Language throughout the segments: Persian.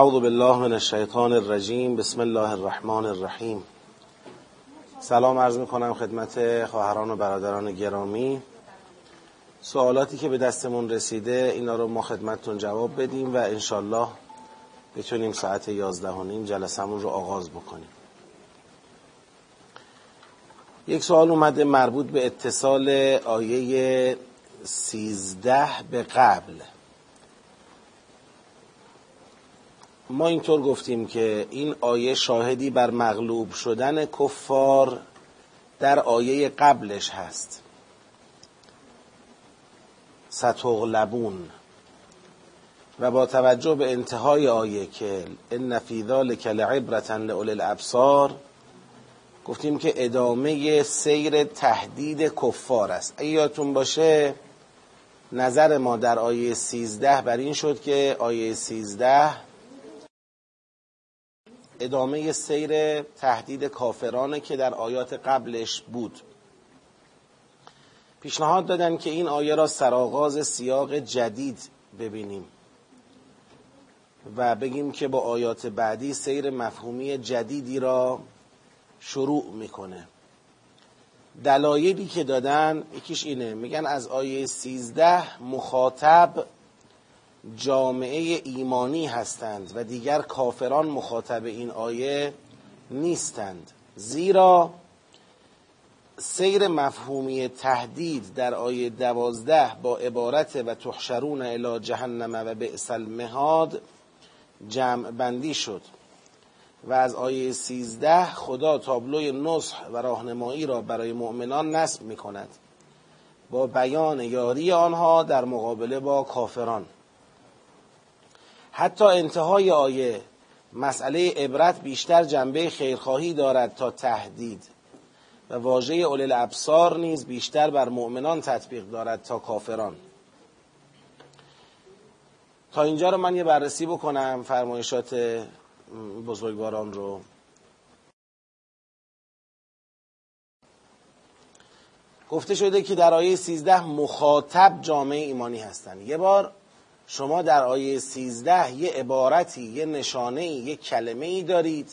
اعوذ بالله من الشیطان الرجیم. بسم الله الرحمن الرحیم. سلام عرض می کنم خدمت خواهران و برادران گرامی. سوالاتی که به دستمون رسیده اینا رو ما خدمتتون جواب بدیم و انشالله بتونیم ساعت یازده و نیم جلسمون رو آغاز بکنیم. یک سوال اومده مربوط به اتصال آیه سیزده به قبل. ما اینطور گفتیم که این آیه شاهدی بر مغلوب شدن کفار در آیه قبلش هست. ستغلبون. و با توجه به انتهای آیه که ان فی ذلک لعبرة لاولی الابصار گفتیم که ادامه سیر تهدید کفار است. اگه یادتون باشه نظر ما در آیه سیزده بر این شد که آیه سیزده ادامه سیر تهدید کافرانه که در آیات قبلش بود. پیشنهاد دادن که این آیه را سرآغاز سیاق جدید ببینیم و بگیم که با آیات بعدی سیر مفهومی جدیدی را شروع می‌کنه. دلایلی که دادن یکیش اینه. میگن از آیه سیزده مخاطب جامعه ایمانی هستند و دیگر کافران مخاطب این آیه نیستند. زیرا سیر مفهومی تهدید در آیه دوازده با عبارت و تحشرون الی جهنم و بئس المهاد جمع بندی شد. و از آیه سیزده خدا تابلوی نصح و راهنمایی را برای مؤمنان نصب می کند با بیان یاری آنها در مقابله با کافران. حتی انتهای آیه مسئله عبرت بیشتر جنبه خیرخواهی دارد تا تهدید. و واژه اولی الابصار نیز بیشتر بر مؤمنان تطبیق دارد تا کافران. تا اینجا رو من یه بررسی بکنم فرمایشات بزرگواران رو. گفته شده که در آیه 13 مخاطب جامعه ایمانی هستند. یه بار شما در آیه 13 یه عبارتی یه نشانه یه کلمه ای دارید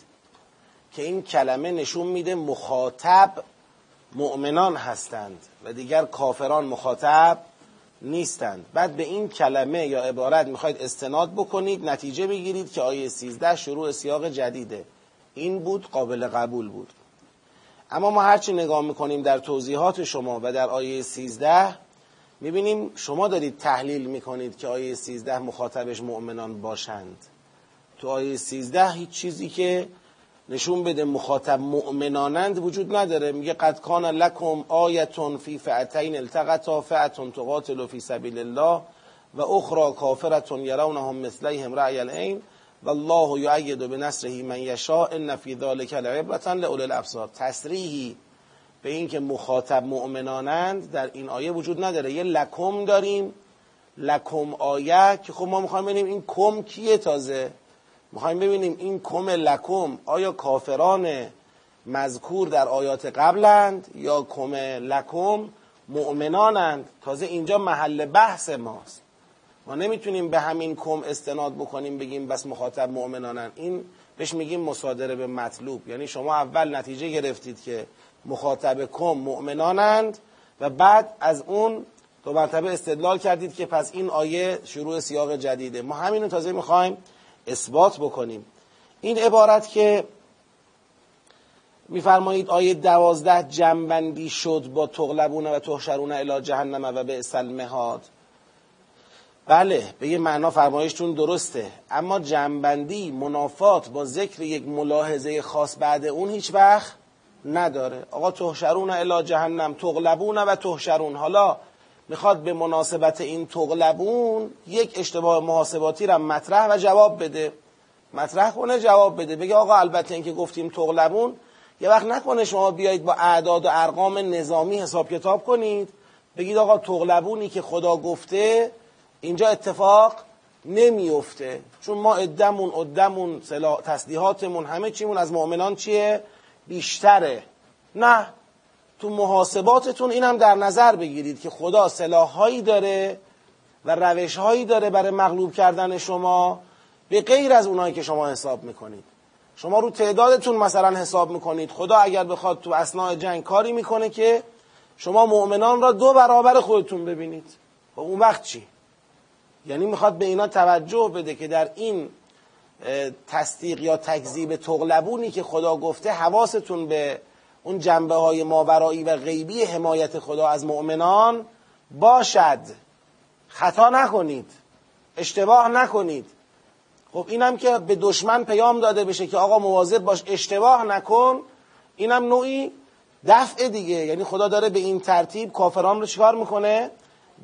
که این کلمه نشون میده مخاطب مؤمنان هستند و دیگر کافران مخاطب نیستند. بعد به این کلمه یا عبارت می‌خواید استناد بکنید نتیجه بگیرید که آیه 13 شروع سیاق جدیده. این بود قابل قبول بود. اما ما هرچی نگاه می‌کنیم در توضیحات شما و در آیه 13 می‌بینیم شما دارید تحلیل می‌کنید که آیه 13 مخاطبش مؤمنان باشند. تو آیه 13 هیچ چیزی که نشون بده مخاطب مؤمنانند وجود نداره. میگه قد کان لکم آیتون فی فعتین التقطا فعتون تقاتل فی سبیل الله و اخرى کافرتون یرونهم مثلیهم رأی العین و الله یعید بنصره من یشاء ان فی ذلک لعبرة لاولی الابصار تصریحی به این که مخاطب مؤمنانند در این آیه وجود نداره. یه لکم داریم. لکم آیه که خب ما می‌خوایم ببینیم این کم کیه تازه. می‌خوایم ببینیم این کم لکم آیا کافران مذکور در آیات قبلند یا کم لکم مؤمنانند؟ تازه اینجا محل بحث ماست. ما نمی‌تونیم به همین کم استناد بکنیم بگیم بس مخاطب مؤمنانند. این بهش میگیم مصادره به مطلوب. یعنی شما اول نتیجه گرفتید که مخاطب کم مؤمنانند و بعد از اون دو مرتبه استدلال کردید که پس این آیه شروع سیاق جدیده. ما همین رو تازه می‌خوایم اثبات بکنیم. این عبارت که میفرمایید آیه دوازده جنبندی شد با تغلبونه و تحشرونه الی جهنم و به المهاد. بله به یه معنا فرمایشتون درسته. اما جنبندی منافات با ذکر یک ملاحظه خاص بعد اون هیچ وقت نداره. آقا تحشرون الی جهنم تغلبون و تحشرون حالا می‌خواد به مناسبت این تغلبون یک اشتباه محاسباتی را مطرح و جواب بده. مطرح کنه جواب بده. بگه آقا البته اینکه گفتیم تغلبون یه وقت نکنه شما بیایید با اعداد و ارقام نظامی حساب کتاب کنید. بگید آقا تغلبونی که خدا گفته اینجا اتفاق نمیفته. چون ما ادمون ادمون تسلیحاتمون همه چیمون از مؤمنان چیه؟ بیشتره. نه تو محاسباتتون اینم در نظر بگیرید که خدا سلاحهایی داره و روشهایی داره برای مغلوب کردن شما به غیر از اونایی که شما حساب می‌کنید. شما رو تعدادتون مثلا حساب می‌کنید. خدا اگر بخواد تو اسناع جنگ کاری می‌کنه که شما مؤمنان را دو برابر خودتون ببینید. خب اون وقت چی؟ یعنی می‌خواد به اینا توجه بده که در این تصدیق یا تکذیب تغلبونی که خدا گفته حواستون به اون جنبه های ماورایی و غیبی حمایت خدا از مؤمنان باشد. خطا نکنید. اشتباه نکنید. خب اینم که به دشمن پیام داده بشه که آقا مواظب باش اشتباه نکن. اینم نوعی دفع دیگه. یعنی خدا داره به این ترتیب کافران رو چیکار می‌کنه؟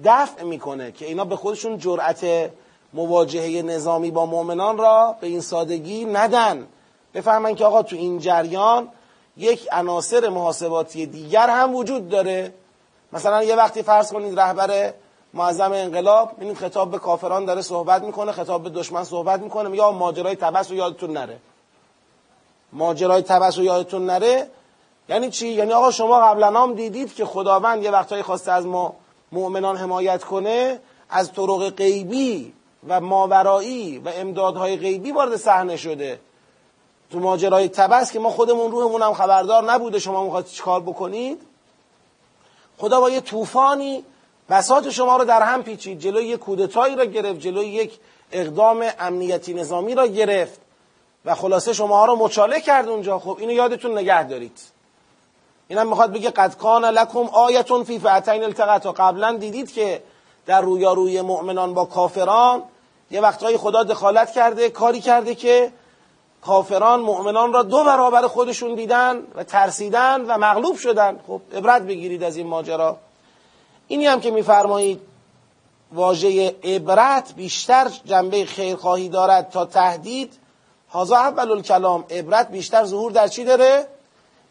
دفع می‌کنه که اینا به خودشون جرأت مواجهه نظامی با مؤمنان را به این سادگی ندن. بفهمن که آقا تو این جریان یک عناصر محاسباتی دیگر هم وجود داره. مثلا یه وقتی فرض کنید رهبر معظم انقلاب این خطاب به کافران داره صحبت می‌کنه خطاب به دشمن صحبت می‌کنه یا ماجرای تبس و یادتون نره. ماجرای تبس و یادتون نره؟ یعنی چی؟ یعنی آقا شما قبلا هم دیدید که خداوند یه وقتایی خواسته از ما مؤمنان حمایت کنه از طرق غیبی و ماورایی و امدادهای غیبی وارد صحنه شده. تو ماجرای تبس که ما خودمون روحمون هم خبردار نبوده شما می‌خواد چیکار بکنید؟ خدا با یه طوفانی بساط شما رو در هم پیچید جلوی یک کودتایی را گرفت جلوی یک اقدام امنیتی نظامی را گرفت و خلاصه شما رو مچاله کرد اونجا. خب اینو یادتون نگه دارید. اینم می‌خواد بگه قد کان لکم آیتون فی فعتین التقطا قبلا دیدید که در رویاروی مؤمنان با کافران یه وقتهایی خدا دخالت کرده کاری کرده که کافران مؤمنان را دو برابر خودشون دیدن و ترسیدن و مغلوب شدن. خب عبرت بگیرید از این ماجرا. اینی هم که میفرمایید واژه عبرت بیشتر جنبه خیرخواهی دارد تا تهدید. هازا اول الکلام عبرت بیشتر ظهور در چی داره؟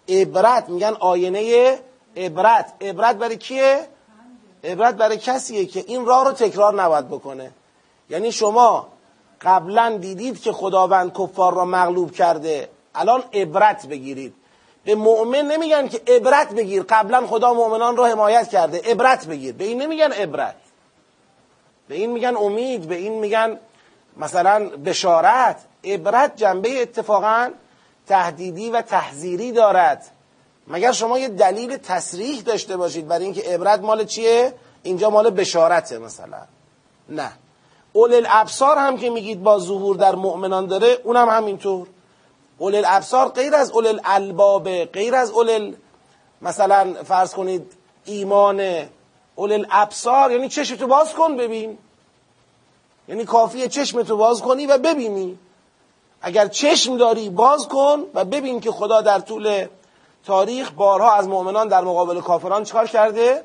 عبرت. میگن آینه عبرت. عبرت برای کیه؟ عبرت برای کسیه که این راه رو تکرار نباید بکنه. یعنی شما قبلا دیدید که خداوند کفار را مغلوب کرده. الان عبرت بگیرید. به مؤمن نمیگن که عبرت بگیر. قبلا خدا مؤمنان رو حمایت کرده. عبرت بگیر. به این نمیگن عبرت. به این میگن امید. به این میگن مثلا بشارت. عبرت جنبه اتفاقا تهدیدی و تحذیری دارد. مگر شما یه دلیل تصریح داشته باشید برای اینکه عبرت مال چیه؟ اینجا مال بشارته مثلا. نه. اول الابصار هم که میگید با ظهور در مؤمنان داره اونم همینطور. اول الابصار غیر از اول الالباب غیر از اول مثلا فرض کنید ایمان اول الابصار یعنی چشمتو باز کن ببین. یعنی کافیه چشمتو باز کنی و ببینی. اگر چشم داری باز کن و ببین که خدا در طول تاریخ بارها از مؤمنان در مقابل کافران چکار کرده؟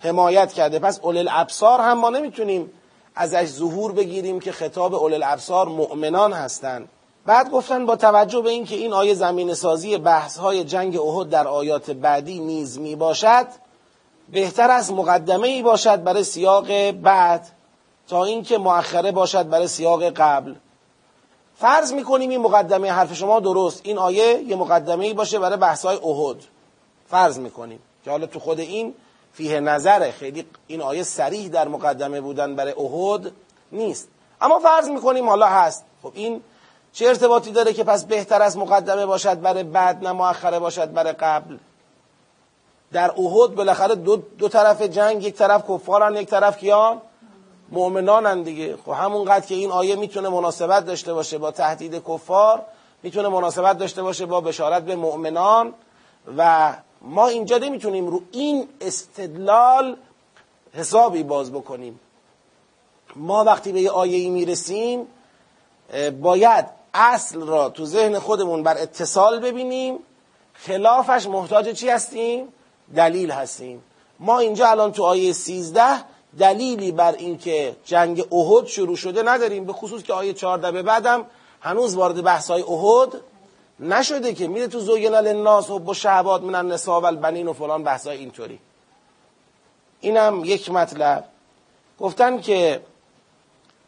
حمایت کرده. پس اول الابصار هم ما نمی‌تونیم ازش ظهور بگیریم که خطاب اول الابصار مؤمنان هستند بعد گفتن با توجه به اینکه این آیه زمین سازی بحث های جنگ احد در آیات بعدی نیز می باشد بهتر از مقدمه ای باشد برای سیاق بعد تا اینکه مؤخره باشد برای سیاق قبل. فرض می‌کنیم این مقدمه حرف شما درست. این آیه یه مقدمه ای باشه برای بحث های احد. فرض می‌کنیم که حالا تو خود این فیه نظره. خیلی این آیه سریح در مقدمه بودن برای احد نیست. اما فرض می‌کنیم حالا هست. خب این چه ارتباطی داره که پس بهتر از مقدمه باشد برای بعد نه مؤخره باشد برای قبل؟ در احد بالاخره دو, دو طرف جنگ یک طرف کفارن یک طرف کیان؟ مؤمنانن دیگه. خب همونقدر که این آیه می‌تونه مناسبت داشته باشه با تهدید کفار می‌تونه مناسبت داشته باشه با بشارت به مؤمنان و ما اینجا نمی‌تونیم رو این استدلال حسابی باز بکنیم. ما وقتی به یه آیه ای می‌رسیم باید اصل را تو ذهن خودمون بر اتصال ببینیم. خلافش محتاج چی هستیم؟ دلیل هستیم. ما اینجا الان تو آیه 13 دلیلی بر اینکه جنگ احد شروع شده نداریم به خصوص که آیه 14 به بعدم هنوز وارد بحث های احد نشده که میره تو زوینا للناس و با شهبات من النساء و البنین و فلان بحث های اینطوری. اینم یک مطلب. گفتن که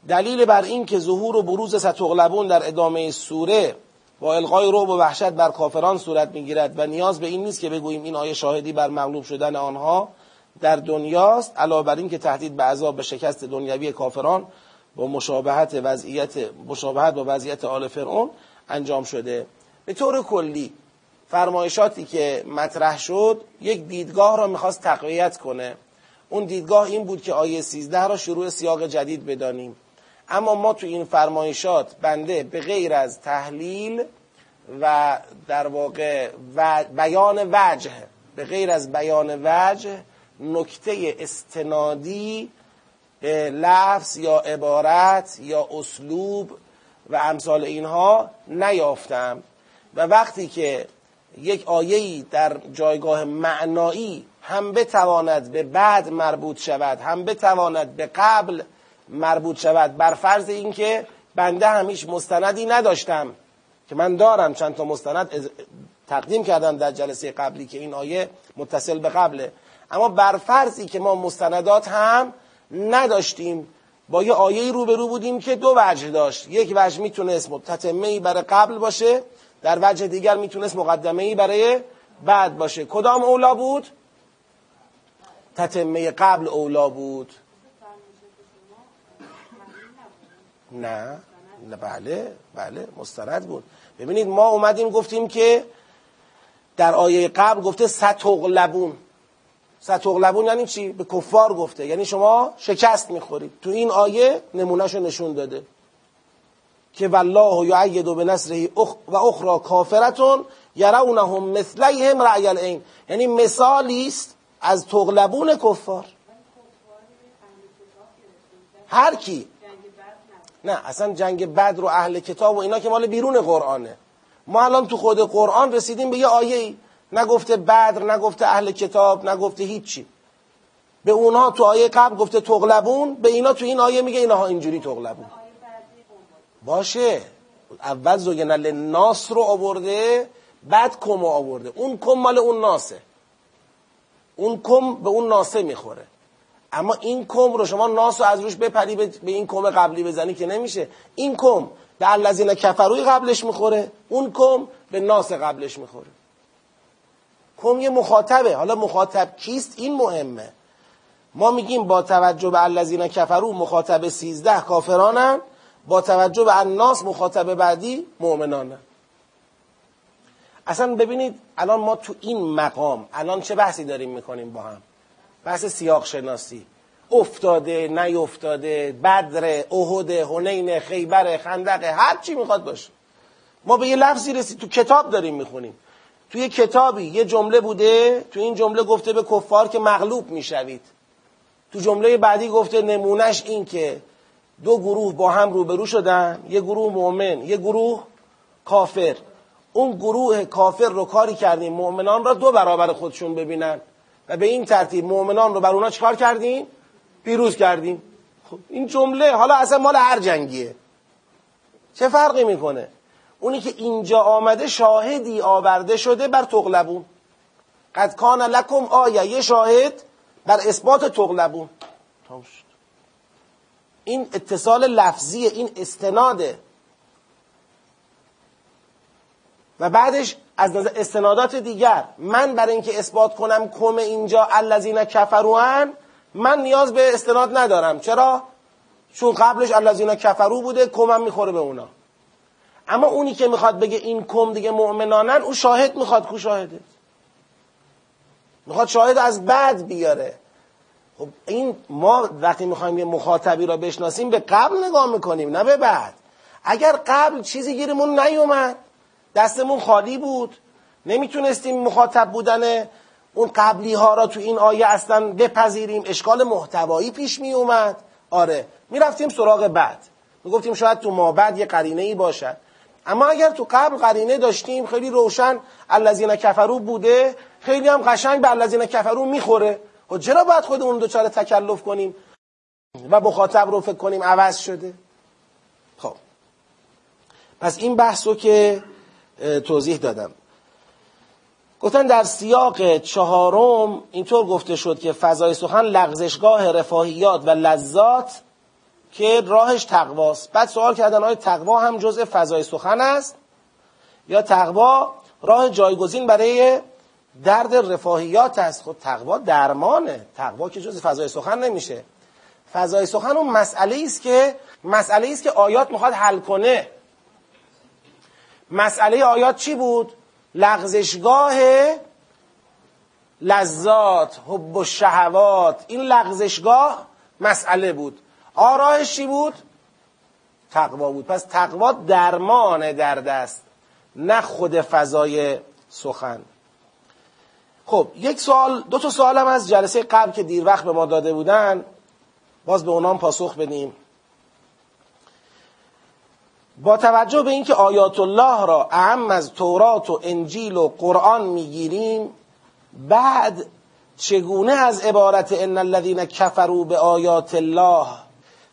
دلیل بر این که ظهور و بروز ستغلبون در ادامه سوره با القای رعب و وحشت بر کافران صورت می‌گیرد و نیاز به این نیست که بگوییم این آیه شاهدی بر مغلوب شدن آنها در دنیاست علاوه بر این که تهدید به عذاب به شکست دنیوی کافران با مشابهت وضعیت مشابهت با وضعیت آل فرعون انجام شده. به طور کلی فرمایشاتی که مطرح شد یک دیدگاه را می‌خواست تقویت کنه. اون دیدگاه این بود که آیه 13 را شروع سیاق جدید بدانیم. اما ما تو این فرمایشات بنده به غیر از تحلیل و در واقع بیان وجه به غیر از بیان وجه نکته استنادی لفظ یا عبارت یا اسلوب و امثال اینها نیافتم. و وقتی که یک آیه‌ای در جایگاه معنایی هم بتواند به بعد مربوط شود هم بتواند به قبل مربوط شود بر فرض اینکه بنده همیش مستندی نداشتم که من دارم چند تا مستند تقدیم کردم در جلسه قبلی که این آیه متصل به قبله. اما بر فرضی که ما مستندات هم نداشتیم با یه آیه روبرو بودیم که دو وجه داشت. یک وجه می‌تونست تتمه ای برای قبل باشه در وجه دیگر می‌تونست مقدمه ای برای بعد باشه. کدام اولا بود؟ تتمه قبل اولا بود. نه نه بله بله مستند بود. ببینید ما اومدیم گفتیم که در آیه قبل گفته ستغلبون. ستغلبون یعنی چی؟ به کفار گفته. یعنی شما شکست می‌خورید. تو این آیه نمونهشو نشون داده. که والله یعید به نصره و اخرى کافرتون یرونهم مثلیهم رعی العین. یعنی مثالی است از تغلبون کفار. هر کی. نه اصلا جنگ بدر و اهل کتاب و اینا که مال بیرون قرآنه. ما الان تو خود قرآن رسیدیم به یه آیه نگفته بدر نگفته اهل کتاب نگفته هیچی. به اونها تو آیه قبل گفته تغلبون به اینا تو این آیه میگه اینها اینجوری تغلبون. باشه. اول زوگن ناس رو آورده بعد کم آورده. اون کم مال اون ناسه. اون کم به اون ناسه می‌خوره. اما این کم رو شما ناس رو از روش بپری به این کم قبلی بزنی که نمیشه. این کم به الذین کفروی قبلش می‌خوره. اون کم به ناس قبلش می‌خوره. کم یه مخاطبه. حالا مخاطب کیست؟ این مهمه. ما میگیم با توجه به الذین کفرو مخاطب سیزده کافرانن. با توجه به الناس مخاطب بعدی مؤمنانن اصلا ببینید الان ما تو این مقام الان چه بحثی داریم می‌کنیم با هم؟ بحث سیاق شناسی افتاده نیفتاده بدر احد هنین خیبر خندق هر چی می‌خواد باشه. ما به یه لفظی رسید تو کتاب داریم می‌خونیم. توی کتابی یه جمله بوده تو این جمله گفته به کفار که مغلوب می‌شوید. تو جمله بعدی گفته نمونهش این که دو گروه با هم روبرو شدن یه گروه مؤمن یه گروه کافر. اون گروه کافر رو کاری کردیم؟ مؤمنان را دو برابر خودشون ببینن. و به این ترتیب مؤمنان رو بر اونا چکار کردیم؟ پیروز کردیم. خب این جمله حالا اصلا مال هر جنگیه. چه فرقی می‌کنه؟ اونی که اینجا آمده شاهدی آورده شده بر تغلبون قد کان لکم آیه یه شاهد بر اثبات تغلبون این اتصال لفظی این استناده و بعدش از نظر استنادات دیگر من برای اینکه اثبات کنم کم اینجا الذین کفروان من نیاز به استناد ندارم. چرا؟ چون قبلش الذین کفرو بوده کمم می‌خوره به اونا. اما اونی که می‌خواد بگه این کم دیگه مؤمنانن او شاهد می‌خواد کو شاهده؟ می‌خواد شاهد از بعد بیاره. خب این ما وقتی می‌خوایم یه مخاطبی را بشناسیم به قبل نگاه می‌کنیم نه به بعد. اگر قبل چیزی گیرمون نیومد دستمون خالی بود نمی‌تونستیم مخاطب بودن اون قبلی ها را تو این آیه اصلا بپذیریم اشکال محتوایی پیش می اومد آره می‌رفتیم سراغ بعد. می‌گفتیم شاید تو ما بعد یه قرینه ای باشد. اما اگر تو قبل قرینه داشتیم خیلی روشن الذین کفرو بوده خیلی هم قشنگ به الذین کفرو می‌خوره. خب چرا باید خودمون دوچار تکلف کنیم و مخاطب رو فکر کنیم عوض شده؟ خب. پس این بحث رو که توضیح دادم. گفتن در سیاق چهارم اینطور گفته شد که فضای سخن لغزشگاه رفاهیات و لذات که راهش تقواست. بعد سوال کردن آیا تقوا هم جزء فضای سخن است یا تقوا راه جایگزین برای درد رفاهیات است. خود خب تقوا درمانه. تقوا که جز فضای سخن نمیشه. فضای سخن اون مسئله است که مسئله است که آیات می‌خواد حل کنه. مسئله آیات چی بود؟ لغزشگاه لذات حب و شهوات. این لغزشگاه مسئله بود. آراهش چی بود؟ تقوا بود. پس تقوا درمان درد است. نه خود فضای سخن. خب یک سوال دو تا سوالم از جلسه قبل که دیر وقت به ما داده بودن. باز به اونام پاسخ بدیم. با توجه به اینکه آیات الله را اهم از تورات و انجیل و قرآن می‌گیریم بعد چگونه از عبارت ان الذين كفروا به آیات الله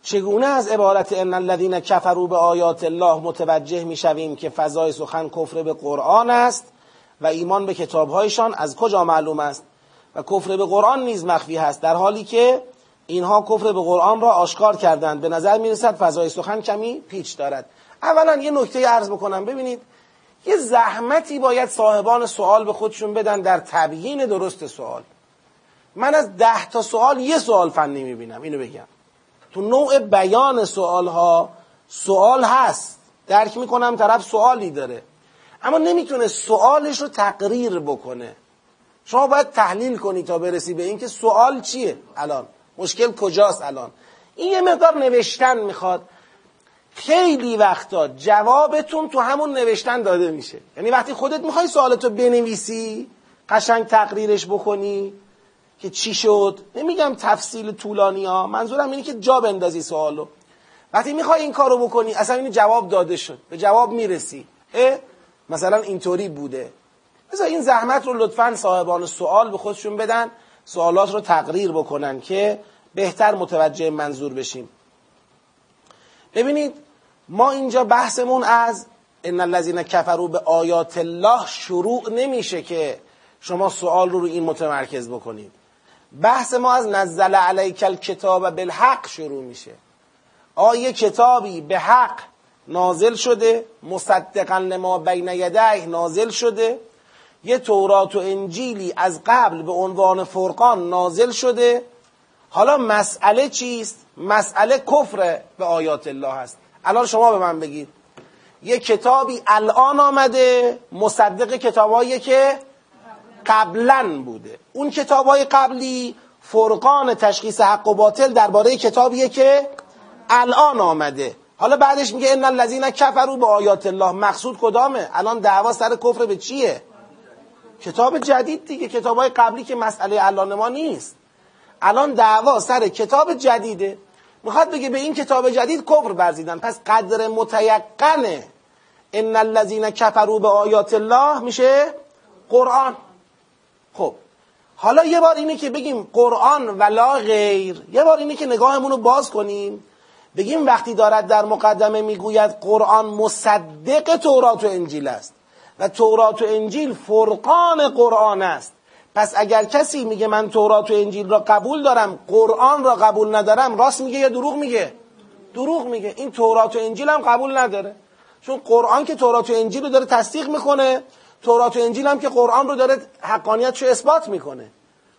چگونه از عبارت ان الذين كفروا به آیات الله متوجه می‌شویم که فضای سخن کفر به قرآن است؟ و ایمان به کتابهایشان از کجا معلوم است؟ و کفر به قرآن نیز مخفی هست در حالی که اینها کفر به قرآن را آشکار کردند. به نظر می‌رسد فضای سخن کمی پیچ دارد. اولا یه نکته عرض بکنم. ببینید یه زحمتی باید صاحبان سوال به خودشون بدن در تبیین درست سوال. من از ده تا سوال یه سوال فنی می‌بینم اینو بگم. تو نوع بیان سوال ها سوال هست. درک می‌کنم طرف سوالی داره. اما نمی‌تونه سوالش رو تقریر بکنه. شما باید تحلیل کنی تا برسی به اینکه سوال چیه الان؟ مشکل کجاست الان؟ این یه مقدار نوشتن می‌خواد. خیلی وقتا جوابتون تو همون نوشتن داده میشه. یعنی وقتی خودت می‌خوای سوالتو بنویسی قشنگ تقریرش بکنی که چی شد؟ نمیگم تفصیل طولانی ها منظورم اینه که جا بندازی سوالو. وقتی می‌خوای این کارو بکنی اصلا این جواب داده شد. به جواب می‌رسی. مثلا اینطوری بوده. مثلا این زحمت رو لطفا صاحبان سوال به خودشون بدن سوالات رو تقریر بکنن که بهتر متوجه منظور بشیم. ببینید ما اینجا بحثمون از ان الذين کفروا به آیات الله شروع نمیشه که شما سوال رو رو این متمرکز بکنید. بحث ما از نزل علیک الکتاب بالحق شروع میشه. آیه کتابی به حق نازل شده مصدقا لما بین یدیه نازل شده. یه تورات و انجیلی از قبل به عنوان فرقان نازل شده. حالا مسئله چیست؟ مسئله کفر به آیات الله هست. الان شما به من بگید. یه کتابی الان آمده مصدق کتابایی که قبلا بوده. اون کتابای قبلی فرقان تشخیص حق و باطل درباره کتابیه که الان آمده. حالا بعدش میگه ان الذين کفروا به آیات الله. مقصود کدامه؟ الان دعوا سر کفر به چیه؟ کتاب جدید دیگه کتاب های قبلی که مسئله الان ما نیست. الان دعوا سر کتاب جدیده. می‌خواد بگه به این کتاب جدید کفر برزیدن پس قدر متیقنه. ان الذين کفروا به آیات الله میشه قرآن. خب حالا یه بار اینه که بگیم قرآن ولا غیر. یه بار اینه که نگاهمون رو باز کنیم. بگیم وقتی دارد در مقدمه می‌گوید قرآن مصدق تورات و انجیل است و تورات و انجیل فرقان قرآن است. پس اگر کسی میگه من تورات و انجیل را قبول دارم قرآن را قبول ندارم راست میگه یا دروغ میگه؟ دروغ میگه. این تورات و انجیل هم قبول نداره. چون قرآن که تورات و انجیل رو داره تصدیق می‌کنه تورات و انجیل هم که قرآن رو داره حقانیتش رو اثبات می‌کنه.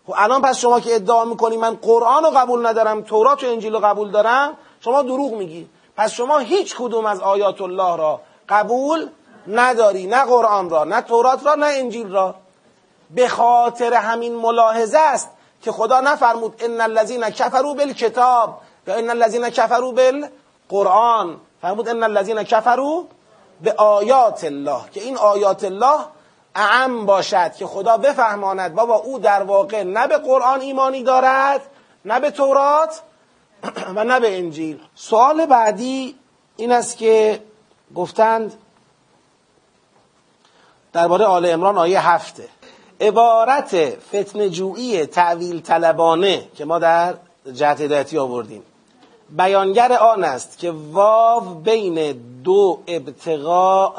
خب الان پس شما که ادعا می‌کنی من قرآن رو قبول ندارم تورات و انجیل رو قبول دارم شما دروغ میگی. پس شما هیچ کدوم از آیات الله را قبول نداری. نه قرآن را نه تورات را نه انجیل را. به خاطر همین ملاحظه است که خدا نفرمود ان الذين كفروا بالکتاب یا ان الذين كفروا بالقرآن فرمود ان الذين كفروا به آیات الله که این آیات الله اعم باشد که خدا بفهماند. بابا او در واقع نه به قرآن ایمانی دارد نه به تورات و نه به انجیل. سوال بعدی این است که گفتند درباره آل امران آیه هفته. عبارت فتنجویی تعویل طلبانه که ما در جهت هدایتی آوردیم. بیانگر آن است که واو بین دو ابتقاء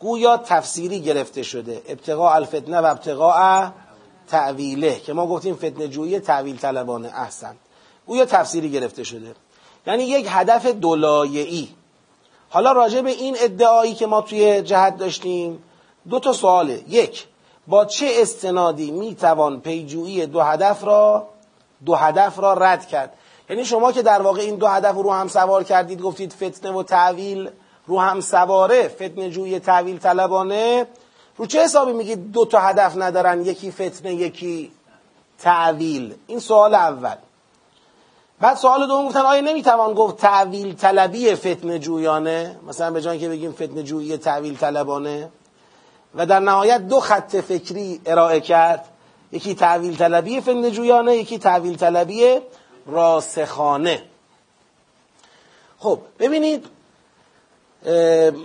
گویا تفسیری گرفته شده. ابتقاء الفتنه و ابتقاء تعویله که ما گفتیم فتنه جویی تعویل طلبانه احسن. گویا تفسیری گرفته شده. یعنی یک هدف دولایعی حالا راجع به این ادعایی که ما توی جهت داشتیم دو تا سواله. یک با چه استنادی می‌توان پیجویی دو هدف را دو هدف را رد کرد؟ یعنی شما که در واقع این دو هدف رو هم سوار کردید گفتید فتنه و تعویل رو هم سواره فتنه جوی تعویل طلبانه رو چه حسابی میگید دو تا هدف ندارن یکی فتنه یکی تعویل این سوال اول. بعد سوال دوم گفتن آیا نمی‌توان گفت تعویل طلبی فتنه جویانه؟ مثلا به جای که بگیم فتنه جویی تعویل طلبانه. و در نهایت دو خط فکری ارائه کرد. یکی تعویل طلبی فتنه جویانه یکی تعویل طلبی راسخانه. خب ببینید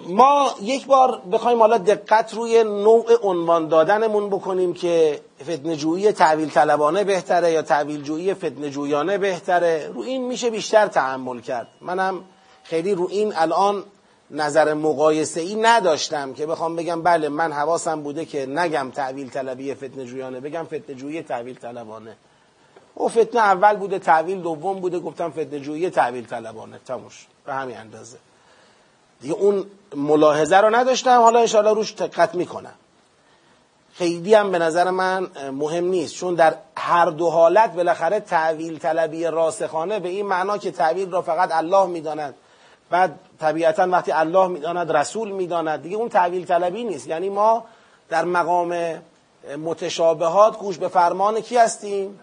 ما یک بار بخوایم حالا دقت روی نوع عنوان دادنمون بکنیم که فتنه جویی تعویل طلبانه بهتره یا تعویل جویی فتنه جویانه بهتره. رو این میشه بیشتر تحمل کرد. منم خیلی رو این الان نظر مقایسه ای نداشتم که بخوام بگم بله من حواسم بوده که نگم تعویل طلبی فتنه جویانه بگم فتنه جویی تعویل طلبانه. او فتنه اول بوده تعویل دوم بوده گفتم فتنه جویی تعویل طلبانه تموش به همین اندازه. دیگه اون ملاحظه رو نداشتم حالا انشاءالله روش دقت می‌کنم. خیلی هم به نظر من مهم نیست چون در هر دو حالت بالاخره تعویل طلبی راسخانه به این معنا که تعویل را فقط الله می‌داند. بعد طبیعتا وقتی الله می‌داند رسول می‌داند دیگه اون تعویل طلبی نیست. یعنی ما در مقام متشابهات گوش به فرمان کی هستیم؟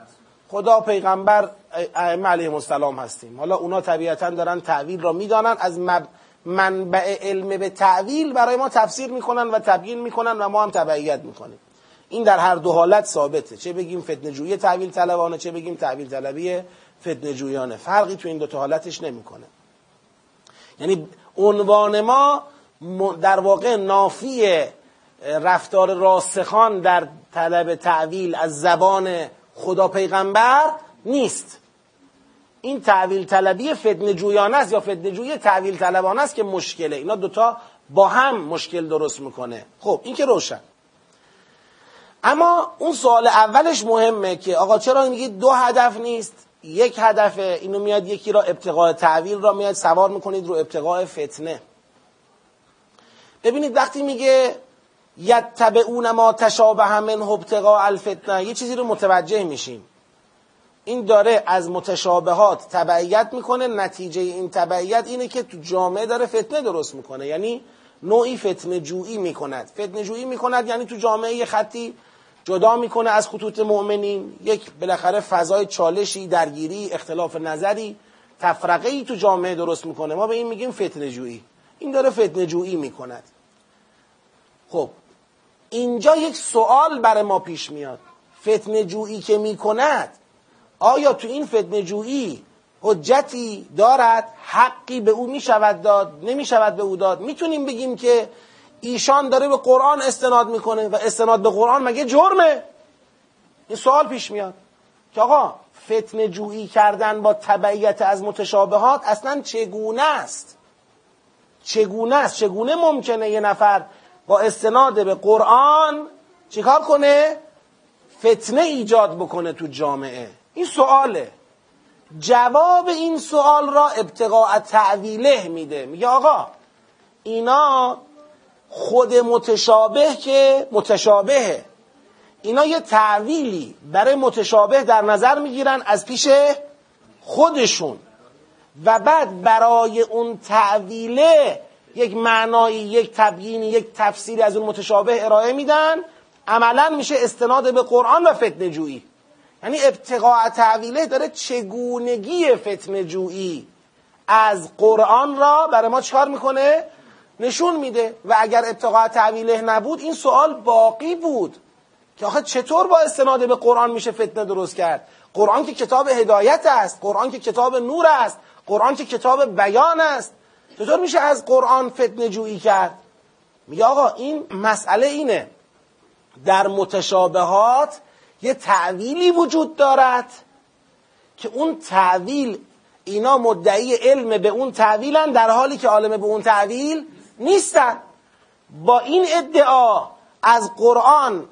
خدا پیغمبر ائمه علیهم السلام هستیم. حالا اونا طبیعتا دارن تعویل را می‌دانند از مب... منبع علم به تعویل برای ما تفسیر می‌کنن و تبیین می‌کنن و ما هم تبعیت می‌کنیم. این در هر دو حالت ثابته. چه بگیم فتنه جویی تعویل طلبانه چه بگیم تعویل طلبی فتنه جویانه. فرقی تو این دو تا حالتش نمی‌کنه. یعنی عنوان ما در واقع نافی رفتار راسخان در طلب تعویل از زبان خدا پیغمبر نیست. این تعویل طلبی فتنه جویانه است یا فتنه جویی تعویل طلبانه است که مشکله؟ اینا دوتا با هم مشکل درست می‌کنه. خب این که روشن. اما اون سوال اولش مهمه که آقا چرا میگی دو هدف نیست؟ یک هدفه اینو میاد یکی را ابتقاء تعویل را میاد سوار می‌کنید رو ابتقاء فتنه. ببینید وقتی میگه یتبعون ما تشابه من ابتقاء الفتنه یه چیزی رو متوجه میشیم. این داره از متشابهات تبعیت می‌کنه نتیجه این تبعیت اینه که تو جامعه داره فتنه درست می‌کنه. یعنی نوعی فتنه جویی می‌کند. فتنه جویی می‌کند یعنی تو جامعه یه خطی جدا می‌کنه از خطوط مؤمنین یک بالاخره فضای چالشی درگیری اختلاف نظری تفرقه ای تو جامعه درست می‌کنه. ما به این میگیم فتنه جویی. این داره فتنه جویی می‌کند. خب اینجا یک سوال برای ما پیش میاد. فتنه جویی که می‌کند آیا تو این فتنه جویی حجتی دارد؟ حقی به او می‌شود داد نمی‌شود به او داد. می‌تونیم بگیم که ایشان داره به قرآن استناد می‌کنه و استناد به قرآن مگه جرمه؟ این سوال پیش میاد. که آقا فتنه جویی کردن با تبعیت از متشابهات اصلا چگونه است؟ چگونه است؟ چگونه ممکنه یه نفر با استناد به قرآن چیکار کنه؟ فتنه ایجاد بکنه تو جامعه. این سواله. جواب این سوال را ابتقاء تعویله میده. میگه آقا اینا خود متشابه که متشابهه. اینا یه تعویلی برای متشابه در نظر می‌گیرن از پیش خودشون. و بعد برای اون تعویله یک معنایی یک تبیینی یک تفسیری از اون متشابه ارائه میدن. عملا میشه استناد به قرآن و فتنه جویی یعنی ابتقاء تعویله داره چگونگی فتنه جویی از قرآن را برای ما چکار می‌کنه؟ نشون میده. و اگر ابتقاء تعویله نبود این سوال باقی بود. که آخه چطور با استناد به قرآن میشه فتنه درست کرد؟ قرآن که کتاب هدایت است قرآن که کتاب نور است قرآن که کتاب بیان است. چطور میشه از قرآن فتنه جویی کرد؟ میگه آقا این مسئله اینه. در متشابهات یه تعویلی وجود دارد که اون تعویل اینا مدعی علم به اون تعویلن در حالی که عالم به اون تعویل نیستن. با این ادعا از قرآن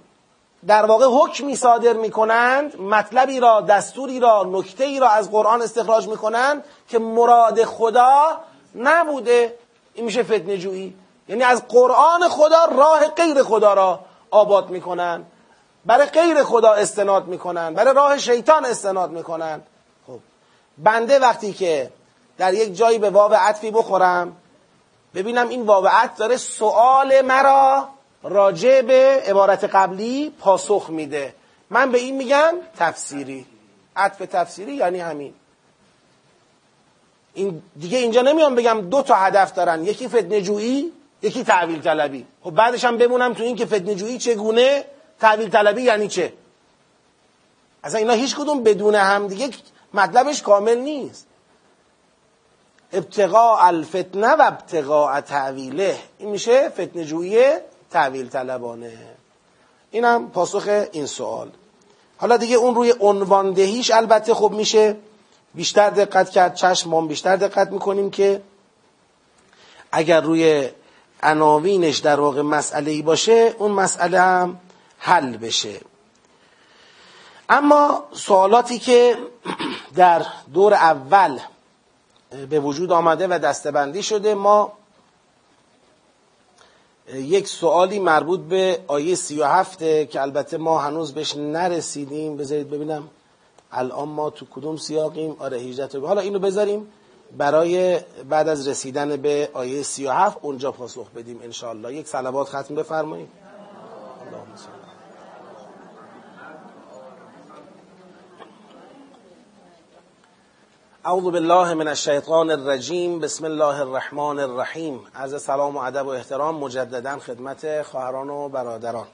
در واقع حکمی صادر می‌کنند مطلبی را دستوری را نکته ای را از قرآن استخراج می‌کنند که مراد خدا نبوده. این میشه فتنه جویی یعنی از قرآن خدا راه غیر خدا را آباد می‌کنن برای غیر خدا استناد می‌کنن برای راه شیطان استناد می‌کنن. خب بنده وقتی که در یک جایی به واو عطفی بخورم ببینم این واو عطف داره سوال مرا راجع به عبارت قبلی پاسخ میده. من به این میگم تفسیری. عطف تفسیری یعنی همین. این دیگه اینجا نمیام بگم دو تا هدف دارن. یکی فتنه جویی یکی تعویل طلبی خب بعدش هم بمونم تو این که فتنه جویی چگونه؟ تعویل طلبی یعنی چه؟ اصلا اینا هیچ کدوم بدون هم دیگه مطلبش کامل نیست. ابتقاء الفتنه و ابتقاء تعویله. این میشه فتنه جویی تعویل طلبانه اینم پاسخ این سوال. حالا دیگه اون روی عنواندهیش البته خب میشه بیشتر دقت کرد چشم ما بیشتر دقت می‌کنیم که اگر روی عناوینش در واقع مسئله ای باشه اون مسئله هم حل بشه. اما سوالاتی که در دور اول به وجود آمده و دستبندی شده ما یک سوالی مربوط به آیه سی و هفته که البته ما هنوز بهش نرسیدیم. بذارید ببینم. الان ما تو کدوم سیاقیم؟ آره 18 حالا اینو بذاریم برای بعد از رسیدن به آیه 37 اونجا پاسخ بدیم انشاءالله. یک صلوات ختم بفرمایید. اعوذ بالله من الشیطان الرجیم بسم الله الرحمن الرحیم. از سلام و ادب و احترام مجددا خدمت خواهران و برادران.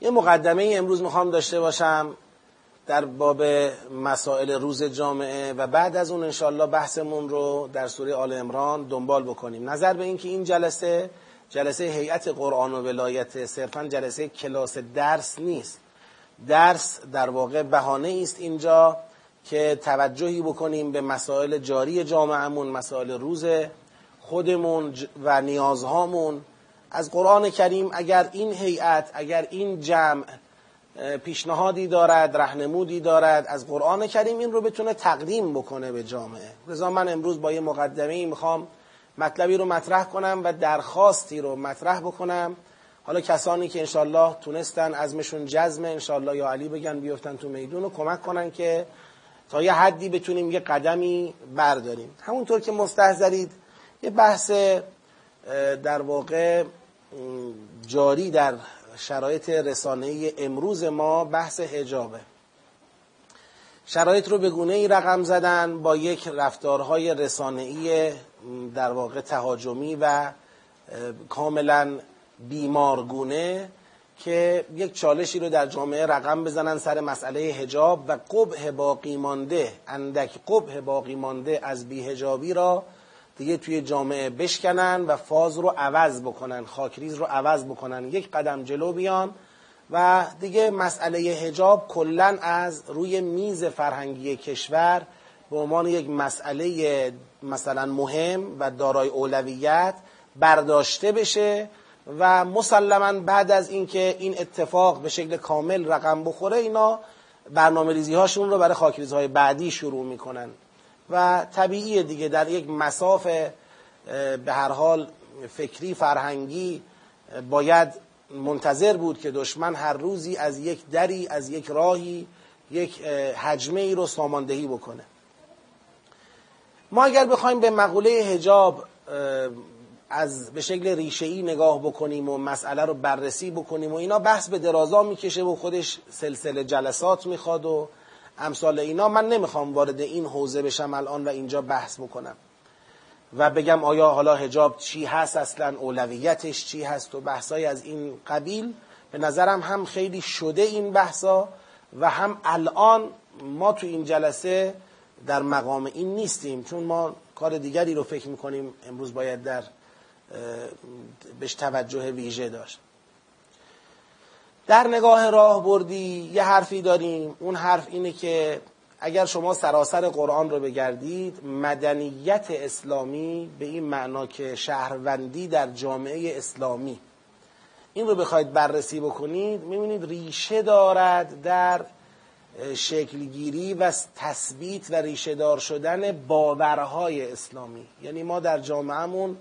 یه مقدمه امروز می‌خوام داشته باشم در باب مسائل روز جامعه و بعد از اون انشالله بحثمون رو در سوره آل امران دنبال بکنیم. نظر به اینکه این جلسه جلسه هیئت قرآن و ولایت صرفا جلسه کلاس درس نیست. درس در واقع بهانه است اینجا که توجهی بکنیم به مسائل جاری جامعهمون مسائل روز خودمون و نیازهامون. از قرآن کریم اگر این هیئت اگر این جمع پیشنهادی دارد رهنمودی دارد از قرآن کریم این رو بتونه تقدیم بکنه به جامعه. رضا من امروز با یه مقدمه ای می‌خوام مطلبی رو مطرح کنم و درخواستی رو مطرح بکنم. حالا کسانی که انشالله تونستن ازمشون جزم انشالله یا علی بگن بیفتن تو میدون و کمک کنن که تا یه حدی بتونیم یه قدمی برداریم. همونطور که مستحضرید یه بحث در واقع جاری در شرایط رسانه امروز ما بحث هجابه شرایط رو به گونه ای رقم زدن با یک رفتارهای رسانه‌ای در واقع تهاجمی و کاملا بیمارگونه. که یک چالشی رو در جامعه رقم بزنن سر مسئله هجاب و قبه باقی مانده اندک قبه باقی مانده از بیهجابی را دیگه توی جامعه بشکنن و فاز رو عوض بکنن خاکریز رو عوض بکنن یک قدم جلو بیان و دیگه مسئله هجاب کلا از روی میز فرهنگی کشور به عنوان یک مسئله مثلا مهم و دارای اولویت برداشته بشه و مسلما بعد از اینکه این اتفاق به شکل کامل رقم بخوره اینا برنامه ریزی هاشون رو برای خاکریزهای های بعدی شروع می‌کنن. و طبیعیه دیگه در یک مساف به هر حال فکری فرهنگی باید منتظر بود که دشمن هر روزی از یک دری از یک راهی یک حجمه ای رو ساماندهی بکنه. ما اگر بخوایم به مقوله هجاب از به شکل ریشه ای نگاه بکنیم و مسئله رو بررسی بکنیم و اینا بحث به درازا می‌کشه و خودش سلسله جلسات می‌خواد و امثال اینا. من نمی‌خوام وارد این حوزه بشم الان و اینجا بحث بکنم و بگم آیا حالا هجاب چی هست اصلا اولویتش چی هست و بحثای از این قبیل. به نظرم هم خیلی شده این بحثا و هم الان ما تو این جلسه در مقام این نیستیم چون ما کار دیگری رو فکر می‌کنیم امروز باید در بهش توجه ویژه داشت. در نگاه راه بردی یه حرفی داریم. اون حرف اینه که اگر شما سراسر قرآن رو بگردید مدنیت اسلامی به این معنا که شهروندی در جامعه اسلامی. این رو بخواید بررسی بکنید می‌بینید ریشه دارد در شکلگیری و تثبیت و ریشه دار شدن باورهای اسلامی. یعنی ما در جامعهمون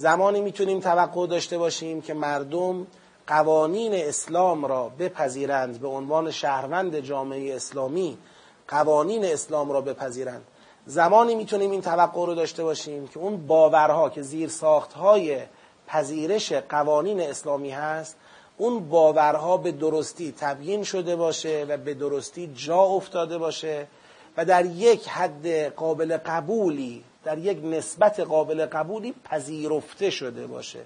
زمانی می‌تونیم توقع داشته باشیم که مردم قوانین اسلام را بپذیرند به عنوان شهروند جامعه اسلامی. قوانین اسلام را بپذیرند. زمانی می‌تونیم این توقع رو داشته باشیم که اون باورها که زیر ساختهای پذیرش قوانین اسلامی هست اون باورها به درستی تبیین شده باشه و به درستی جا افتاده باشه و در یک حد قابل قبولی در یک نسبت قابل قبولی پذیرفته شده باشه.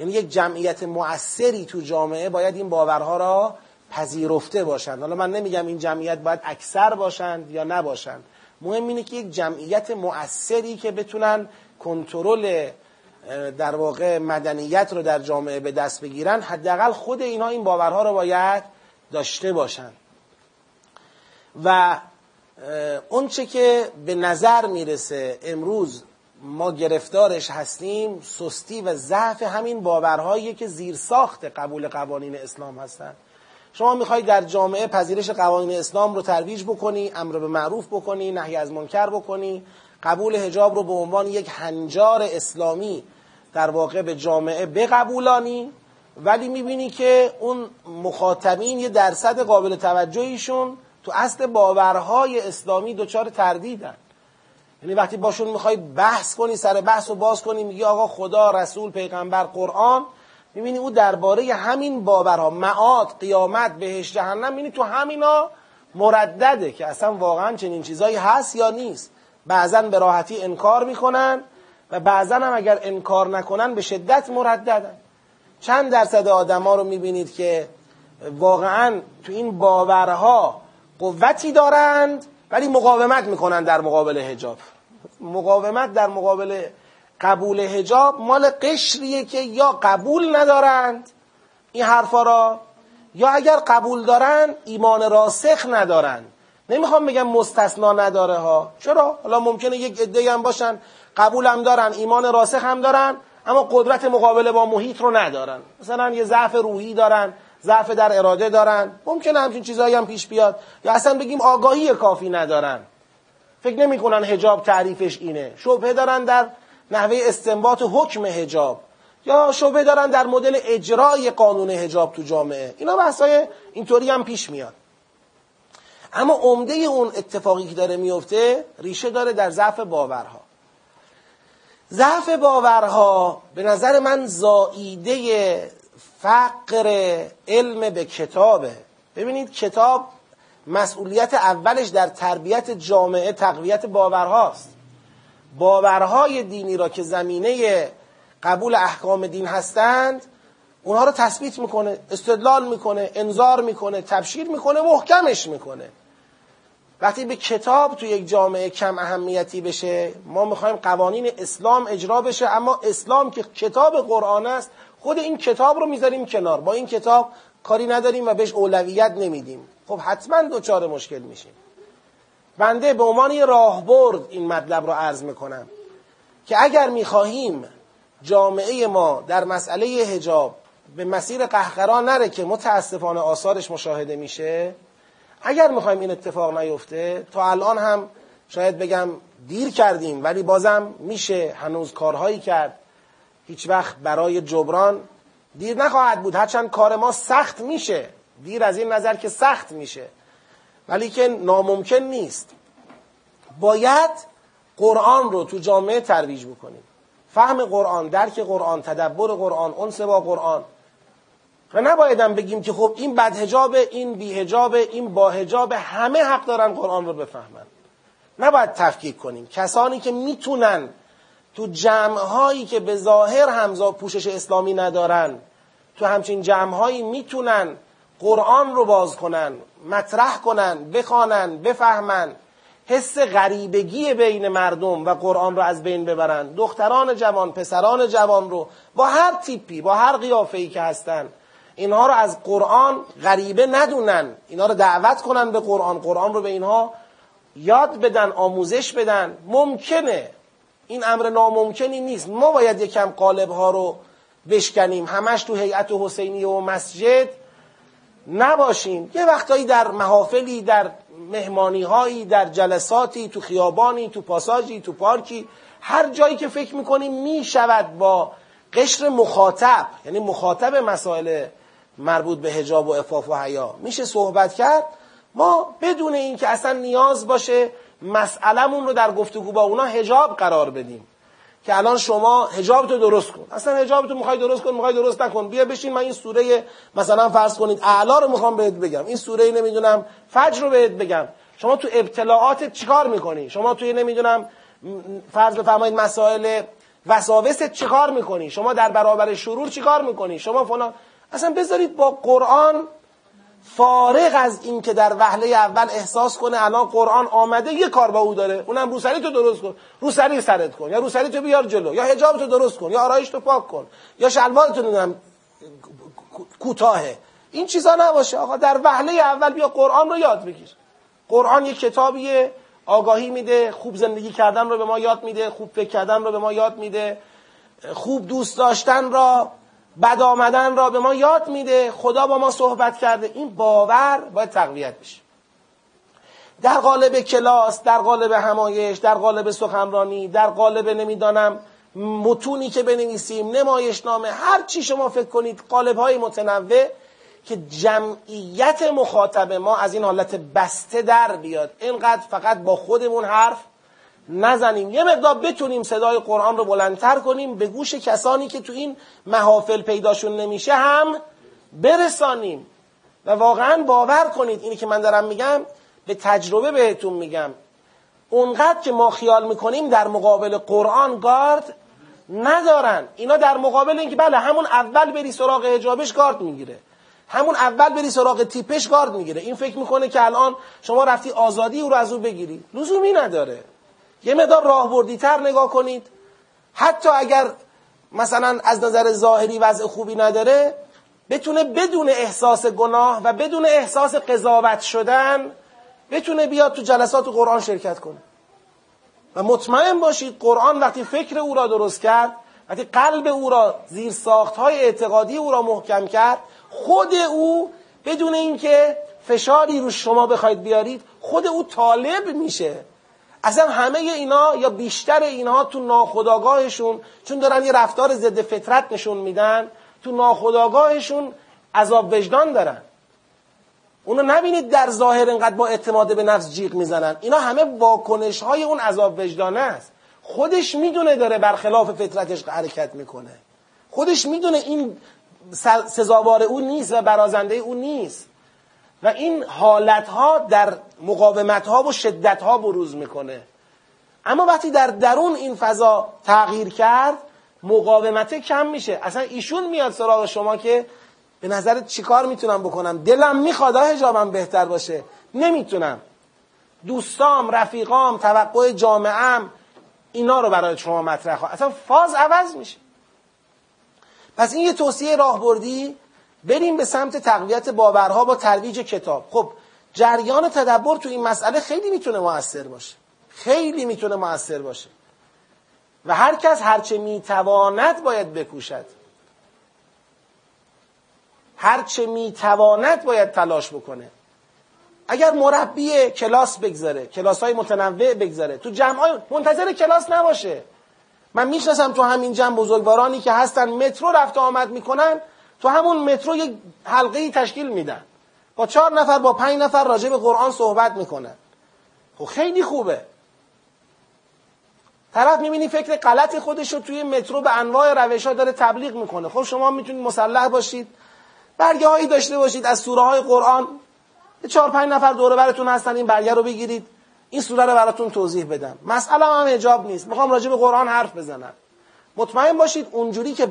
یعنی یک جمعیت مؤثری تو جامعه باید این باورها را پذیرفته باشند. حالا من نمیگم این جمعیت باید اکثر باشند یا نباشند. مهم اینه که یک جمعیت مؤثری که بتونن کنترل در واقع مدنیت رو در جامعه به دست بگیرن حداقل خود اینها این باورها رو باید داشته باشند و اونچه که به نظر می‌رسه امروز ما گرفتارش هستیم سستی و ضعف همین باورهایی که زیر ساخت قبول قوانین اسلام هستند شما می‌خوای در جامعه پذیرش قوانین اسلام رو ترویج بکنی امر به معروف بکنی نهی از منکر بکنی قبول هجاب رو به عنوان یک هنجار اسلامی در واقع به جامعه بقبولانی ولی می‌بینی که اون مخاطبین یه درصد قابل توجهیشون تو اصل باورهای اسلامی دچار تردیدن. یعنی وقتی باشون می‌خوای بحث کنی سر بحث رو باز کنی میگی آقا خدا رسول پیغمبر قرآن. می‌بینی او درباره همین باورها معاد قیامت بهش جهنم می‌بینی تو همینا مردده که اصلا واقعا چنین چیزایی هست یا نیست. بعضا به راحتی انکار می‌کنن و بعضا هم اگر انکار نکنن به شدت مرددن. چند درصد آدما رو می‌بینید که واقعا تو این باورها قوتی دارند ولی مقاومت می‌کنن در مقابل هجاب مقاومت در مقابل قبول هجاب مال قشریه که یا قبول ندارند این حرفا را یا اگر قبول دارن ایمان راسخ ندارن نمی‌خوام بگم مستثنا نداره ها. چرا؟ حالا ممکنه یک عده هم باشن قبول هم دارن ایمان راسخ هم دارن اما قدرت مقابله با محیط رو ندارن. مثلا یه ضعف روحی دارن ضعف در اراده دارن. ممکنه همچین چیزهایی هم پیش بیاد. یا اصلا بگیم آگاهی کافی ندارن. فکر نمی‌کنن حجاب تعریفش اینه. شبهه دارن در نحوه استنباط حکم هجاب یا شبه دارن در مدل اجرای قانون هجاب تو جامعه. اینا بحثای اینطوری هم پیش میاد. اما عمده اون اتفاقی که داره میفته ریشه داره در ضعف باورها. ضعف باورها به نظر من زائیده فقر علم به کتابه. ببینید کتاب مسئولیت اولش در تربیت جامعه تقویت باورهاست. باورهای دینی را که زمینه قبول احکام دین هستند اونها رو تثبیت می‌کنه استدلال می‌کنه انذار می‌کنه تبشیر می‌کنه محکمش می‌کنه. وقتی به کتاب تو یک جامعه کم اهمیتی بشه ما می‌خوایم قوانین اسلام اجرا بشه اما اسلام که کتاب قرآن است خود این کتاب رو می‌ذاریم کنار. با این کتاب کاری نداریم و بهش اولویت نمیدیم. خب حتما دوچار مشکل میشیم. بنده به عنوان یه راهبرد این مطلب رو عرض می‌کنم که اگر می‌خواهیم جامعه ما در مسئله هجاب به مسیر قهقرا نره که متاسفانه آثارش مشاهده میشه اگر می‌خوایم این اتفاق نیفته تا الان هم شاید بگم دیر کردیم ولی بازم میشه هنوز کارهایی کرد. هیچ وقت برای جبران دیر نخواهد بود. هرچند کار ما سخت میشه. دیر از این نظر که سخت میشه. ولی که ناممکن نیست. باید قرآن رو تو جامعه ترویج بکنیم. فهم قرآن درک قرآن تدبر قرآن انس با قرآن. و نبایدم بگیم که خب این بدهجاب این بیهجاب این باهجاب همه حق دارن قرآن رو بفهمن. نباید تفکیک کنیم. کسانی که می‌تونن تو جمعهایی که به ظاهر همزا پوشش اسلامی ندارن تو همچین جمعهایی می‌تونن قرآن رو باز کنن مطرح کنن بخوانن بفهمن. حس غریبگی بین مردم و قرآن رو از بین ببرن. دختران جوان پسران جوان رو با هر تیپی با هر قیافه‌ای که هستن. اینها رو از قرآن غریبه ندونن. اینها رو دعوت کنن به قرآن. قرآن رو به اینها یاد بدن آموزش بدن. ممکنه این امر ناممکنی نیست. ما باید یکم قالب ها رو بشکنیم. همش تو هیئت حسینی و مسجد نباشیم. یه وقتایی در محافلی در مهمانی هایی در جلساتی تو خیابانی تو پاساجی تو پارکی هر جایی که فکر می‌کنیم می‌شود با قشر مخاطب یعنی مخاطب مسائل مربوط به هجاب و افاف و حیا میشه صحبت کرد. ما بدون اینکه اصلا نیاز باشه مسئلهمون رو در گفتگو با اونا هجاب قرار بدیم. که الان شما هجاب تو درست کن. اصلا هجاب تو می‌خوای درست کن می‌خوای درست نکن. بیا بشین من این سوره مثلا فرض کنید اعلا رو می‌خوام بهت بگم. این سوره نمی‌دونم فجر رو بهت بگم. شما تو ابتلاعات چیکار می‌کنی؟ شما توی نمی‌دونم فرض بفرمایید مسائل وساوس چیکار می‌کنی؟ شما در برابر شرور چیکار می‌کنی؟ شما فلان. اصلا بذارید با قرآن فارغ از این که در وهله اول احساس کنه الان قرآن آمده یه کار با او داره. اونم روسری تو درست کن. روسری سرت کن. یا روسری تو بیار جلو. یا حجاب تو درست کن. یا آرایش تو پاک کن. یا شلوار تو نمی‌دونم کوتاهه. این چیزا نباشه. آقا در وهله اول بیا قرآن رو یاد بگیر. قرآن یه کتابیه. آگاهی میده. خوب زندگی کردن رو به ما یاد میده. خوب فکر کردن رو به ما یاد میده. خوب دوست داشتن را بد آمدن را به ما یاد میده خدا با ما صحبت کرده. این باور باید تقویت بشه. در قالب کلاس در قالب همایش در قالب سخنرانی در قالب نمی‌دانم متونی که بنویسیم نمایشنامه هر چی شما فکر کنید قالب های متنوع که جمعیت مخاطب ما از این حالت بسته در بیاد. اینقدر فقط با خودمون حرف نزنیم. یه مقدار بتونیم صدای قرآن رو بلندتر کنیم. به گوش کسانی که تو این محافل پیداشون نمیشه هم برسانیم. و واقعا باور کنید اینی که من دارم میگم به تجربه بهتون میگم. اونقدر که ما خیال می‌کنیم در مقابل قرآن گارد ندارن. اینا در مقابل اینکه بله همون اول بری سراغ هجابش گارد می‌گیره. همون اول بری سراغ تیپش گارد می‌گیره. این فکر می‌کنه که الان شما رفتی آزادی او رو از او بگیری. لزومی نداره. یه مدار راهبردی تر نگاه کنید. حتی اگر مثلا از نظر ظاهری وضع خوبی نداره بتونه بدون احساس گناه و بدون احساس قضاوت شدن بتونه بیاد تو جلسات قرآن شرکت کنه. و مطمئن باشید قرآن وقتی فکر او را درست کرد وقتی قلب او را زیر ساخت های اعتقادی او را محکم کرد خود او بدون اینکه فشاری رو شما بخواید بیارید خود او طالب میشه. اصلا همه اینا یا بیشتر اینها تو ناخداگاهشون چون دارن یه رفتار ضد فطرت نشون میدن تو ناخداگاهشون عذاب وجدان دارن. اونو نبینید در ظاهر انقدر با اعتماد به نفس جیغ می‌زنن. اینا همه واکنش های اون عذاب وجدانه است. خودش می‌دونه داره برخلاف فطرتش حرکت می‌کنه. خودش می‌دونه این سزاوار او نیست و برازنده او نیست. و این حالت ها در مقاومت ها و شدت ها بروز می‌کنه. اما وقتی در درون این فضا تغییر کرد مقاومت کم میشه. اصلا ایشون میاد سراغ شما که به نظرت چیکار می‌تونم بکنم؟ دلم می‌خواد هجابم بهتر باشه. نمی‌تونم. دوستام رفیقام توقع جامعم اینا رو برای شما مطرح خواهد اصلا فاز عوض میشه. پس این یه توصیه راهبردی بریم به سمت تقویت باورها با ترویج کتاب. خب جریان تدبر تو این مسئله خیلی می‌تونه موثر باشه. خیلی می‌تونه موثر باشه. و هر کس هرچه می‌تواند باید بکوشد. هرچه می‌تواند باید تلاش بکنه. اگر مربی کلاس بگذاره کلاس های متنوع بگذاره تو جمع های منتظر کلاس نباشه. من می‌شناسم تو همین جمع بزرگوارانی که هستن مترو رفت آمد می‌کنن تو همون مترو یک حلقه تشکیل میدن. با چهار نفر با پنج نفر راجع به قرآن صحبت می‌کنن. خب خیلی خوبه. طرف می‌بینی فکر غلط خودش رو توی مترو به انواع روش ها داره تبلیغ می‌کنه. خب شما می‌تونید مسلح باشید. برگه هایی داشته باشید از سوره های قرآن چهار پنج نفر دوره براتون هستن این برگه رو بگیرید. این سوره رو براتون توضیح بدم. مسئله هم اجاب نیست. می‌خوام راجع به قرآن حرف بزنم. مطمئن باشید اونجوری که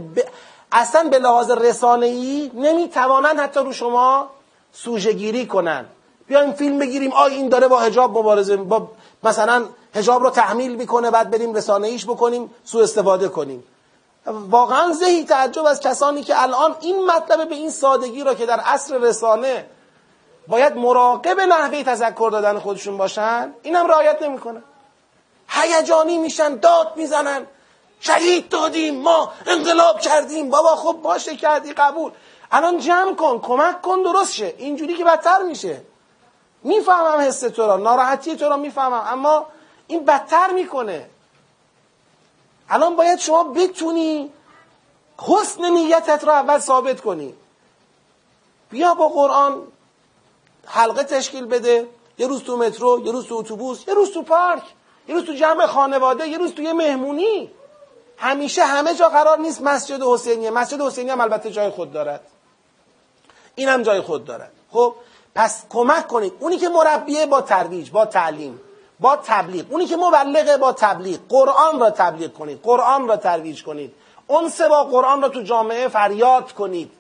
اصلا به لحاظ رسانه‌ای نمی‌توانند حتی رو شما سوژه گیری کنن. بیایم فیلم بگیریم آی این داره با حجاب مبارزه با مثلا حجاب رو تحمیل می‌کنه بعد بریم رسانه ایش بکنیم سوء استفاده کنیم. واقعا زهی تعجب از کسانی که الان این مطلب به این سادگی را که در عصر رسانه باید مراقب نحوه تذکر دادن خودشون باشن اینم رعایت نمی‌کنن هیجانی میشن داد می‌زنن. شهید دادیم ما انقلاب کردیم. بابا خب باشه کردی قبول. الان جمع کن کمک کن درست شه. اینجوری که بدتر میشه. می‌فهمم حس تو را ناراحتی تو را می‌فهمم اما این بدتر می‌کنه. الان باید شما بتونی حسن نیتت را اول ثابت کنی. بیا با قرآن حلقه تشکیل بده. یه روز تو مترو یه روز تو اتوبوس یه روز تو پارک یه روز تو جمع خانواده یه روز تو یه مهمونی. همیشه همه جا قرار نیست مسجد حسینیه. مسجد حسینی هم البته جای خود دارد. این هم جای خود دارد. خب پس کمک کنید. اونی که مربیه با ترویج با تعلیم با تبلیغ. اونی که مبلغه با تبلیغ. قرآن را تبلیغ کنید قرآن را ترویج کنید. اون سه با قرآن را تو جامعه فریاد کنید.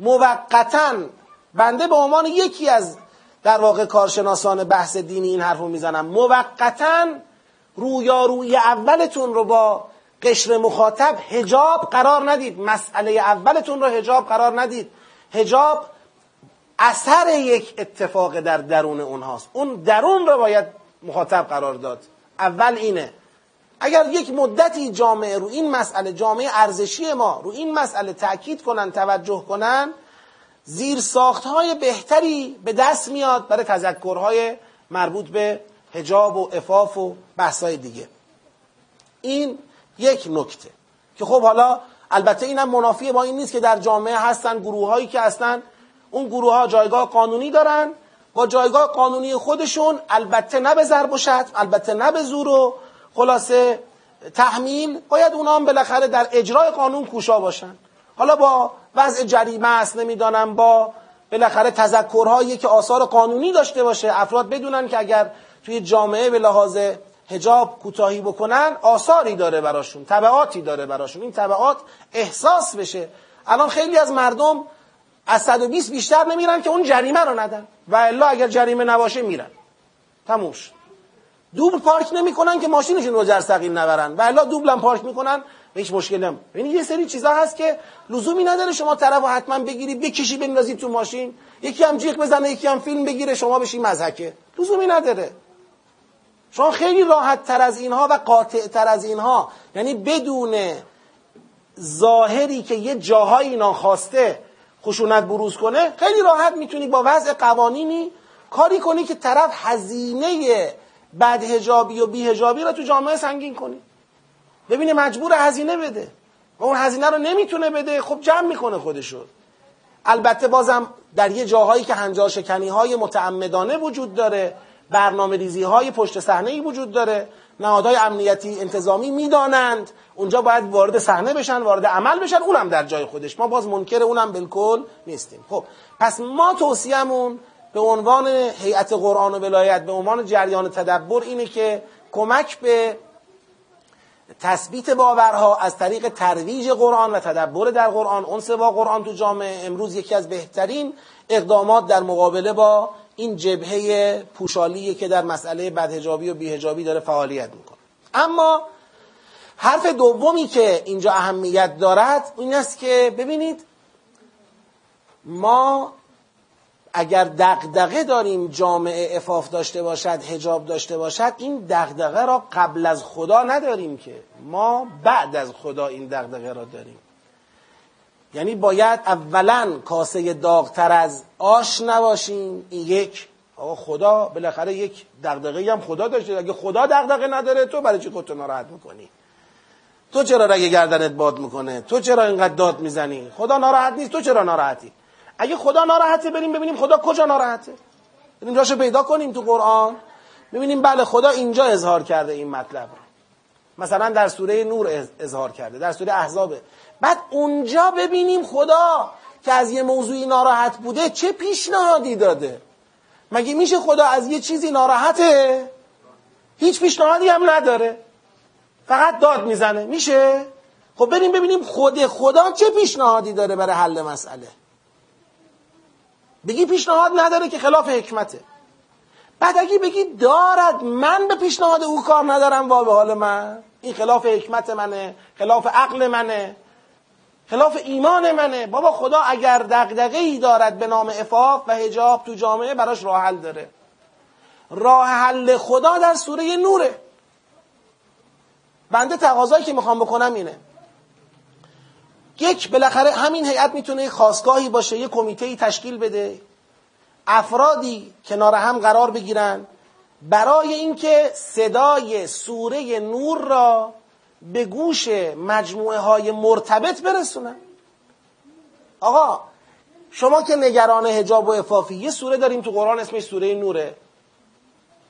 موقتا بنده به عنوان یکی از در واقع کارشناسان بحث دینی این حرف رو می‌زنم. موقتا رویارویی اولتون رو با قشر مخاطب هجاب قرار ندید. مسئله اولتون رو هجاب قرار ندید. هجاب اثر یک اتفاق در درون اونهاست. اون درون رو باید مخاطب قرار داد. اول اینه. اگر یک مدتی جامعه رو این مسئله جامعه ارزشی ما رو این مسئله تاکید کنن توجه کنن زیر های بهتری به دست میاد برای تذکرهای مربوط به هجاب و افاف و بحثای دیگه. این یک نکته. که خب حالا البته اینم منافی با این نیست که در جامعه هستن گروه هایی که هستن اون گروه ها جایگاه قانونی دارن. با جایگاه قانونی خودشون البته نه به ضرب و شتم البته نه به زور و خلاصه تحمیل باید اونا هم بالاخره در اجرای قانون کوشا باشن. حالا با وضع جریمه است نمی‌دانم با بالاخره تذکرهایی که آثار قانونی داشته باشه افراد بدونن که اگر توی جامعه به لحاظ هجاب کوتاهی بکنن آثاری داره براشون تبعاتی داره براشون. این تبعات احساس بشه. الان خیلی از مردم از 120 بیشتر نمیرن که اون جریمه رو ندن. و الا اگر جریمه نباشه میرن. تموش دوبل پارک نمی‌کنن که ماشینشون رو جرثقیل نبرن. و الا دوبل هم پارک می‌کنن هیچ مشکل نم یعنی یه سری چیزا هست که لزومی نداره شما طرف رو حتما بگیری بکشی بندازی تو ماشین. یکی هم جیغ بزنه یکی هم فیلم بگیره شما بشی مزهکه لزومی نداره. شما خیلی راحت تر از اینها و قاطع تر از اینها. یعنی بدون ظاهری که یه جاهایی ناخواسته خشونت بروز کنه خیلی راحت می‌تونی با وضع قوانینی کاری کنی که طرف هزینه بد هجابی و بی هجابی رو تو جامعه سنگین کنی. ببینه مجبور هزینه بده و اون هزینه رو نمی‌تونه بده خب جمع می‌کنه خودشو. البته بازم در یه جاهایی که هنجار شکنی های متعمدانه وجود داره برنامه ریزی های پشت صحنه ای وجود داره. نهادهای امنیتی انتظامی می‌دانند. اونجا باید وارد صحنه بشن وارد عمل بشن. اونم در جای خودش. ما باز منکر اونم بالکل نیستیم. خب پس ما توصیهمون به عنوان هیئت قرآن و ولایت به عنوان جریان تدبر اینه که کمک به تثبیت باورها از طریق ترویج قرآن و تدبر در قرآن اون با قرآن تو جامعه امروز یکی از بهترین اقدامات در مقابله با این جبهه پوشالیه که در مسئله بدهجابی و بیهجابی داره فعالیت می‌کنه. اما حرف دومی که اینجا اهمیت دارد این است که ببینید ما اگر دغدغه داریم جامعه افاف داشته باشد هجاب داشته باشد این دغدغه را قبل از خدا نداریم که ما بعد از خدا این دغدغه را داریم. یعنی باید اولا کاسه داغتر از آش نباشیم. این یک. آقا خدا بالاخره یک دغدغه هم خدا داشته. اگه خدا دغدغه نداره تو برای چی خودتو ناراحت می‌کنی؟ تو چرا رگ گردنت باد می‌کنه؟ تو چرا اینقدر داد می‌زنی؟ خدا ناراحت نیست تو چرا ناراحتی؟ اگه خدا ناراحته بریم ببینیم خدا کجا ناراحته. بریم راشو پیدا کنیم تو قرآن. ببینیم بله خدا اینجا اظهار کرده این مطلب رو. مثلا در سوره نور اظهار کرده در سوره احزابه بعد اونجا ببینیم خدا که از یه موضوعی ناراحت بوده چه پیشنهادی داده. مگه میشه خدا از یه چیزی ناراحته؟ هیچ پیشنهادی هم نداره. فقط داد می‌زنه. میشه؟ خب بریم ببینیم خود خدا چه پیشنهادی داره برای حل مسئله. بگی پیشنهاد نداره که خلاف حکمته. بعد اگه بگی دارد من به پیشنهاد او کار ندارم وا به حال من. این خلاف حکمت منه خلاف عقل منه. خلاف ایمان منه. بابا خدا اگر دقدقه ای دارد به نام افاف و هجاب تو جامعه براش راه حل داره. راه حل خدا در سوره نوره. بنده تقاضایی که می‌خوام بکنم اینه. یک بالاخره همین هیئت می‌تونه خواستگاهی باشه یه کمیته تشکیل بده. افرادی کنار هم قرار بگیرن. برای اینکه صدای سوره نور را به گوش مجموعه های مرتبط برسونن آقا شما که نگران هجاب و افافی یه سوره داریم تو قرآن اسمش سوره نوره.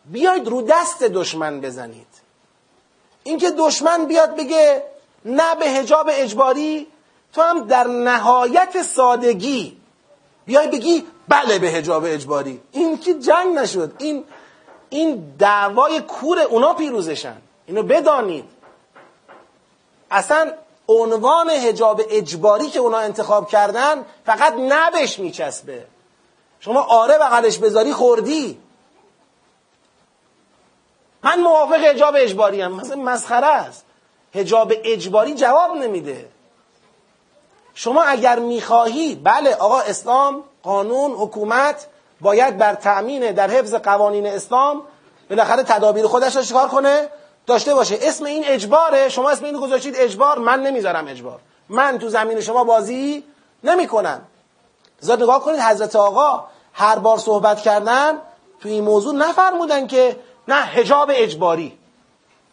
بیاید رو دست دشمن بزنید. اینکه دشمن بیاد بگه نه به هجاب اجباری تو هم در نهایت سادگی. بیای بگی بله به هجاب اجباری. این که جنگ نشد. این این دعوای کور اونا پیروزشن. اینو بدانید. اصلا عنوان هجاب اجباری که اونا انتخاب کردن فقط نبش میچسبه. شما آره بغلش بذاری خوردی. من موافق هجاب اجباری هم مثلا مسخره است. هجاب اجباری جواب نمیده. شما اگر می‌خواهی بله آقا اسلام قانون حکومت باید بر تأمین در حفظ قوانین اسلام بالاخره تدابیر خودش رو چیکار کنه؟ داشته باشه. اسم این اجباره. شما اسم این گذاشتید اجبار. من نمی‌ذارم اجبار. من تو زمین شما بازی نمی‌کنم. زاد نگاه کنید حضرت آقا هر بار صحبت کردن تو این موضوع نفرمودن که نه هجاب اجباری.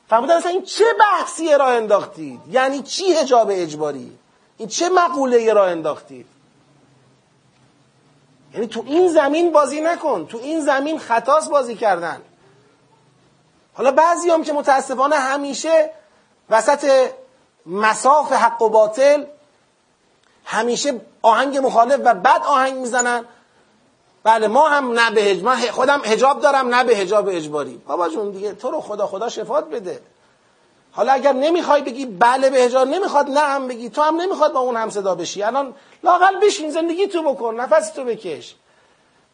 فرمودن اصلا این چه بحثی را انداختید؟ یعنی چی هجاب اجباری؟ این چه مقوله را انداختید؟ یعنی تو این زمین بازی نکن. تو این زمین خطاس بازی کردن. حالا بعضی هم که متاسفانه همیشه وسط مساف حق و باطل همیشه آهنگ مخالف و بد آهنگ می‌زنن. بله ما هم نه به من خودم هجاب دارم نه به هجاب اجباری. بابا جون دیگه تو رو خدا خدا شفات بده. حالا اگر نمی‌خوای بگی بله به هجاب نمی‌خواد نه هم بگی تو هم نمی‌خواد با اون هم صدا بشی. الان لاقل بشین زندگی تو بکن نفس تو بکش.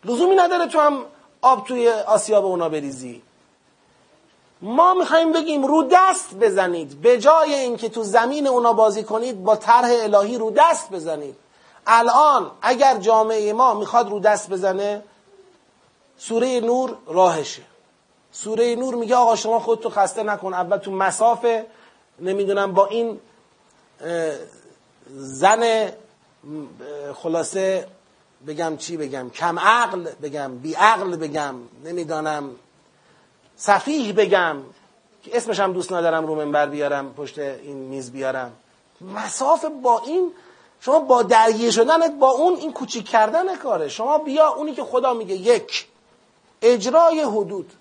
لزومی نداره تو هم آب توی آسیاب اونا بریزی. ما می‌خوایم بگیم رو دست بزنید. به جای اینکه تو زمین اونا بازی کنید با طرح الهی رو دست بزنید. الان اگر جامعه ما می‌خواد رو دست بزنه سوره نور راهشه. سوره نور میگه آقا شما خودتو خسته نکن اول تو مسافه نمی‌دونم با این زن خلاصه بگم چی بگم کم عقل بگم بی عقل بگم نمی‌دانم. صفیح بگم که اسمش هم دوست ندارم رو منبر بیارم پشت این میز بیارم. مساف با این شما با درگیر شدنت با اون این کوچیک کردن کاره. شما بیا اونی که خدا میگه یک اجرای حدود.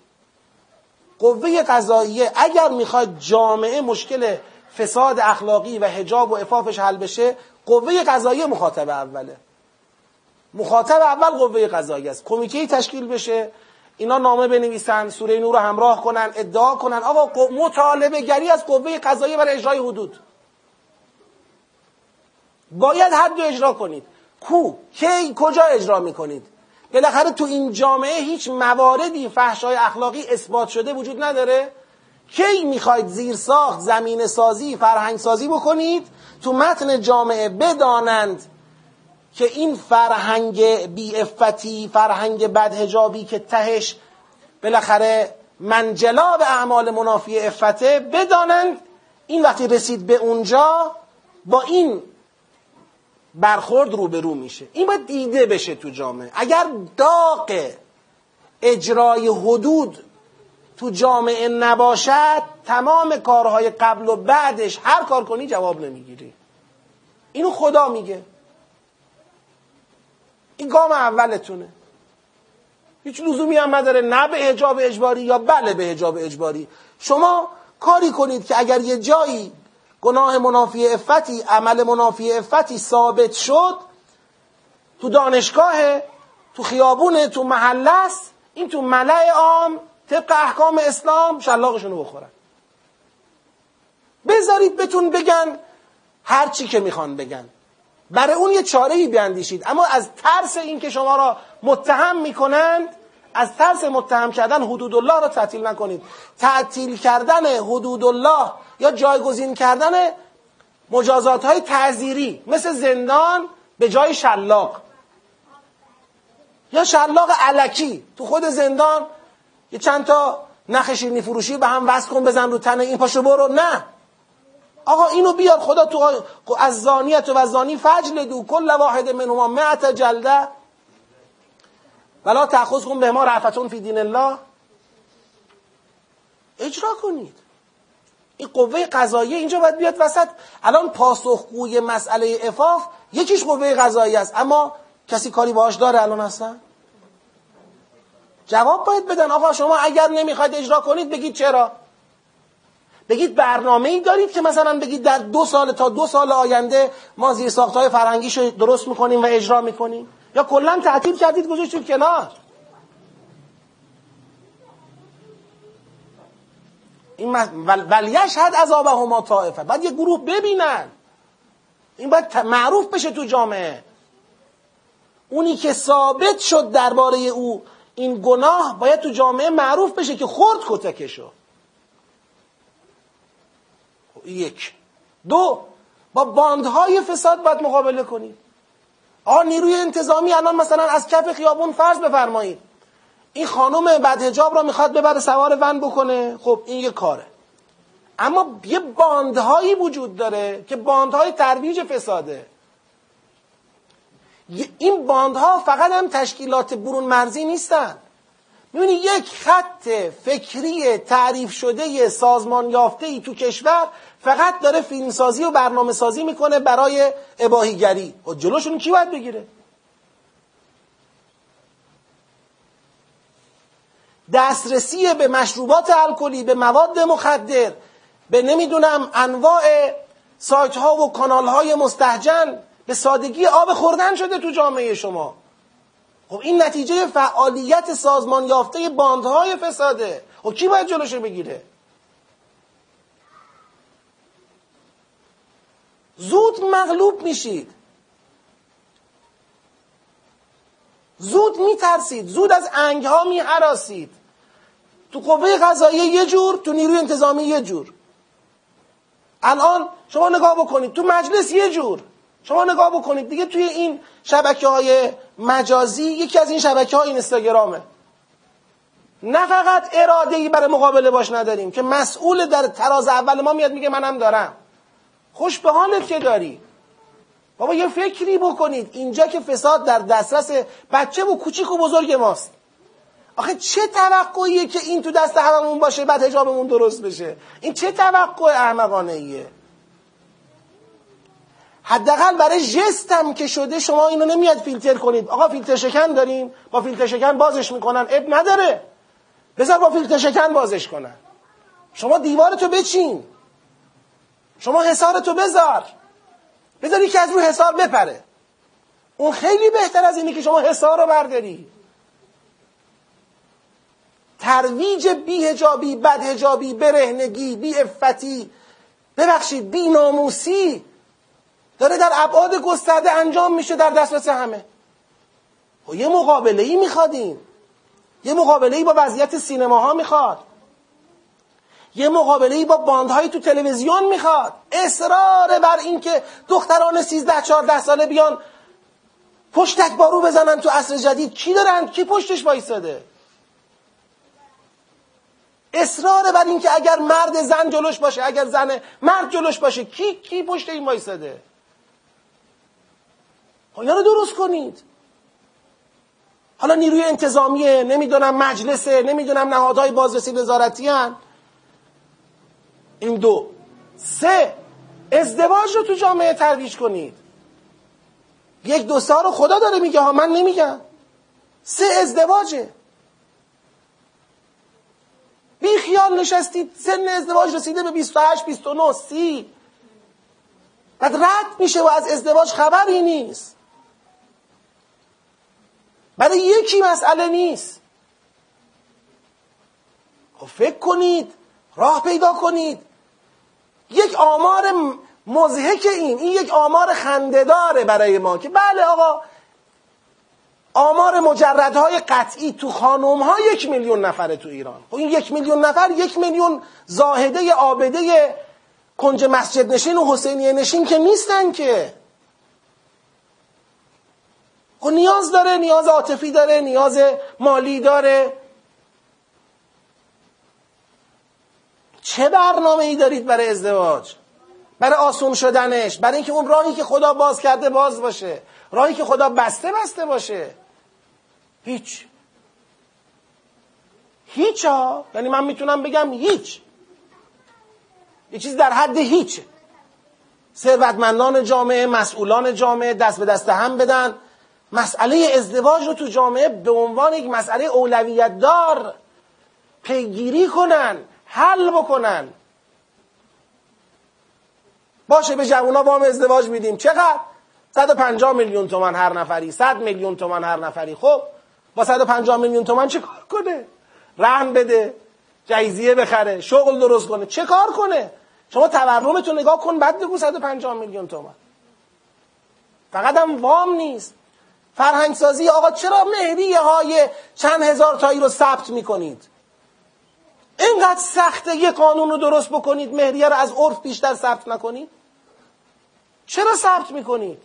قوه قضاییه. اگر می‌خواد جامعه مشکل فساد اخلاقی و هجاب و افافش حل بشه قوه قضاییه مخاطب اوله. مخاطب اول قوه قضایی است. کمیته تشکیل بشه. اینا نامه بنویسن سوره نور رو همراه کنن ادعا کنن. آقا مطالبه گری از قوه قضایی برای اجرای حدود. باید حد رو اجرا کنید. کو؟ کی؟ کجا اجرا می‌کنید؟ بالاخره تو این جامعه هیچ مواردی فحشای اخلاقی اثبات شده وجود نداره. کی می‌خواید زیر ساخت زمین سازی فرهنگ سازی بکنید؟ تو متن جامعه بدانند. که این فرهنگ بی افتی فرهنگ بدهجابی که تهش بالاخره منجلا به اعمال منافی افته بدانند این وقتی رسید به اونجا با این برخورد روبرو میشه. این باید دیده بشه تو جامعه. اگر داغ اجرای حدود تو جامعه نباشد تمام کارهای قبل و بعدش هر کار کنی جواب نمی‌گیری. اینو خدا میگه. این گام اولتونه. هیچ لزومی هم نداره نه به هجاب اجباری یا بله به هجاب اجباری. شما کاری کنید که اگر یه جایی گناه منافی افتی عمل منافی افتی ثابت شد تو دانشگاه تو خیابونه تو محله است این تو ملع عام طبق احکام اسلام شلاقشونو بخورن. بذارید بتون بگن هر چی که می‌خوان بگن. برای اون یه چاره ای بیاندیشید. اما از ترس اینکه شما را متهم می‌کنند از ترس متهم کردن حدود الله را تعطیل نکنید. تعطیل کردن حدود الله یا جایگزین کردن مجازات های تعذیری مثل زندان به جای شلاق. یا شلاق علکی. تو خود زندان یه چند تا نخ شیرینی فروشی به هم وصل کن بزن رو تن این پاشو برو. نه. آقا اینو بیار خدا تو از زانیت و زانی فجل دو کل واحد منهما معت جلده. ولا کن به ما رفتون فی دین الله. اجرا کنید. این قوه قضاییه اینجا باید بیاد وسط. الان پاسخگوی مسئله افاف یکیش قوه قضایی است. اما کسی کاری باهاش داره الان اصلا؟ جواب باید بدن. آقا شما اگر نمی‌خواید اجرا کنید بگید چرا؟ بگید برنامه ای دارید که مثلا بگید در دو سال تا دو سال آینده ما زیر ساختهای فرنگیش رو درست می‌کنیم و اجرا می‌کنیم؟ یا کلا تعطیل کردید گذاشتید کنار؟ این ولیشهد عذابه هما طائفه. بعد یه گروه ببینن. این باید معروف بشه تو جامعه. اونی که ثابت شد درباره او این گناه باید تو جامعه معروف بشه که خورد کتکشو. یک. دو با باندهای فساد باید مقابله کنید آقا نیروی انتظامی الان مثلا از کف خیابون فرض بفرمایید. این خانم بعد هجاب را می‌خواد ببره سوار ون بکنه. خب این یه کاره. اما یه باندهایی وجود داره که باندهای ترویج فساده. این باندها فقط هم تشکیلات برون مرزی نیستن. می‌بینی یک خط فکری تعریف شده سازمان یافته ای تو کشور فقط داره فیلمسازی و برنامه سازی می‌کنه برای اباهیگری. و خب جلوشون کی باید بگیره؟ دسترسی به مشروبات الکلی به مواد مخدر به نمی‌دونم انواع سایت ها و کانال های مستحجن به سادگی آب خوردن شده تو جامعه شما. خب این نتیجه فعالیت سازمان یافته باندهای فساده. خب کی باید جلوشو بگیره؟ زود مغلوب میشید. زود میترسید. زود از انگ ها میحراسید. تو قوه قضاییه یه جور تو نیروی انتظامی یه جور. الان شما نگاه بکنید تو مجلس یه جور. شما نگاه بکنید دیگه توی این شبکه های مجازی یکی از این شبکه های اینستاگرامه. نه فقط اراده ای برای مقابله باش نداریم که مسئول در تراز اول ما میاد میگه منم دارم. خوش به حالت که داری. بابا یه فکری بکنید. اینجا که فساد در دسترس بچه و کوچیک و بزرگ ماست. آخه چه توقعیه که این تو دست هممون باشه بعد حجابمون درست بشه؟ این چه توقع احمقانه ایه حداقل برای جستم که شده شما اینو نمیاد فیلتر کنید. آقا فیلتر شکن داریم. با فیلتر شکن بازش می‌کنن. اب نداره. بذار با فیلتر شکن بازش کنن. شما دیوارتو بچین. شما حسارتو بذار. بذار یکی از رو حسار بپره. اون خیلی بهتر از اینه که شما حسار رو برداری. ترویج بی هجابی بد هجابی برهنگی بی افتی ببخشید بی ناموسی داره در ابعاد گسترده انجام میشه در دسترس همه. و خب یه مقابله ای یه مقابله با وضعیت سینماها می‌خواد. یه مقابله با باندهایی تو تلویزیون می‌خواد. اصرار بر اینکه دختران 13 14 ساله بیان پشتک بارو بزنن تو عصر جدید. کی دارن؟ کی پشتش وایساده؟ اصرار بر اینکه اگر مرد زن جلوش باشه اگر زن مرد جلوش باشه کی کی پشت این وایساده؟ اینا رو درست کنید. حالا نیروی انتظامیه نمی‌دونم مجلسه نمی‌دونم نهادهای بازرسی نظارتی هن. این دو. سه. ازدواج رو تو جامعه ترویج کنید. یک دو سال رو خدا داره میگه ها من نمیگم. سه ازدواجه. بی خیال نشستید سن ازدواج رسیده به 28 29 30 بعد رد میشه و از ازدواج خبری نیست. برای یکی مسئله نیست. خب فکر کنید راه پیدا کنید. یک آمار مزهک این این یک آمار خندهداره برای ما که بله آقا آمار مجردهای قطعی تو خانوم ها یک میلیون نفره تو ایران. خب این یک میلیون نفر یک میلیون زاهده آبده کنج مسجد نشین و حسینیه نشین که نیستن که. خب نیاز داره نیاز عاطفی داره نیاز مالی داره. چه برنامه ای دارید برای ازدواج؟ برای آسون شدنش برای اینکه اون راهی که خدا باز کرده باز باشه راهی که خدا بسته بسته باشه. هیچ. هیچ ها یعنی من می‌تونم بگم هیچ. یه چیز در حد هیچ. ثروتمندان جامعه مسئولان جامعه دست به دست هم بدن. مسئله ازدواج رو تو جامعه به عنوان یک مسئله اولویت دار پیگیری کنن. حل بکنن. باشه به جوونا وام ازدواج میدیم. چقدر؟ 150 میلیون تومن هر نفری. 100 میلیون تومن هر نفری. خب با 150 میلیون تومن چه کار کنه؟ رهن بده جایزیه بخره شغل درست کنه. چه کار کنه؟ شما تورمتون نگاه کن بعد بگو 150 میلیون تومن فقط هم وام نیست. فرهنگ سازی آقا چرا مهریه های چند هزار تایی رو ثبت می‌کنید؟ اینقدر سخته یه قانون رو درست بکنید مهریه رو از عرف بیشتر ثبت نکنید؟ چرا ثبت می‌کنید؟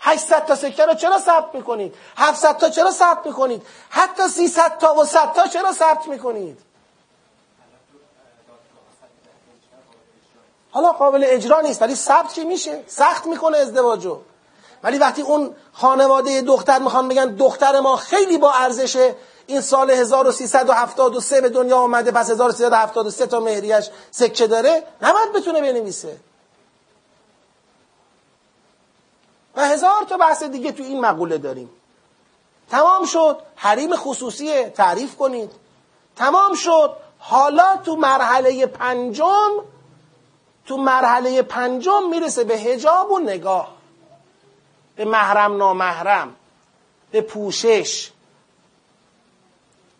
800 تا سکه رو چرا ثبت می‌کنید؟ 700 تا چرا ثبت می‌کنید؟ حتی 300 تا و 100 تا چرا ثبت می‌کنید؟ حالا قابل اجرا نیست ولی ثبت که میشه. سخت می‌کنه ازدواجو. ولی وقتی اون خانواده دختر می‌خوان بگن دختر ما خیلی با ارزشه این سال 1373 به دنیا آمده پس 1373 تا مهریش سکه داره نباید بتونه بنویسه. و هزار تا بحث دیگه تو این مقوله داریم. تمام شد حریم خصوصی تعریف کنید. تمام شد حالا تو مرحله پنجم تو مرحله پنجم می‌رسه به هجاب و نگاه. به محرم نامحرم به پوشش.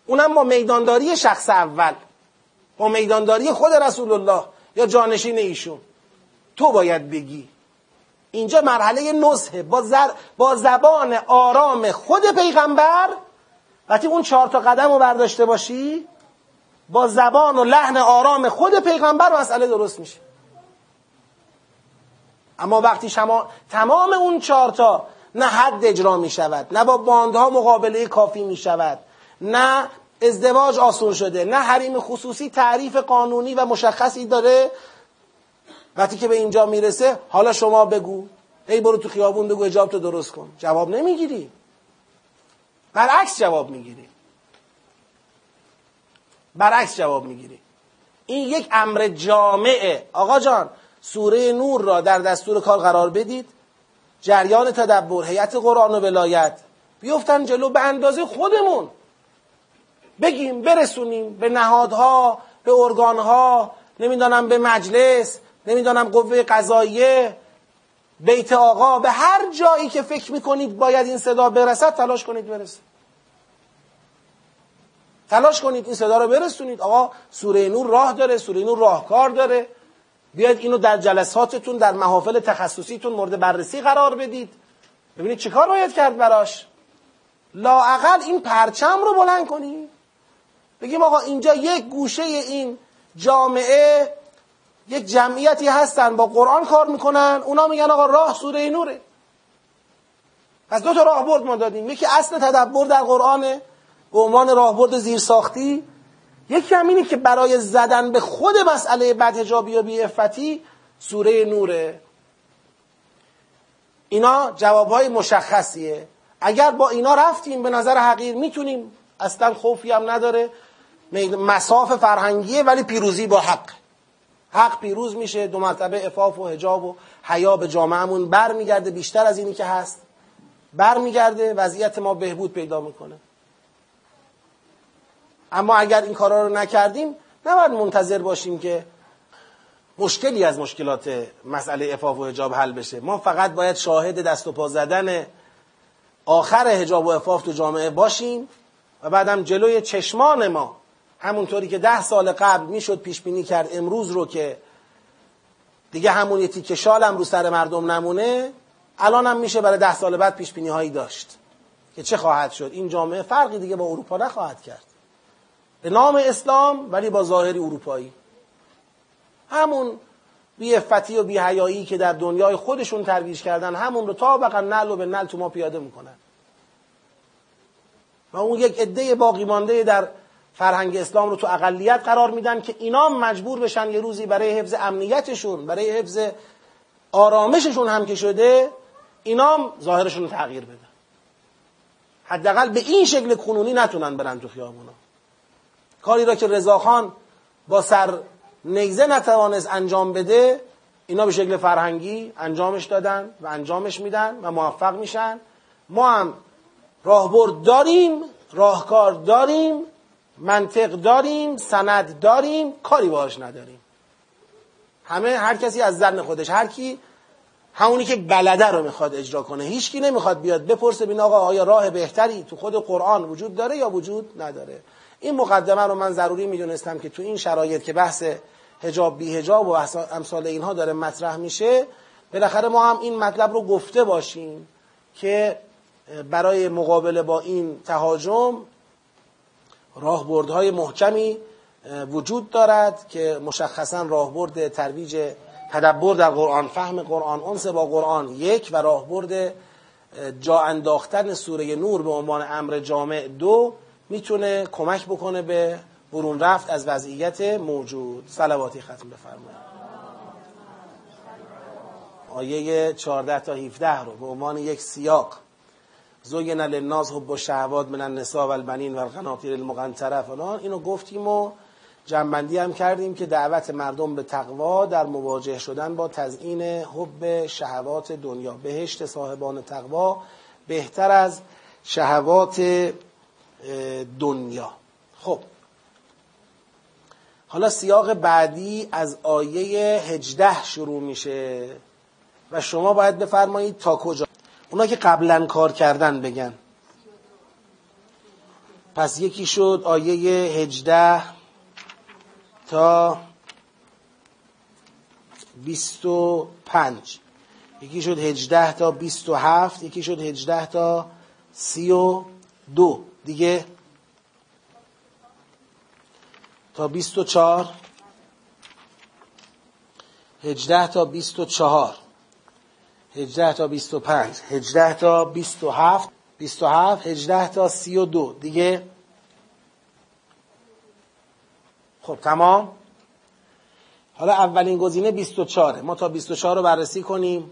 اونم با میدانداری شخص اول. با میدانداری خود رسول الله یا جانشین ایشون. تو باید بگی. اینجا مرحله نصحه. با, زر... با زبان آرام خود پیغمبر. وقتی اون چهار تا قدم رو برداشته باشی با زبان و لحن آرام خود پیغمبر مسئله درست میشه. اما وقتی شما تمام اون چهارتا نه حد اجرا می شود نه با باندها مقابله کافی می شود نه ازدواج آسون شده نه حریم خصوصی تعریف قانونی و مشخصی داره. وقتی که به اینجا می‌رسه حالا شما بگو. ای برو تو خیابون بگو اجاب تو درست کن. جواب نمی‌گیری. برعکس جواب می‌گیری. برعکس جواب می‌گیری. این یک امر جامعه. آقا جان سوره نور را در دستور کار قرار بدید. جریان تدبر هیئت قرآن و ولایت. بیفتن جلو به اندازه خودمون. بگیم برسونیم به نهادها به ارگانها نمی‌دانم به مجلس نمی‌دانم قوه قضاییه بیت آقا به هر جایی که فکر می‌کنید باید این صدا برسد تلاش کنید برسه تلاش کنید این صدا رو برسونید. آقا سوره نور راه داره سوره نور راهکار داره. بیاید اینو در جلساتتون در محافل تخصصیتون مورد بررسی قرار بدید. ببینید چیکار باید کرد براش. لاعقل این پرچم رو بلند کنید. بگیم آقا اینجا یک گوشه این جامعه یک جمعیتی هستن با قرآن کار می‌کنن اونا میگن آقا راه سوره نوره. پس دو تا راهبرد ما دادیم. یکی اصل تدبر در قرآنه به عنوان راهبرد زیرساختی. یکی هم اینه که برای زدن به خود مسئله بدهجابی و بیعفتی سوره نوره. اینا جوابهای مشخصیه. اگر با اینا رفتیم به نظر حقیر می‌تونیم. اصلا خوفی هم نداره. مساف فرهنگیه ولی پیروزی با حق. حق پیروز میشه دو مرتبه افاف و حجاب و حیا به جامعهمون برمیگرده. بیشتر از اینی که هست برمیگرده. وضعیت ما بهبود پیدا می‌کنه. اما اگر این کارا رو نکردیم نباید منتظر باشیم که مشکلی از مشکلات مسئله افاف و حجاب حل بشه. ما فقط باید شاهد دست و پا زدن آخر حجاب و افاف تو جامعه باشیم و بعدم جلوی چشمان ما همونطوری که ده سال قبل می‌شد پیش بینی کرد امروز رو که دیگه همون یه تیکه شالم رو سر مردم نمونه الان هم میشه برای ده سال بعد پیش بینی هایی داشت. که چه خواهد شد؟ این جامعه فرقی دیگه با اروپا نخواهد کرد. به نام اسلام ولی با ظاهری اروپایی. همون بی افتی و بی حیایی که در دنیای خودشون ترویج کردن همون رو تا بقا نل و به نل تو ما پیاده می‌کنن. و اون یک عده باقی مانده در فرهنگ اسلام رو تو اقلیت قرار میدن که اینا مجبور بشن یه روزی برای حفظ امنیتشون برای حفظ آرامششون هم که شده اینا ظاهرشون رو تغییر بدن. حداقل به این شکل کنونی نتونن برن تو خیابونا. کاری را که رضاخان با سر نیزه نتوانست انجام بده اینا به شکل فرهنگی انجامش دادن و انجامش میدن و موفق میشن. ما هم راهبرد داریم راهکار داریم. منطق داریم سند داریم کاری باش نداریم. همه هر کسی از زن خودش هر کی همونی که بلده رو می‌خواد اجرا کنه هیچکی نمی‌خواد بیاد بپرسه بین آقا آیا راه بهتری تو خود قرآن وجود داره یا وجود نداره؟ این مقدمه رو من ضروری می‌دونستم که تو این شرایط که بحث هجاب بی هجاب و امثال اینها داره مطرح میشه بالاخره ما هم این مطلب رو گفته باشیم که برای مقابله با این تهاجم راهبردهای محکمی وجود دارد که مشخصا راهبرد ترویج تدبر در قرآن فهم قرآن انس با قرآن یک و راهبرد جا انداختن سوره نور به عنوان امر جامع دو می‌تونه کمک بکنه به برون رفت از وضعیت موجود. صلواتی ختم بفرمایید. آیه 14 تا 17 رو به عنوان یک سیاق زوین للناس حب و شهوات من النساء و البنین و القناطیر المقنطره فلان. اینو گفتیم و جنبندی هم کردیم که دعوت مردم به تقوا در مواجه شدن با تزیین حب شهوات دنیا. بهشت صاحبان تقوا بهتر از شهوات دنیا. خب. حالا سیاق بعدی از آیه هجده شروع میشه. و شما باید بفرمایید تا کجا؟ اونا که قبلا کار کردن بگن. پس یکی شد آیه هجده تا بیست و پنج. یکی شد هجده تا بیست و هفت یکی شد هجده تا سی و دو. دیگه تا بیست و چار هجده تا بیست و چهار. هجده تا بیست و پنج. هجده تا بیست و هفت. بیست و هفت هجده تا سی و دو. دیگه؟ خب تمام. حالا اولین گزینه 24 ما تا 24 رو بررسی کنیم.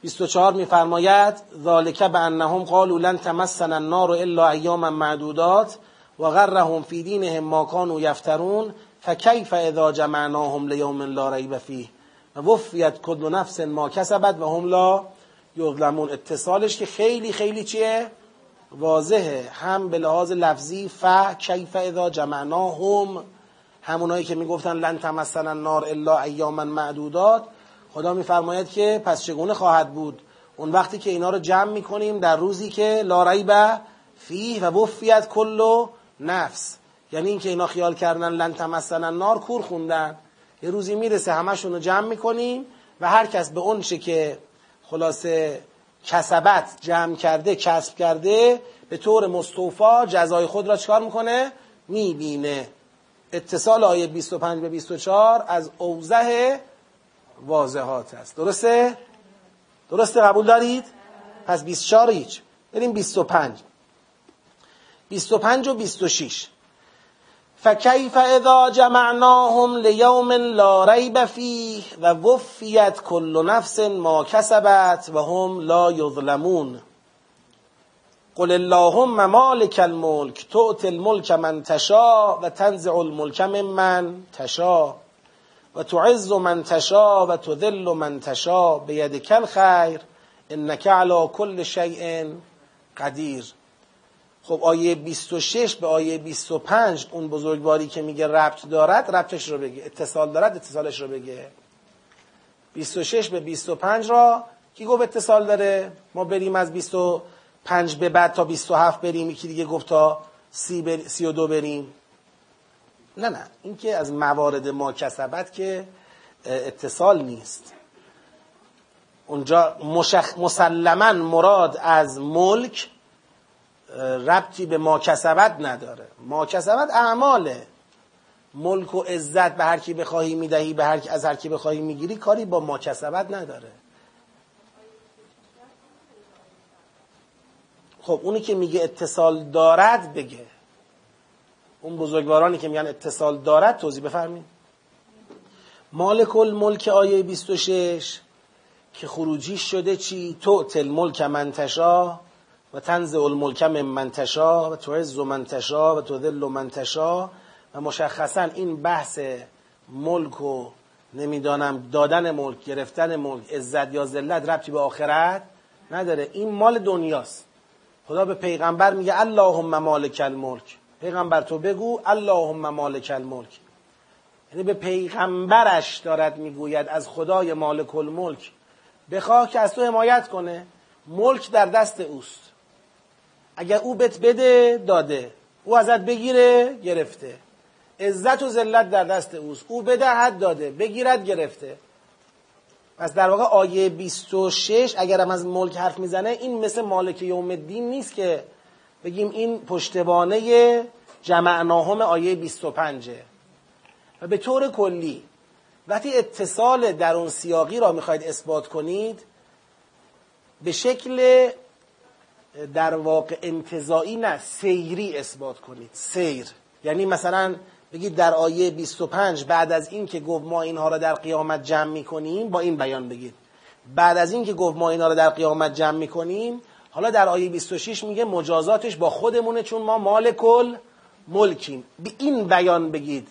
24 میفرماید ذالک بانهم قالوا لن تمسنا النار الا ایاما معدودات و غرهم فی دینهم ما كانوا یفترون فکیف اذا جمعناهم لیوم لا ریب فیه. و وفیت کل نفس ما کسبت و هم لا یظلمون. اتصالش که خیلی خیلی چیه؟ واضحه. هم به لحاظ لفظی ف کیف اذا جمعناهم. همونایی که می‌گفتن لن تمسن النار الا ایاما معدودات. خدا میفرماید که پس چگونه خواهد بود؟ اون وقتی که اینا رو جمع می‌کنیم در روزی که لا ریب فیه و وفیت کل نفس. یعنی اینکه اینا خیال کردن لن تمسن النار کور خوندن. یه روزی می‌رسه همشون رو جمع می‌کنیم و هر کس به اون که خلاصه کسبت جمع کرده کسب کرده به طور مستوفا جزای خود را چکار می‌کنه؟ می‌بینه. اتصال آیه 25 به 24 از اوزه واضحات است. درسته؟ درسته؟ قبول دارید؟ پس 24 هیچ. بریم 25 25 و 26 فکیف اذا جمعناهم لیوم لا ریب فیه و وفیت کل نفس ما کسبت و هم لا یظلمون. قل اللهم مالک الملک تؤت الملک من تشا و تنزع الملک من تشا و تعز من تشا و تذل من تشا بیدک الخیر انک علی کل شیء قدیر خب آیه 26 به آیه 25 اون بزرگواری که میگه ربط دارد ربطش رو بگه اتصال دارد اتصالش رو بگه. 26 به 25 را کی گفت اتصال داره؟ ما بریم از 25 به بعد تا 27 بریم یکی دیگه گفت تا 30 بر... 32 بریم. نه نه این که از موارد ما کسبت که اتصال نیست. اونجا مشخ... مسلما مراد از ملک ربطی به ما کسبت نداره. ما کسبت اعماله. ملک و عزت به هر کی بخواهی می‌دهی به هر از هر کی بخواهی می‌گیری کاری با ما کسبت نداره. خب اونی که میگه اتصال دارد بگه. اون بزرگوارانی که میگن اتصال دارد توضیح بفرمین مالک الملک آیه 26 که خروجی شده چی؟ تو تل ملک منتشا و تنز الملک من منتشا و تعز منتشا و تذل منتشا. و مشخصا این بحث ملک و نمی‌دانم دادن ملک گرفتن ملک عزت یا ذلت ربطی به آخرت نداره. این مال دنیاست. خدا به پیغمبر میگه اللهم مالک الملک. پیغمبر تو بگو اللهم مالک الملک. یعنی به پیغمبرش دارد می‌گوید از خدای مالک الملک. بخواه که از تو حمایت کنه. ملک در دست اوست. اگر او بت بده داده. او ازت بگیره گرفته. عزت و ذلت در دست اوست. او بدهد داده. بگیرد گرفته. پس در واقع آیه 26 اگر از ملک حرف می‌زنه این مثل مالک یوم الدین نیست که بگیم این پشتوانه جمعناهم آیه 25 و به طور کلی وقتی اتصال در اون سیاقی را می‌خواید اثبات کنید به شکل در واقع انتظایی نه سیری اثبات کنید. سیر. یعنی مثلا بگید در آیه 25 بعد از این که گفت ما اینها را در قیامت جمع می‌کنیم با این بیان بگید. بعد از این که گفت ما اینها را در قیامت جمع می‌کنیم حالا در آیه 26 میگه مجازاتش با خودمونه چون ما مال کل ملکیم. به این بیان بگید.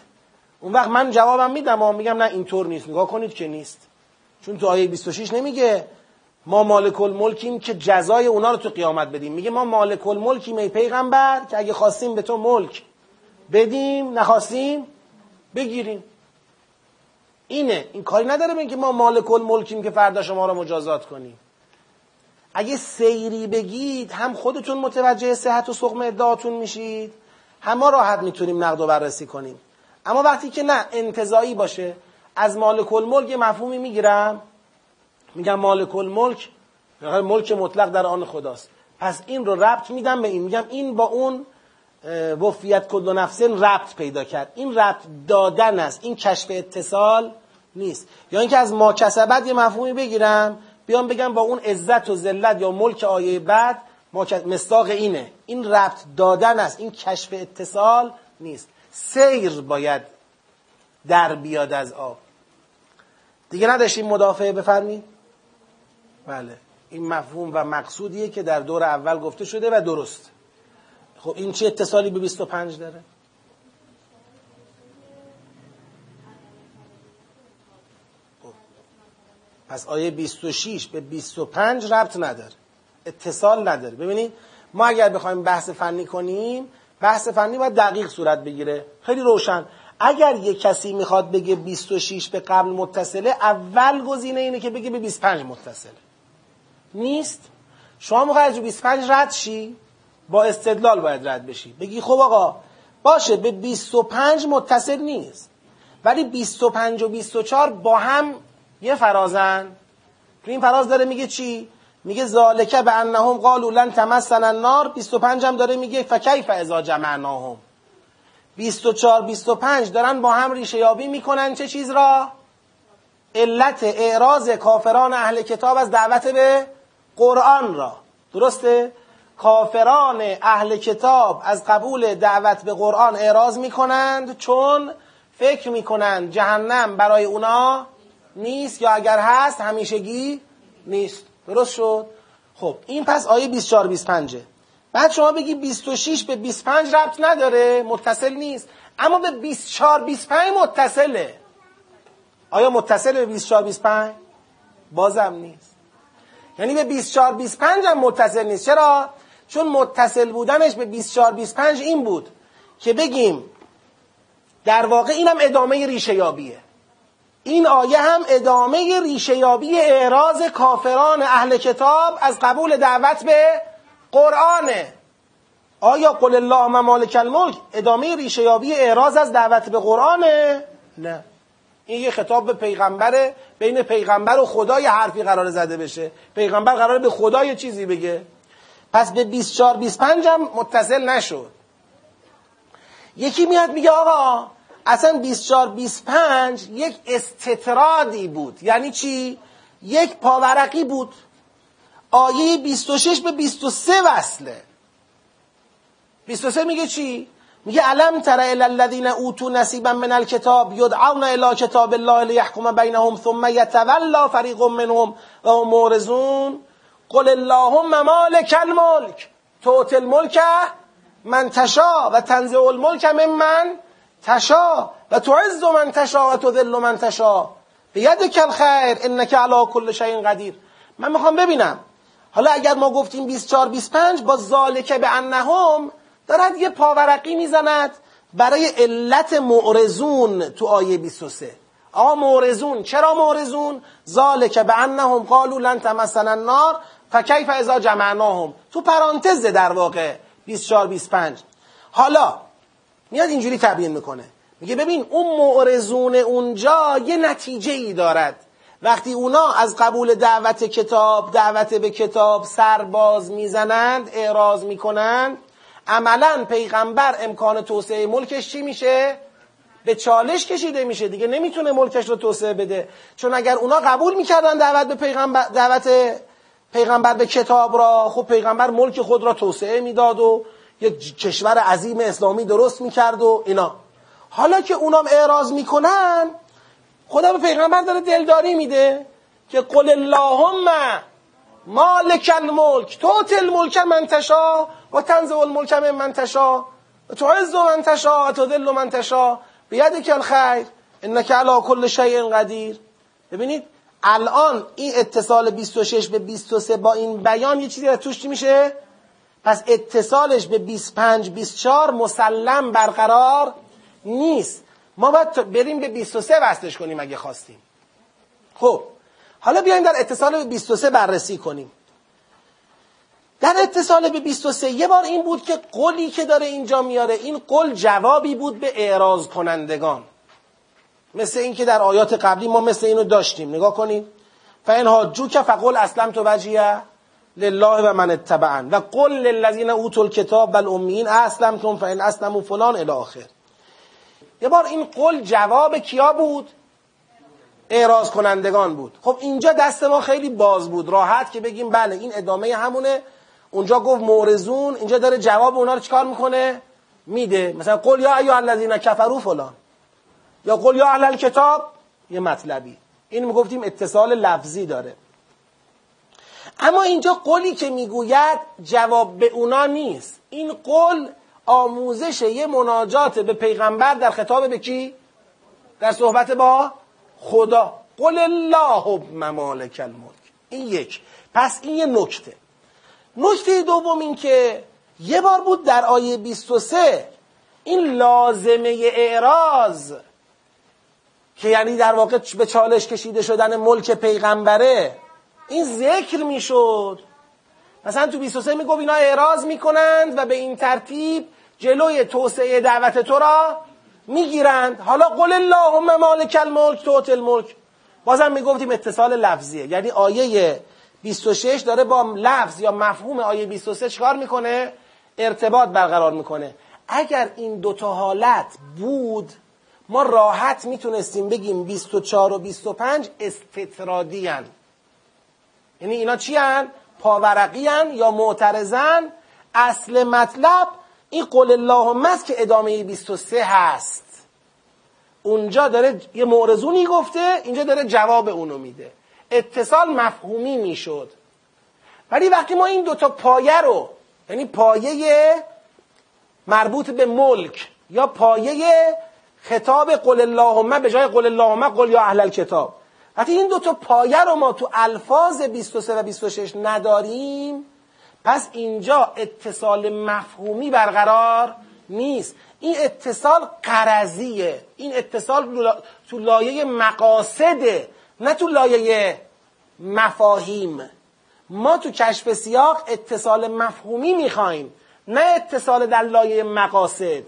اون وقت من جوابم میدم و میگم نه اینطور نیست. نگاه کنید که نیست. چون تو آیه 26 نمیگه ما مالک الملکیم که جزای اونا رو تو قیامت بدیم. میگه ما مالک الملکیم ای پیغمبر که اگه خواستیم به تو ملک بدیم نخواستیم بگیریم. اینه. این کاری نداره به که ما مالک الملکیم که فردا شما رو مجازات کنیم. اگه سیری بگید هم خودتون متوجه صحت و سقم ادعاتون میشید هم ما راحت می‌تونیم نقد و بررسی کنیم. اما وقتی که نه انتظایی باشه. از مالک الملک مفهومی می‌گیرم. میگم مالک الملک ملک مطلق در آن خداست. پس این رو ربط میدم به این. میگم این با اون وفیت کل نفسن ربط پیدا کرد. این ربط دادن است. این کشف اتصال نیست. یا اینکه از ما کسبت یه مفهومی بگیرم بیام بگم با اون عزت و ذلت یا ملک آیه بعد مستاق اینه. این ربط دادن است. این کشف اتصال نیست. سیر باید در بیاد از آب. دیگه نداشتیم مدافعه بفرمید بله. این مفهوم و مقصودیه که در دور اول گفته شده و درست. خب این چه اتصالی به 25 داره؟ خب. پس آیه 26 به 25 ربط نداره. اتصال نداره. ببینید ما اگر بخوایم بحث فنی کنیم بحث فنی باید دقیق صورت بگیره. خیلی روشن. اگر یه کسی می‌خواد بگه 26 به قبل متصله اول گزینه اینه که بگه به 25 متصله. نیست. شما می‌خواید 25 رد شی؟ با استدلال باید رد بشی. بگی خب آقا باشه به 25 متصل نیست. ولی 25 و 24 با هم یه فرازن. تو این فراز داره میگه چی؟ میگه ذالکه به انهم قالوا لن تمسنا النار. 25 هم داره میگه فکیف اذا جمعناهم. 24 25 دارن با هم ریشه یابی می‌کنن چه چیز را؟ علت اعراض کافران اهل کتاب از دعوت به قرآن را. درسته؟ کافران اهل کتاب از قبول دعوت به قرآن اعراض می‌کنند چون فکر می‌کنند جهنم برای اونا نیست یا اگر هست همیشگی نیست. درست شد؟ خب این پس آیه 24 25 بعد شما بگی 26 به 25 ربط نداره متصل نیست. اما به 24 25 متصله. آیا متصل به 24 25 بازم نیست. یعنی به 24 25 هم متصل نیست. چرا؟ چون متصل بودنش به 24 25 این بود که بگیم در واقع اینم ادامه ریشه یابیه این آیه هم ادامه ریشهیابی اعراض کافران اهل کتاب از قبول دعوت به قرآنه آیا قل الله مالک الملک ادامه ریشهیابی اعراض از دعوت به قرآنه؟ نه. این یه خطاب به پیغمبره بین پیغمبر و خدا یه حرفی قرار زده بشه. پیغمبر قرار به خدا یه چیزی بگه. پس به 24 25 هم متصل نشد. یکی میاد میگه آقا اصلا 24 25 یک استطرادی بود. یعنی چی؟ یک پاورقی بود. آیه 26 به 23 وصله. 23 میگه چی؟ میگه علم تر الی الذین اوتوا نصیبا من الکتاب یدعون الی کتاب الله لیحکم بینهم ثم یتولا فریق منهم و هم مورزون. قل اللهم مالک الملک توت الملک من تشا و تنزع الملک من من تشا و تعز من تشا و تذل من تشا. کل خیر انک علی کل شیء قدیر. من می‌خوام ببینم. حالا اگر ما گفتیم 24 25 با ذالک به انهم دارد یه پاورقی می‌زند برای علت معرزون تو آیه 23 آقا معرزون چرا معرزون ذالک به انهم قالوا لن تمسنا النار فکیف اذا جمعناهم. تو پرانتز در واقع 24 25 حالا میاد اینجوری تبیین می‌کنه. میگه ببین اون معرزون اونجا یه نتیجه ای دارد. وقتی اونا از قبول دعوت کتاب دعوت به کتاب سرباز می‌زنند اعراض می‌کنند عملا پیغمبر امکان توسعه ملکش چی میشه؟ به چالش کشیده میشه دیگه نمی‌تونه ملکش رو توسعه بده. چون اگر اونا قبول می‌کردن دعوت به پیغمبر دعوت پیغمبر به کتاب را خب پیغمبر ملک خود را توسعه می‌داد و یک کشور عظیم اسلامی درست می‌کرد و اینا. حالا که اونام اعراض می‌کنن خدا به پیغمبر داره دلداری میده که قل اللهم مالک الملک توت الملک من تشا و تنزع الملک من من تشا و تعز من تشا و تذل من تشا بیدک الخیر انک علی کل شیء قدیر. ببینید الان این اتصال 26 به 23 با این بیان یه چیزی توش میشه؟ پس اتصالش به 25 24 مسلم برقرار نیست. ما باید بریم به 23 وصلش کنیم اگه خواستیم. خب حالا بیایم در اتصال به 23 بررسی کنیم. در اتصال به 23 یه بار این بود که قولی که داره اینجا میاره این قول جوابی بود به اعراض کنندگان. مثل این که در آیات قبلی ما مثل اینو داشتیم. نگاه کنید فین حاجو که فقل اسلم تو وجیه لله و من اتبعن. و قل للذین اوتوا الکتاب بل امین اسلمتم فان اسلموا فلان الی آخر یه بار این قول جواب کیا بود؟ اعراض کنندگان بود. خب اینجا دست ما خیلی باز بود. راحت که بگیم بله این ادامه همونه. اونجا گفت مورزون اینجا داره جواب اونا رو چیکار می‌کنه؟ میده. مثلا قل یا ایها الذین کفروا فلان. یا قل یا اهل الکتاب یه مطلبی. این می‌گفتیم اتصال لفظی داره. اما اینجا قولی که می‌گوید جواب به اونا نیست. این قول آموزش یه مناجات به پیغمبر در خطاب به کی؟ در صحبت با خدا. قل الله ممالک الملک. این یک. پس این یه نکته. نکته دوم این که یه بار بود در آیه 23 این لازمه اعراض که یعنی در واقع به چالش کشیده شدن ملک پیغمبره این ذکر می‌شد. مثلا تو 23 می‌گفت اینا اعراض می‌کنند و به این ترتیب جلوی توسعه دعوت تو را می‌گیرند. حالا قل اللهم مالک الملک توت الملک. بازم می‌گفتیم اتصال لفظیه. یعنی آیه 26 داره با لفظ یا مفهوم آیه 23 چکار می‌کنه؟ ارتباط برقرار می‌کنه. اگر این دوتا حالت بود ما راحت می‌تونستیم بگیم 24 و 25 استطرادی هن. یعنی اینا چی هن؟ پاورقی هن یا معترضن اصل مطلب این قول اللهم است که ادامه 23 هست. اونجا داره یه معرضونی گفته اینجا داره جواب اونو میده. اتصال مفهومی می‌شد. ولی وقتی ما این دوتا پایه رو یعنی پایه مربوط به ملک یا پایه خطاب قل اللهم به جای قل اللهم قل یا اهل الکتاب. وقتی این دوتا پایه رو ما تو الفاظ 23 و 26 نداریم پس اینجا اتصال مفهومی برقرار نیست. این اتصال قرضیه. این اتصال تو لایه مقاصده نه تو لایه مفاهیم. ما تو کشف سیاق اتصال مفهومی می‌خوایم نه اتصال در لایه مقاصد.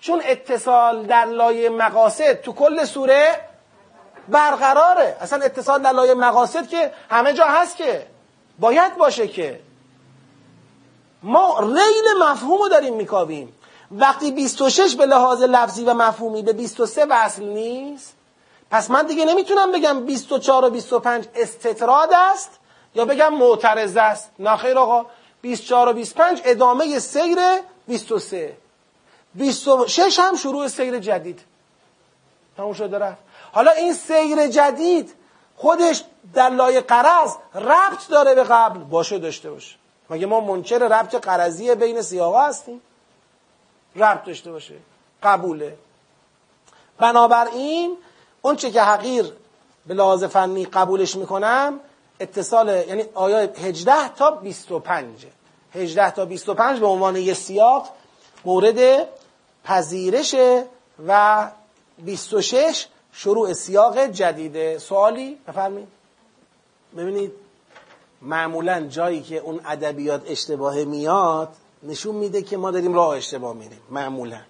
چون اتصال در لایه مقاصد تو کل سوره برقراره. اصلا اتصال در لایه مقاصد که همه جا هست که. باید باشه که. ما ریل مفهوم رو داریم میکاویم. وقتی 26 به لحاظ لفظی و مفهومی به 23 وصل نیست پس من دیگه نمی‌تونم بگم 24 و 25 استطراد است یا بگم معترض است. نخیر آقا. 24 و 25 ادامه سیر 23 26 هم شروع سیر جدید. تموم شده رفت. حالا این سیر جدید خودش در لای قرض ربط داره به قبل. باشه داشته باشه. مگه ما منکر ربط قرضی بین سیاقا هستیم؟ ربط داشته باشه. قبوله. بنابراین اون چه که حقیر به لحاظ فنی قبولش می‌کنم اتصال یعنی آیا 18 تا 25 18 تا 25 به عنوان یه سیاق مورد پذیرش و 26 شروع سیاق جدیده سوالی؟ بفرمایید. ببینید معمولا جایی که اون ادبیات اشتباه میاد نشون میده که ما داریم راه اشتباه میریم. معمولا.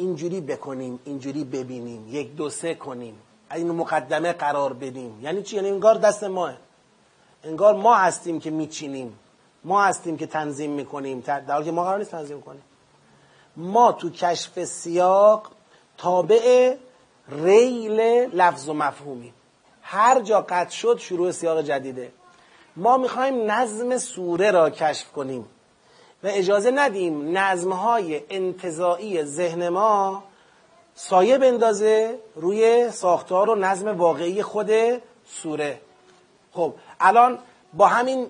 اینجوری بکنیم اینجوری ببینیم یک دو سه کنیم اینو مقدمه قرار بدیم. یعنی چی؟ یعنی انگار دست ماه. انگار ما هستیم که میچینیم. ما هستیم که تنظیم می‌کنیم. در حالی که ما قرار نیست تنظیم کنیم. ما تو کشف سیاق تابع ریل لفظ و مفهومی هر جا قطع شد شروع سیاق جدیده. ما می‌خوایم نظم سوره را کشف کنیم. و اجازه ندیم نظمهای انتظاعی ذهن ما سایه بندازه روی ساختار و نظم واقعی خود سوره. خب الان با همین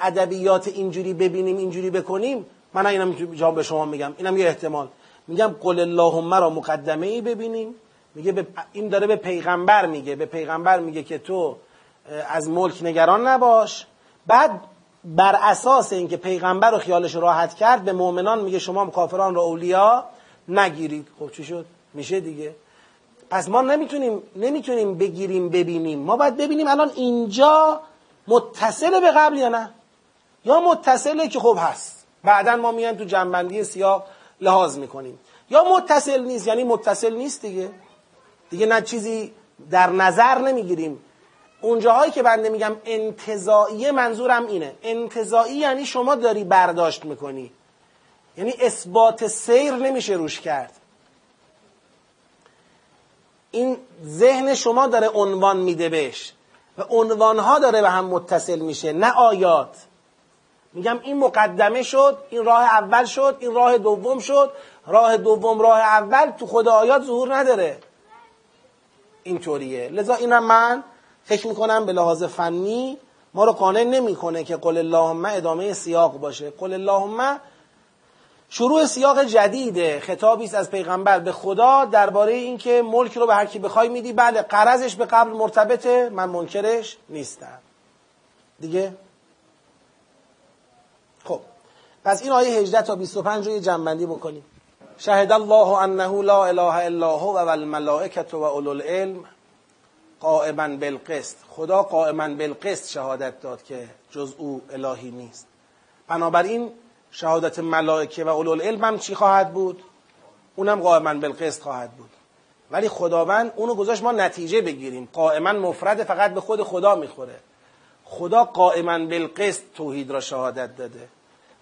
ادبیات اینجوری ببینیم اینجوری بکنیم من اینم جا به شما میگم. اینم یه احتمال. میگم قل اللهم را مقدمه ای ببینیم. میگه این داره به پیغمبر میگه. به پیغمبر میگه که تو از ملک نگران نباش. بعد بر اساس اینکه پیغمبر رو خیالش راحت کرد به مؤمنان میگه شما کافران رو اولیا نگیرید. خب چی شد؟ میشه دیگه. پس ما نمی‌تونیم نمی‌تونیم بگیریم ببینیم. ما باید ببینیم الان اینجا متصل به قبل یا نه؟ یا متصله که خب هست. بعدا ما میایم تو جنبندی سیاق لحاظ می‌کنیم. یا متصل نیست یعنی متصل نیست دیگه. دیگه نه چیزی در نظر نمی‌گیریم. اونجاهایی که بنده میگم انتظایی منظورم اینه. انتظایی یعنی شما داری برداشت می‌کنی. یعنی اثبات سیر نمیشه روش کرد. این ذهن شما داره عنوان میده بهش و عنوانها داره به هم متصل میشه نه آیات. میگم این مقدمه شد این راه اول شد این راه دوم شد. راه دوم راه اول تو خود آیات ظهور نداره. اینطوریه. لذا اینم من فکر می‌کنم به لحاظ فنی ما رو قانع نمی‌کنه که قل اللهم ادامه سیاق باشه. قل اللهم شروع سیاق جدیده. خطابی است از پیغمبر. به خدا درباره اینکه ملک رو به هر کی بخوای میدی. بله قرضش به قبل مرتبطه. من منکرش نیستم. دیگه؟ خب. پس این آیه 18 تا 25 رو یه جنبندی بکنیم. شهد الله انه لا اله الا هو و الملائکه و اولو العلم. قائما بالقسط. خدا قائما بالقسط شهادت داد که جز او الهی نیست. بنابراین شهادت ملائکه و اولو العلم هم چی خواهد بود؟ اونم قائما بالقسط خواهد بود. ولی خداوند اونو گذاشت ما نتیجه بگیریم. قائما مفرد فقط به خود خدا می‌خوره. خدا قائما بالقسط توحید را شهادت داده.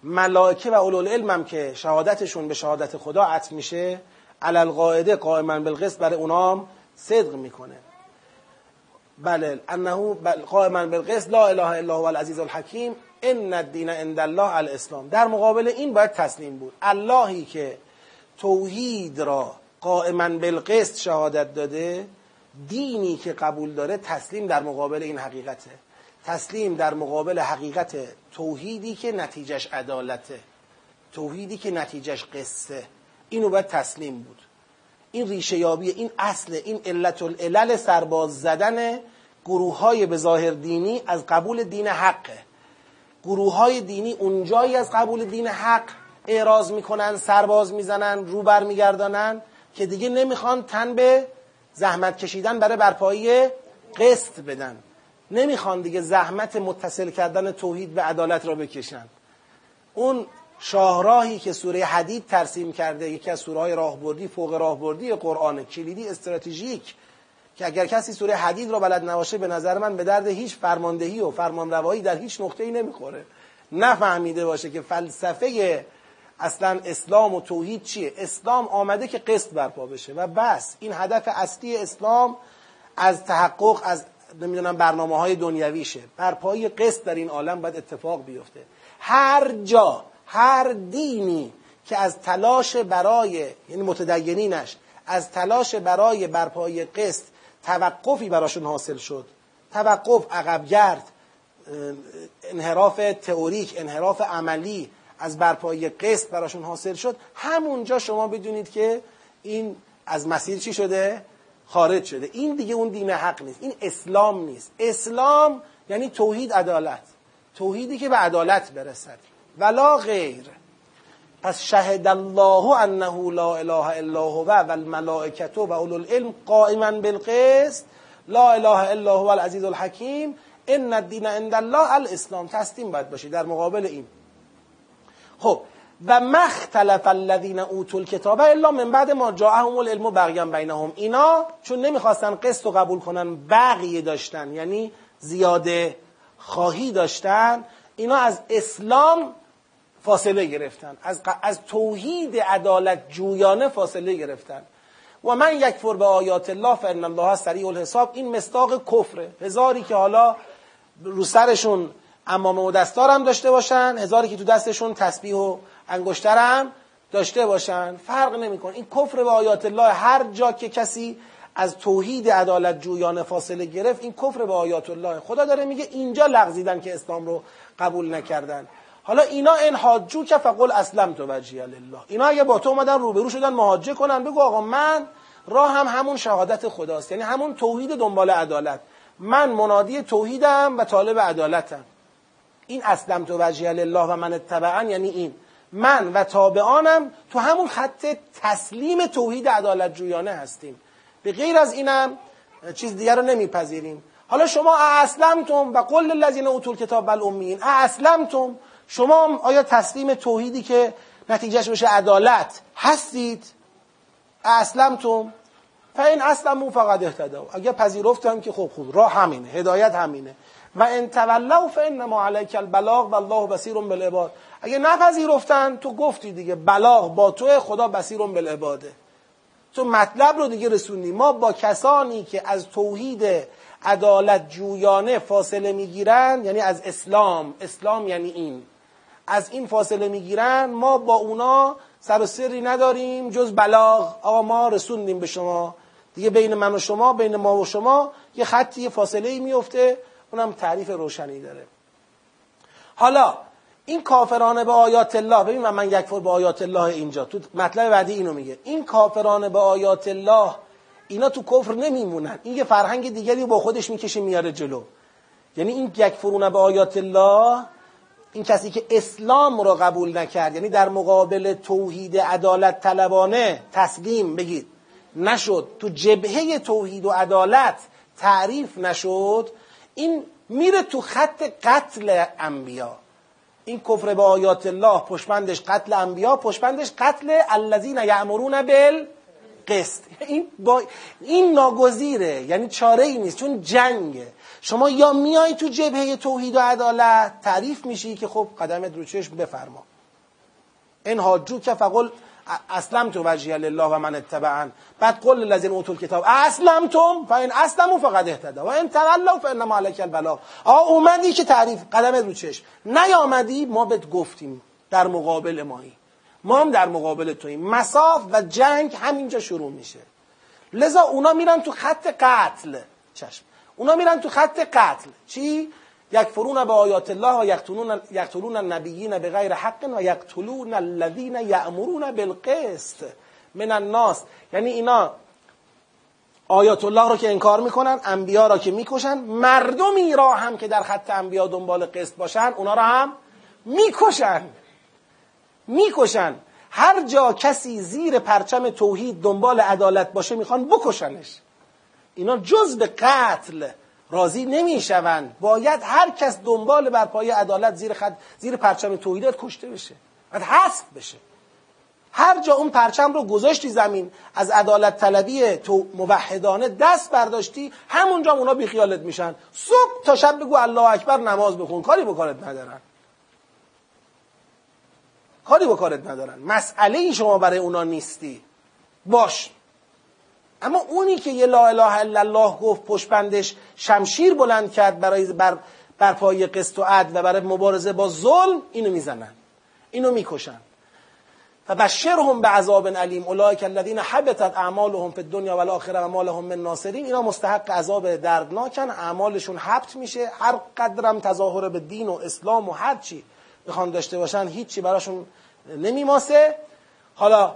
ملائکه و اولو هم که شهادتشون به شهادت خدا عطف میشه علل قاعده قائما بالقسط برای اونام صدق می‌کنه. بله انه قائما بالقسط لا اله الا هو العزیز الحکیم ان الدین عند الله الاسلام. در مقابل این باید تسلیم بود. اللهی که توحید را قائما بالقسط شهادت داده دینی که قبول داره تسلیم در مقابل این حقیقته. تسلیم در مقابل حقیقت توحیدی که نتیجهش عدالته. توحیدی که نتیجهش قصه. اینو باید تسلیم بود. این ریشه یابی این اصل این علت العلل سرباز زدن گروه های به ظاهر دینی از قبول دین حقه گروه های دینی اونجایی از قبول دین حق اعراض می‌کنن سرباز می‌زنن رو بر میگردانن که دیگه نمی‌خوان تن به زحمت کشیدن برای برپایی قسط بدن. نمی‌خوان دیگه زحمت متصل کردن توحید به عدالت را بکشن. اون شاهراهی که سوره حدید ترسیم کرده یکی از سوره های راهبردی فوق راهبردی قرآن کلیدی استراتژیک که اگر کسی سوره حدید را بلد نباشه به نظر من به درد هیچ فرماندهی و فرمانروایی در هیچ نقطه ای نمی‌خوره. نفهمیده باشه که فلسفه اصلا اسلام و توحید چیه؟ اسلام آمده که قسط برپا بشه و بس. این هدف اصلی اسلام از تحقق از نمی‌دونم برنامه های دنیویشه برپایی قسط در این عالم باید اتفاق بیفته. هر جا هر دینی که از تلاش برای یعنی متدینینش از تلاش برای برپایی قسط توقفی براشون حاصل شد. توقف عقبگرد انحراف تئوریک انحراف عملی از برپایی قسط براشون حاصل شد. همونجا شما بدونید که این از مسیر چی شده؟ خارج شده. این دیگه اون دین حق نیست. این اسلام نیست. اسلام یعنی توحید عدالت. توحیدی که به عدالت برسد. ولا غیر. پس شهد الله انه لا اله الا هو و الملائکه و اولو العلم قائما بالقسط. لا اله الا هو العزیز الحکیم. ان الدین عند الله الاسلام. تسلیم باید باشه در مقابل این. خب و مختلف الذین اوتوا الکتاب الا من بعد ما جاءهم العلم بغیا بینهم. اینا چون نمی‌خواستن قسط رو قبول کنن بقیه داشتن یعنی زیاده خواهی داشتن اینا از اسلام فاصله گرفتن. از, از توحید عدالت جویانه فاصله گرفتن. و من یکفر به آیات الله فان الله سریع الحساب. این مستاق کفره. هزاری که حالا رو سرشون امامه و دستار هم داشته باشن هزاری که تو دستشون تسبیح و انگشتر هم داشته باشن. فرق نمیکن. این کفر به آیات الله هر جا که کسی از توحید عدالت جویانه فاصله گرفت این کفر به آیات الله. خدا داره میگه اینجا لغزیدن که اسلام رو قبول نکردن. حالا اینا این حاجو که فقل اسلم تو وجهی لله. اینا اگه با تو اومدن روبرو شدن مهاجه کنن. بگو آقا من راه هم همون شهادت خداست. یعنی همون توحید دنبال عدالت. من منادی توحیدم و طالب عدالتم. این اسلم تو وجهی لله و من اتبعن یعنی این. من و تابعانم تو همون خط تسلیم توحید عدالت جویانه هستیم. به غیر از اینم چیز دیگر رو نمیپذیریم. حالا شما اسلمتم و قل للذین اوتوا الکتاب بل امین اسلمتم شما آیا تسلیم توحیدی که نتیجهش بشه عدالت هستید؟ اسلمتم. فاین اسلموا فقد اهتدوا. اگه پذیرفتم که خب خوب راه همینه هدایت همینه. و ان تولوا فانما علیک البلاغ والله بصیر بالعباد. اگه نپذیرفتن تو گفتی دیگه بلاغ با تو خدا بصیر بالعباده. تو مطلب رو دیگه رسونی ما با کسانی که از توحید عدالت جویانه فاصله می‌گیرن یعنی از اسلام. اسلام یعنی این. از این فاصله می‌گیرن ما با اونا سر و سری نداریم جز بلاغ. آقا ما رسوندیم به شما. دیگه بین من و شما بین ما و شما یه خطی یه فاصله ای میفته اونم تعریف روشنی داره. حالا این کافرانه به آیات الله ببین من, من یکفر به آیات الله اینجا. تو مطلب بعدی اینو میگه. این کافرانه به آیات الله اینا تو کفر نمیمونن. این یه فرهنگ دیگری با خودش می‌کشه میاره جلو. یعنی این یکفرونه به آیات الله این کسی که اسلام رو قبول نکرد یعنی در مقابل توحید عدالت طلبانه تسلیم بگید نشد تو جبهه توحید و عدالت تعریف نشد این میره تو خط قتل انبیا. این کفر به آیات الله پشمندش قتل انبیا پشمندش قتل الذین یعمرون بال قسط این با این ناگزیره یعنی چاره ای نیست چون جنگه. شما یا میای تو جبهه توحید و عدالت تعریف میشی که خب قدمت رو چشم بفرما. این حاجو که فقل اسلم تو وجهی لله و من اتبعن. بعد قل للذین اوتوا الکتاب اسلمتم؟ فان اسلموا فقد اهتدوا. و ان تولوا فانما علیک البلاغ. آ اومدی که تعریف قدمت رو چشم. نیامدی ما بهت گفتیم در مقابل مایی. ما هم در مقابل توییم. مساف و جنگ همینجا شروع میشه. لذا اونا میرن تو خط قتل. چشم. اونا میرن تو خط قتل. چی؟ یکفرون به آیات الله و یقتلون یقتلون النبیین به غیر حق و یقتلون الذین یأمرون بالقسط من الناس. یعنی اینا آیات الله رو که انکار می‌کنن انبیا را که می‌کشن مردمی را هم که در خط انبیا دنبال قسط باشن اونا را هم می‌کشن. می‌کشن. هر جا کسی زیر پرچم توحید دنبال عدالت باشه می‌خوان بکشنش. اینا جز به قتل راضی نمی‌شوند. باید هر کس دنبال بر پای عدالت زیر خد... زیر پرچم توحیدات کشته بشه. باید حذف بشه. هر جا اون پرچم رو گذاشتی زمین از عدالت طلبی تو موحدانه دست برداشتی همونجا اونا بیخیالت میشن. صبح تا شب بگو الله اکبر نماز بخون. کاری بکارت ندارن. کاری بکارت ندارن. مسئله شما برای اونا نیستی. باش. اما اونی که یه لا اله الا الله گفت پشپندش شمشیر بلند کرد برای بر, بر پای قسط و عدل و برای مبارزه با ظلم اینو می‌زنن. اینو می‌کشن. و بشرهم به عذاب علیم. اولئک الذین حبطت اعمالهم فی الدنیا و ما لهم من ناصرین. اینا مستحق عذاب دردناکن. اعمالشون حبط میشه. هر قدرم تظاهر به دین و اسلام و هر چی بخوان داشته باشن هیچی براشون نمیماسه. حالا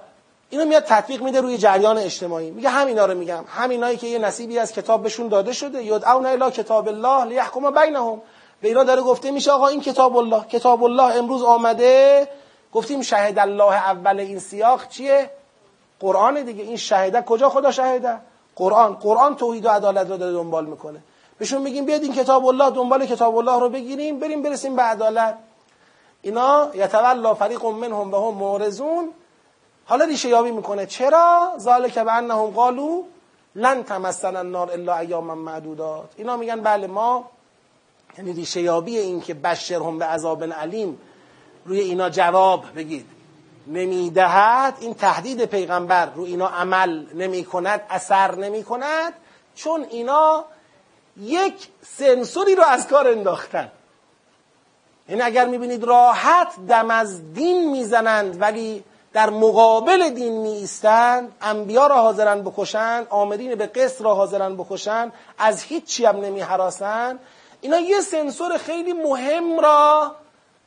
اینو میاد تطبیق میده روی جریان اجتماعی. میگه همینا رو میگم. همینایی که یه نصیبی از کتاب بهشون داده شده. یدعون الی کتاب الله لیحکم بینهم. به اینا داره گفته میشه آقا این کتاب الله. کتاب الله امروز آمده. گفتیم شهد الله اول این سیاق چیه؟ قرآن دیگه. این شهده کجا خدا شهده؟ قرآن. قرآن توحید و عدالت رو داره دنبال می‌کنه. بهشون میگیم بیاد این کتاب الله دنبال کتاب الله رو بگیریم. بریم برسیم به عدالت. اینا یتولا فریق منهم به هم معرضون. حالا ریشه یابی می‌کنه. چرا؟ ذالک به انهم قالو لن تمسن النار الا ایاما معدودات. اینا میگن بله ما یعنی ریشه یابی این که بشرهم به عذاب علیم روی اینا جواب بگید. نمی‌دهد این تهدید پیغمبر. رو اینا عمل نمی کند اثر نمی کند چون اینا یک سنسوری رو از کار انداختن. این اگر می‌بینید راحت دم از دین می‌زنند ولی در مقابل دین می ایستند انبیا را حاضرن بکشن آمرین به قصر را حاضرن بکشن از هیچی هم نمی حراسن اینا یه سنسور خیلی مهم را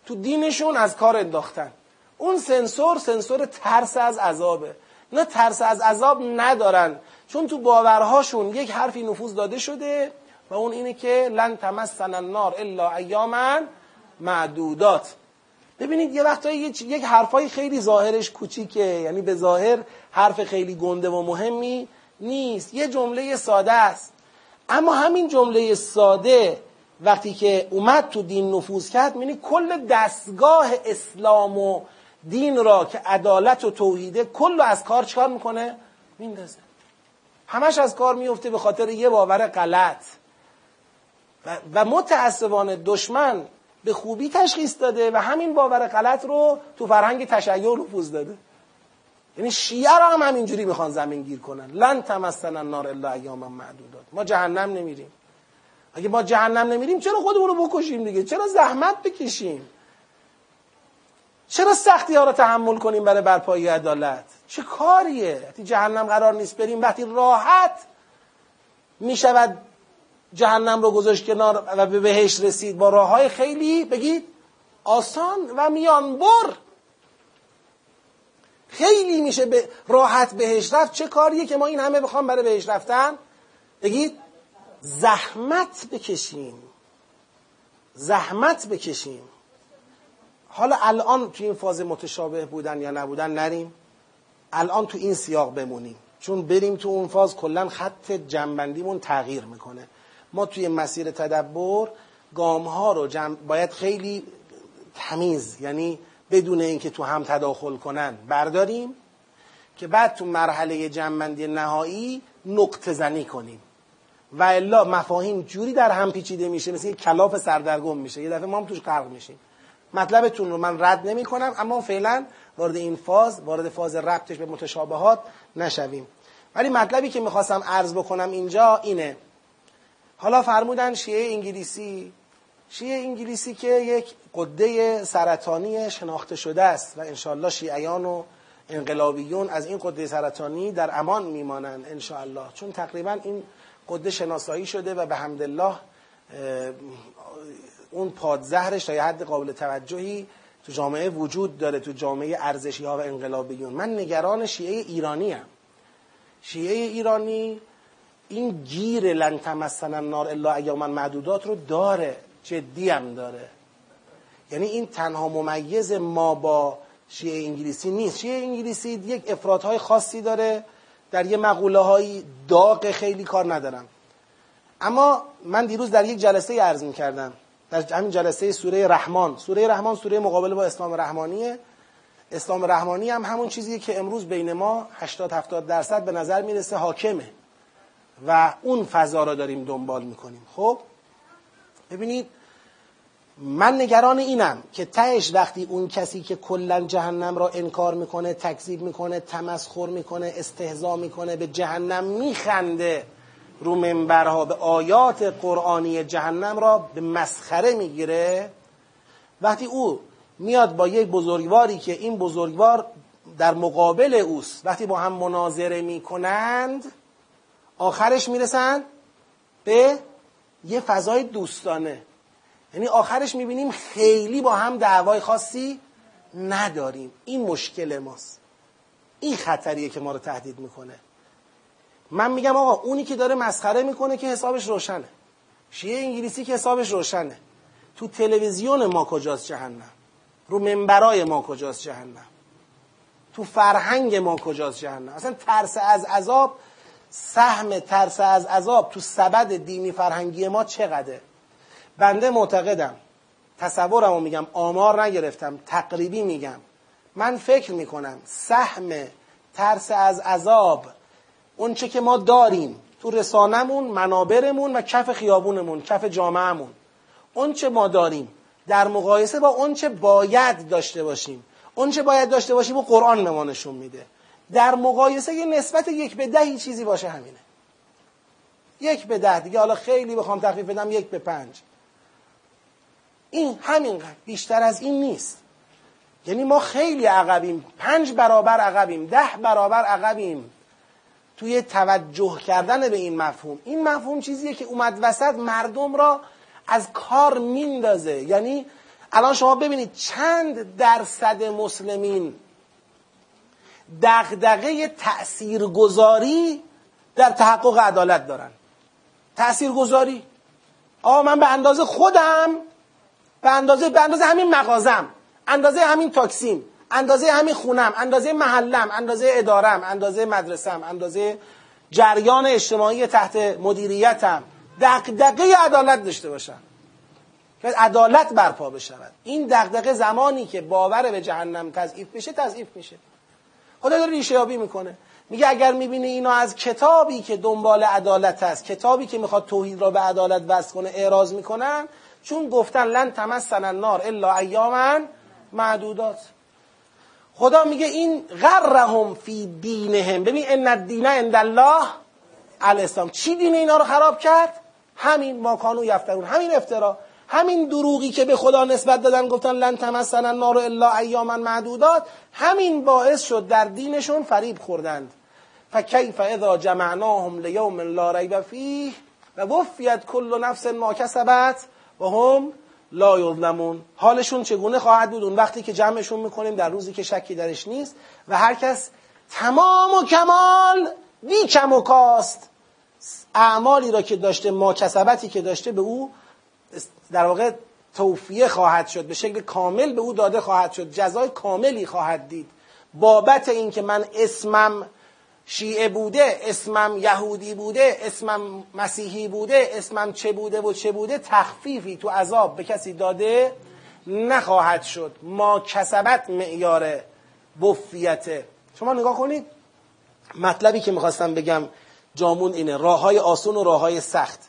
تو دینشون از کار انداختن. اون سنسور سنسور ترس از عذابه. اینا ترس از عذاب ندارن. چون تو باورهاشون یک حرفی نفوذ داده شده و اون اینه که لن تمسن النار الا ایاما معدودات. ببینید یه وقتایی یک حرفای خیلی ظاهرش کوچیکه. یعنی به ظاهر حرف خیلی گنده و مهمی نیست. یه جمله ساده است. اما همین جمله ساده وقتی که اومد تو دین نفوذ کرد می‌بینی کل دستگاه اسلام و دین را که عدالت و توحیده کل از کار چکار می‌کنه؟ میندازه. همش از کار میفته به خاطر یه باور غلط. و, و متاسفانه دشمن به خوبی تشخیص داده و همین باور غلط رو تو فرهنگ تشیع نفوذ داده. یعنی شیعه رو هم همینجوری می‌خوان زمین گیر کنن. لن تمسن النار الا ایاما معدودات. ما جهنم نمیریم. اگه ما جهنم نمیریم چرا خودمون رو بکشیم دیگه؟ چرا زحمت بکشیم؟ چرا سختی ها رو تحمل کنیم برای برپایی عدالت؟ چه کاریه؟ وقتی جهنم قرار نیست بریم وقتی راحت می‌شود جهنم رو گذاشت کنار و به بهش رسید. با راه های خیلی بگید آسان و میانبر. خیلی میشه به راحت بهش رفت. چه کاریه که ما این همه بخوام برای بهش رفتن؟ بگید زحمت بکشیم. زحمت بکشیم. حالا الان تو این فاز متشابه بودن یا نبودن نریم. الان تو این سیاق بمونیم. چون بریم تو اون فاز کلا خط جنبندیمون تغییر می‌کنه. ما توی مسیر تدبر گام ها رو باید خیلی تمیز یعنی بدون اینکه تو هم تداخل کنن برداریم که بعد تو مرحله جنبندی نهایی نقطه زنی کنیم. و الا مفاهیم جوری در هم پیچیده میشه مثل یه کلاف سردرگم میشه یه دفعه ما هم توش غرق میشیم. مطلبتون رو من رد نمی کنم اما فعلا وارد این فاز وارد فاز ربطش به متشابهات نشویم. ولی مطلبی که می‌خواستم عرض بکنم اینجا اینه. حالا فرمودن شیعه انگلیسی. شیعه انگلیسی که یک قده سرطانی شناخته شده است و انشاءالله شیعیان و انقلابیون از این قده سرطانی در امان میمانند انشاءالله. چون تقریبا این قده شناسایی شده و به حمدالله اون پادزهرش تا یه حد قابل توجهی تو جامعه وجود داره تو جامعه ارزشی ها و انقلابیون. من نگران شیعه ایرانی هم. شیعه ایرانی این گیر لن تمسن النار الا ایاما معدودات رو داره جدی هم داره. یعنی این تنها ممیز ما با شیعه انگلیسی نیست. شیعه انگلیسی یک افرادهای خاصی داره در یه مقوله های داغ خیلی کار ندارم اما من دیروز در یک جلسه عرض می کردم در همین جلسه سوره رحمان. سوره رحمان سوره مقابله با اسلام رحمانیه. اسلام رحمانی هم همون چیزیه که امروز بین ما 80 70 درصد به نظر می‌رسه حاکمه. و اون فضا را داریم دنبال می‌کنیم. خب؟ ببینید من نگران اینم که تهش وقتی اون کسی که کلا جهنم را انکار می‌کنه تکذیب می‌کنه تمسخر می‌کنه استهزا می‌کنه به جهنم میخنده رو منبرها به آیات قرآنی جهنم را به مسخره می‌گیره. وقتی او میاد با یک بزرگواری که این بزرگوار در مقابل اوست وقتی با هم مناظره می‌کنند آخرش می‌رسن به یه فضای دوستانه. یعنی آخرش می‌بینیم خیلی با هم دعوای خاصی نداریم. این مشکل ماست. این خطریه که ما رو تهدید می‌کنه. من میگم آقا اونی که داره مسخره می‌کنه که حسابش روشنه. شیعه انگلیسی که حسابش روشنه. تو تلویزیون ما کجاست جهنم؟ رو منبرای ما کجاست جهنم؟ تو فرهنگ ما کجاست جهنم؟ اصلا ترس از عذاب سهم ترس از عذاب تو سبد دینی فرهنگی ما چقدره؟ بنده معتقدم تصورمو میگم آمار نگرفتم تقریبی میگم. من فکر می‌کنم سهم ترس از عذاب اونچه که ما داریم تو رسانمون منابرمون و کف خیابونمون کف جامعهمون. اونچه ما داریم در مقایسه با اونچه باید داشته باشیم. اونچه باید داشته باشیم و قرآن به ما نشون میده. در مقایسه یه نسبت یک به دهی چیزی باشه همینه. یک به ده. دیگه حالا خیلی بخوام تخفیف بدم یک به پنج. این همینقدر. بیشتر از این نیست. یعنی ما خیلی عقبیم. پنج برابر عقبیم. ده برابر عقبیم. توی توجه کردن به این مفهوم. این مفهوم چیزیه که اومد وسط مردم را از کار میندازه. یعنی الان شما ببینید چند درصد مسلمین دغدغه تاثیرگذاری در تحقق عدالت دارن. تاثیرگذاری آقا من به اندازه خودم به اندازه به اندازه همین مغازم اندازه همین تاکسیم اندازه همین خونم اندازه محلم اندازه ادارم اندازه مدرسم اندازه جریان اجتماعی تحت مدیریتم. دقدقه عدالت داشته باشم. که عدالت برپا بشود. این دقدقه زمانی که باور به جهنم تضعیف بشه تضعیف میشه. خدا داره ریشه یابی می‌کنه. میگه اگر می‌بینی اینا از کتابی که دنبال عدالت هست کتابی که می‌خواد توحید را به عدالت وصل کنه اعراض می‌کنن چون گفتن لن تمسن النار الا ایاما معدودات. خدا میگه این غرهم فی دینهم. ببین ان الدین عند الله الاسلام. چی دین اینا رو خراب کرد؟ همین ماکانو یفترون. همین افترا. همین دروغی که به خدا نسبت دادن گفتن لن تمسن النار الا ایاما معدودات همین باعث شد در دینشون فریب خوردند. فکیف اذا جمعناهم لیوم لا ریب فیه و وفیت کل نفس ما کسبت و هم لا یظلمون. حالشون چگونه خواهد بود؟ اون وقتی که جمعشون می‌کنیم در روزی که شکی درش نیست و هر کس تمام و کمال بی کم و کاست اعمالی را که داشته ما کسبتی که داشته به او در واقع توفیه خواهد شد به شکل کامل به او داده خواهد شد جزای کاملی خواهد دید. بابت اینکه من اسمم شیعه بوده اسمم یهودی بوده اسمم مسیحی بوده اسمم چه بوده و چه بوده تخفیفی تو عذاب به کسی داده نخواهد شد. ما کسبت معیار بفیته شما نگاه کنید مطلبی که می‌خواستم بگم جامون اینه راه های آسون و راه های سخت.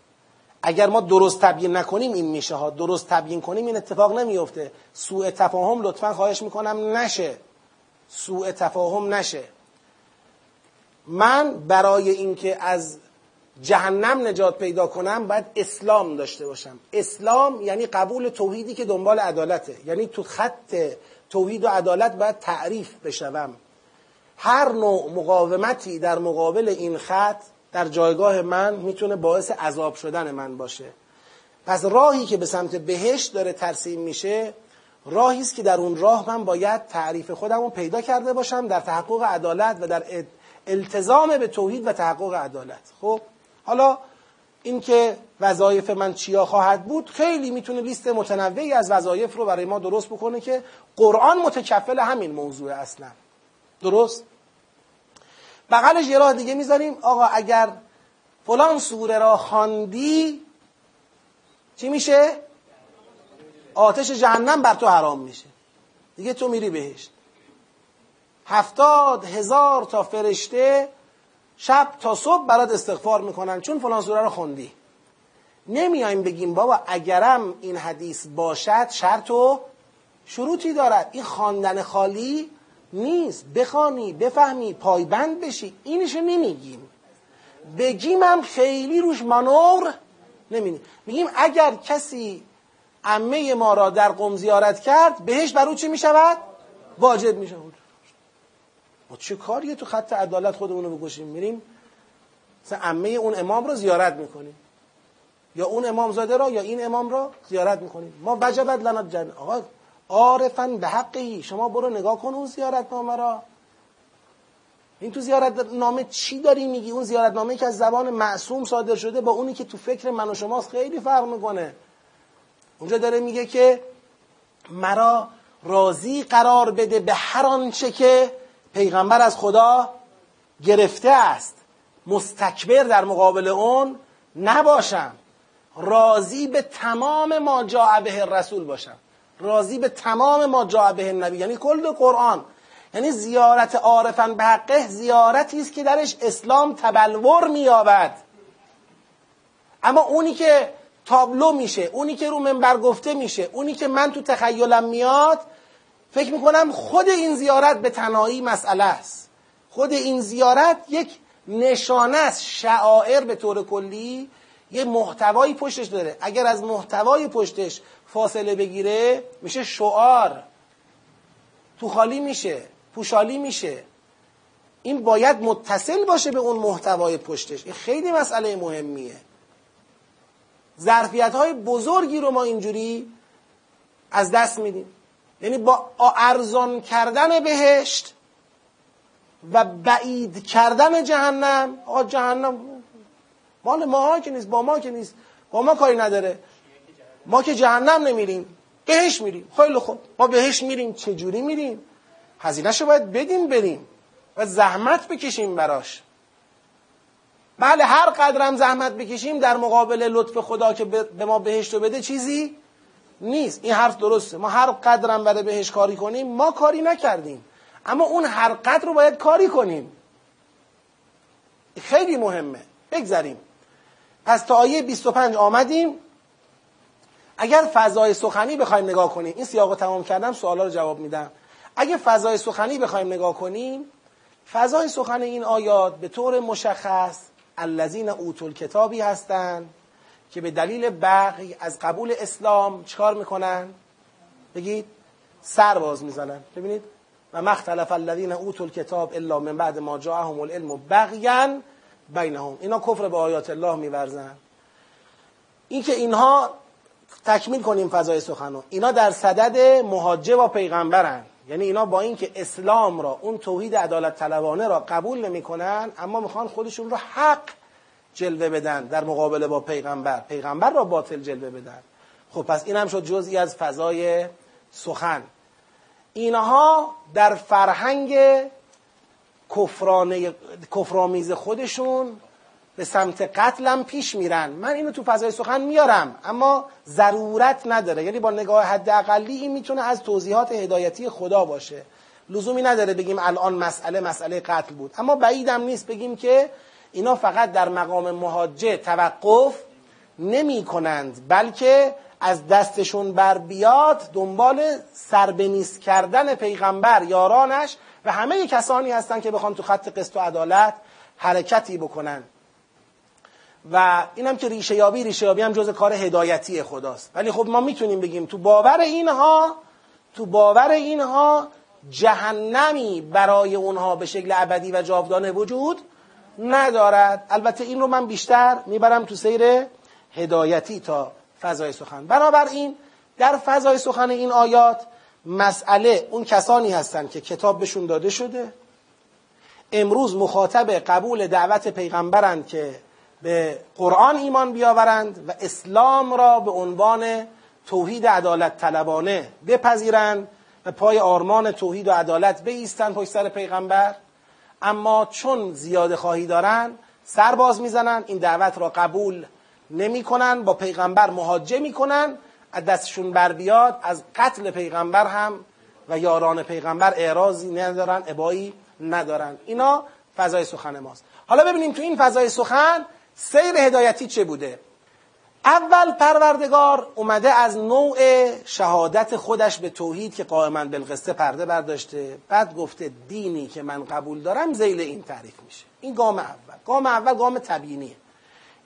اگر ما درست تبیین نکنیم این میشه ها. درست تبیین کنیم این اتفاق نمیفته سوء تفاهم لطفا خواهش می‌کنم نشه. سوء تفاهم نشه. من برای اینکه از جهنم نجات پیدا کنم باید اسلام داشته باشم. اسلام یعنی قبول توحیدی که دنبال عدالته. یعنی تو خط توحید و عدالت باید تعریف بشوم. هر نوع مقاومتی در مقابل این خط در جایگاه من می‌تونه باعث عذاب شدن من باشه. پس راهی که به سمت بهشت داره ترسیم میشه راهی است که در اون راه من باید تعریف خودم رو پیدا کرده باشم در تحقق عدالت و در التزام به توحید و تحقق عدالت. خب حالا اینکه وظایف من چیا خواهد بود خیلی می‌تونه لیست متنوعی از وظایف رو برای ما درست بکنه که قرآن متکفل همین موضوع اصلا. درست؟ بغلش یه راه دیگه می‌ذاریم. آقا اگر فلان سوره را خواندی چی میشه؟ آتش جهنم بر تو حرام میشه. دیگه تو میری بهشت. هفتاد هزار تا فرشته شب تا صبح برات استغفار می‌کنن چون فلان سوره رو خوندی. نمیایم بگیم بابا اگرم این حدیث باشد شرط و شروطی دارد. این خواندن خالی نیست. بخوانی بفهمی پایبند بشی. اینشو نمیگیم. بگیم هم خیلی روش مانور نمینی میگیم اگر کسی عمه ما را در قم زیارت کرد بهش بر چی می‌شود؟ واجب می‌شود. ما چه کاریه تو خط عدالت خودمون رو بکشیم؟ میریم مثلا عمه اون امام رو زیارت می‌کنیم. یا اون امام زاده را یا این امام را زیارت می‌کنیم. ما وجبت لنا جن آقا عارفن به حقی. شما برو نگاه کن اون زیارت نامه را. این تو زیارت نامه چی داری میگی؟ اون زیارت نامه که از زبان معصوم صادر شده با اونی که تو فکر من و شماست خیلی فرق می‌کنه. اونجا داره میگه که مرا راضی قرار بده به هر آنچه که پیغمبر از خدا گرفته است. مستکبر در مقابل اون نباشم. راضی به تمام ما جاء به رسول باشم. راضی به تمام ما جاء به نبی. یعنی کل قرآن. یعنی زیارت عارفن به حقه زیارتی است که درش اسلام تبلور مییابد. اما اونی که تابلو میشه اونی که رو منبر گفته میشه اونی که من تو تخیلم میاد فکر می‌کنم خود این زیارت به تنهایی مسئله است. خود این زیارت یک نشانه است شعائر به طور کلی یه محتوایی پشتش داره اگر از محتوای پشتش فاصله بگیره میشه شعار. تو خالی میشه پوشالی میشه. این باید متصل باشه به اون محتوای پشتش. این خیلی مسئله مهمیه. ظرفیت های بزرگی رو ما اینجوری از دست میدیم. یعنی با ارزان کردن بهشت و بعید کردن جهنم آقا جهنم مال ما که نیست با ما که نیست. با ما کاری نداره. ما که جهنم نمیریم. بهش میریم. خیلی خوب. ما بهش میریم. چجوری میریم؟ هزینهش رو باید بدیم بریم. و زحمت بکشیم براش. بله هر قدرم زحمت بکشیم در مقابل لطف خدا که به ما بهشت رو بده چیزی نیست. این حرف درسته. ما هر قدرم برای بهش کاری کنیم ما کاری نکردیم. اما اون هر قدر رو باید کاری کنیم. خیلی مهمه. بگذاریم پس تا آیه 25 آمدیم. اگر فضای سخنی بخوایم نگاه کنیم این سیاق رو تمام کردم سوالا رو جواب میدم. اگه فضای سخنی بخوایم نگاه کنیم فضای سخن این آیات به طور مشخص الذین اوتول کتابی هستند که به دلیل بقی از قبول اسلام چکار می‌کنن؟ بگید سر باز می‌زنن. ببینید و مختلف الذین اوتول کتاب الا من بعد ما جاءهم العلم بغیا بینهم. اینا کفر به آیات الله میورزن. این که اینها تکمیل کنیم فضای سخنو. اینا در صدد مهاجه و پیغمبرن. یعنی اینا با اینکه اسلام را اون توحید عدالت طلبانه را قبول نمی‌کنن اما می‌خوان خودشون رو حق جلوه بدن در مقابله با پیغمبر. پیغمبر را باطل جلوه بدن. خب پس این هم شد جزئی از فضای سخن. اینها در فرهنگ کفرآمیز خودشون به سمت قتلم پیش میرن. من اینو تو فضای سخن میارم اما ضرورت نداره. یعنی با نگاه حد اقلی این می‌تونه از توضیحات هدایتی خدا باشه. لزومی نداره بگیم الان مسئله مسئله قتل بود. اما بعیدم نیست بگیم که اینا فقط در مقام مهاجه توقف نمی کنند بلکه از دستشون بر بیاد دنبال سربنیست کردن پیغمبر یارانش و همه کسانی هستند که بخوان تو خط قسط و عدالت حرکتی بکنن. و اینم که ریشه یابی ریشه یابی هم جز کار هدایتی خداست. ولی خب ما می‌تونیم بگیم تو باور اینها تو باور اینها جهنمی برای اونها به شکل ابدی و جاودانه وجود ندارد. البته این رو من بیشتر می‌برم تو سیر هدایتی تا فضای سخن. بنابراین در فضای سخن این آیات مسئله اون کسانی هستند که کتاب بهشون داده شده. امروز مخاطب قبول دعوت پیغمبرند که به قرآن ایمان بیاورند و اسلام را به عنوان توحید عدالت طلبانه بپذیرند و پای آرمان توحید و عدالت بایستند پشت سر پیغمبر. اما چون زیاده خواهی دارن سر باز می‌زنن این دعوت را قبول نمی‌کنن با پیغمبر مهاجه می‌کنن از دستشون بر بیاد از قتل پیغمبر هم و یاران پیغمبر اعراضی ندارن ابایی ندارن. اینا فضای سخن ماست. حالا ببینیم تو این فضای سخن سیر هدایتی چه بوده. اول پروردگار اومده از نوع شهادت خودش به توحید که قائما بالقسطه پرده برداشته. بعد گفته دینی که من قبول دارم زیل این تعریف میشه. این گام اول. گام اول گام تبیینیه.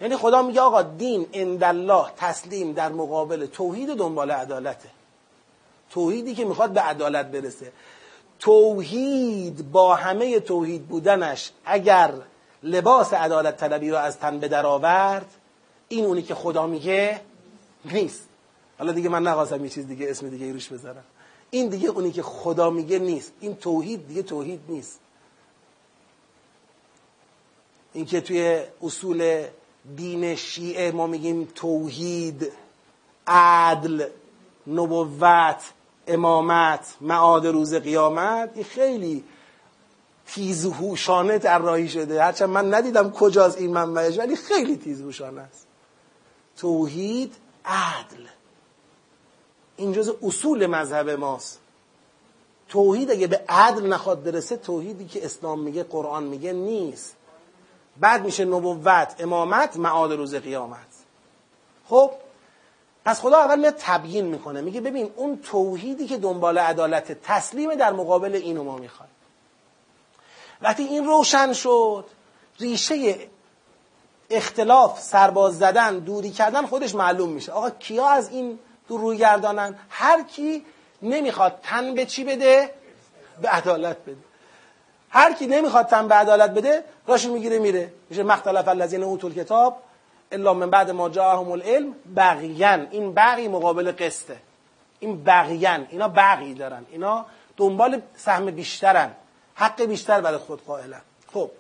یعنی خدا میگه آقا دین الله تسلیم در مقابل توحید دنبال عدالته. توحیدی که می‌خواد به عدالت برسه. توحید با همه توحید بودنش اگر لباس عدالت طلبی رو از تن به در آورد این اونی که خدا میگه نیست. حالا دیگه من نخواستم یه چیز دیگه اسم دیگه روش بذارم. این دیگه اونی که خدا میگه نیست. این توحید دیگه توحید نیست. اینکه توی اصول دین شیعه ما میگیم توحید عدل نبوت امامت معاد روز قیامت این خیلی تیزهوشانه طراحی شده. هرچند من ندیدم کجاست این منبعش ولی خیلی تیزهوشانه است. توحید عدل. این جز اصول مذهب ماست. توحید اگه به عدل نخواد برسه توحیدی که اسلام میگه قرآن میگه نیست. بعد میشه نبوت امامت معاد روز قیامت. خب پس خدا اول میاد تبیین می‌کنه میگه ببین اون توحیدی که دنبال عدالت تسلیم در مقابل اینو ما می‌خوایم. وقتی این روشن شد ریشه اختلاف سرباز زدن دوری کردن خودش معلوم میشه. آقا کیا از این دور روی گردانن؟ هر کی نمی‌خواد تن به چی بده؟ به عدالت بده. هر کی نمی‌خواد تن به عدالت بده راشو می‌گیره میره. میشه مختلف الذین اوتول کتاب الا من بعد ما جاءهم العلم بغیان این بغی مقابل قسطه. این بغیان اینا بغی دارن. اینا دنبال سهم بیشترن. حق بیشتر برای خود قائلن. خب.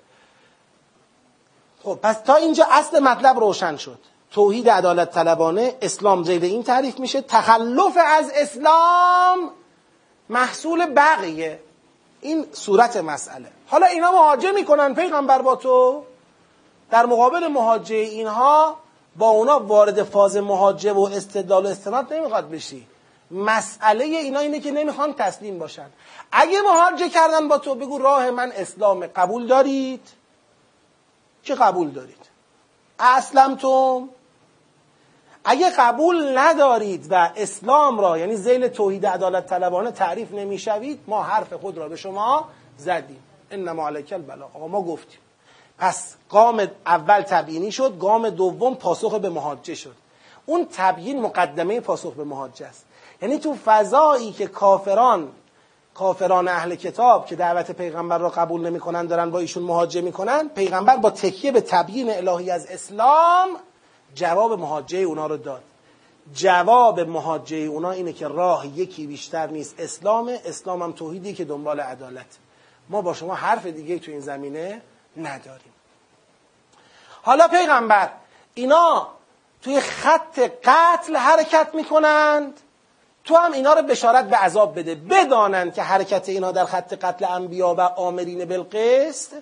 خب پس تا اینجا اصل مطلب روشن شد. توحید عدالت طلبانه اسلام زیر این تعریف میشه تخلف از اسلام محصول بقیه این صورت مسئله. حالا اینا مهاجه می‌کنن پیغمبر با تو؟ در مقابل مهاجه اینها با اونا وارد فاز مهاجه و استدلال و استناد نمی‌خواد بشی. مسئله اینا اینه که نمی‌خوان تسلیم باشن. اگه مهاجه کردن با تو بگو راه من اسلام قبول دارید؟ چه قبول دارید؟ اسلم تو اگه قبول ندارید و اسلام را یعنی زیل توحید عدالت طلبانه تعریف نمی‌شوید ما حرف خود را به شما زدیم. انما علیک البلاغ. آقا ما گفتیم. پس گام اول تبیینی شد گام دوم پاسخ به مهاجه شد. اون تبیین مقدمه پاسخ به مهاجه است. یعنی تو فضایی که کافران کافران اهل کتاب که دعوت پیغمبر را قبول نمی‌کنن دارن با ایشون مهاجه می‌کنن پیغمبر با تکیه به تبیین الهی از اسلام جواب مهاجه اونا رو داد. جواب مهاجه اونا اینه که راه یکی بیشتر نیست. اسلام اسلام هم توحیدی که دنبال عدالت. ما با شما حرف دیگه تو این زمینه نداریم. حالا پیغمبر اینا توی خط قتل حرکت می‌کنند. تو هم اینا رو بشارت به عذاب بده. بدانند که حرکت اینا در خط قتل انبیا و آمرین بالقسط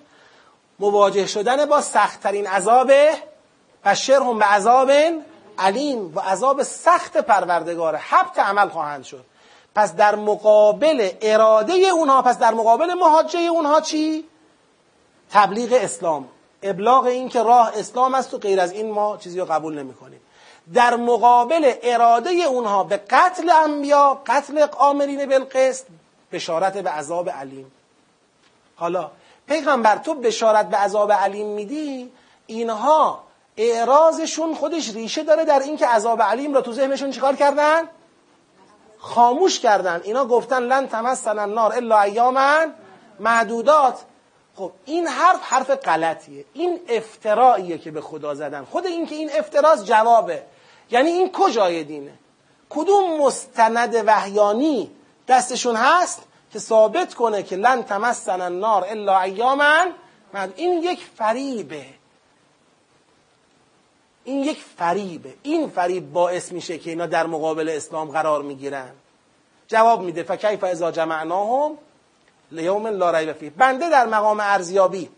مواجه شدن با سختترین عذاب و شرهم به عذاب علیم و عذاب سخت پروردگار. حبت عمل خواهند شد. پس در مقابل اراده اونها پس در مقابل مهاجه اونها چی؟ تبلیغ اسلام. ابلاغ این که راه اسلام است و غیر از این ما چیزی رو قبول نمی کنیم در مقابل اراده اونها به قتل انبیا قتل آمرین بالقسط بشارت به عذاب علیم. حالا پیغمبر تو بشارت به عذاب علیم میدی؟ اینها اعراضشون خودش ریشه داره در اینکه عذاب علیم را تو ذهنشون چیکار کردن؟ خاموش کردن. اینا گفتن لن تمسن النار الا ایاما معدودات. خب این حرف حرف غلطیه. این افتراییه که به خدا زدن. خود این که این افتراز جوابه. یعنی این کجای دینه؟ کدوم مستند وحیانی دستشون هست که ثابت کنه که لن تمسن النار الا ایاما این یک فریبه. این یک فریبه. این فریب باعث میشه که اینا در مقابل اسلام قرار می‌گیرن. جواب میده فکیف اذا جمعناهم لیوم لا ریب فیه. بنده در مقام ارزیابی.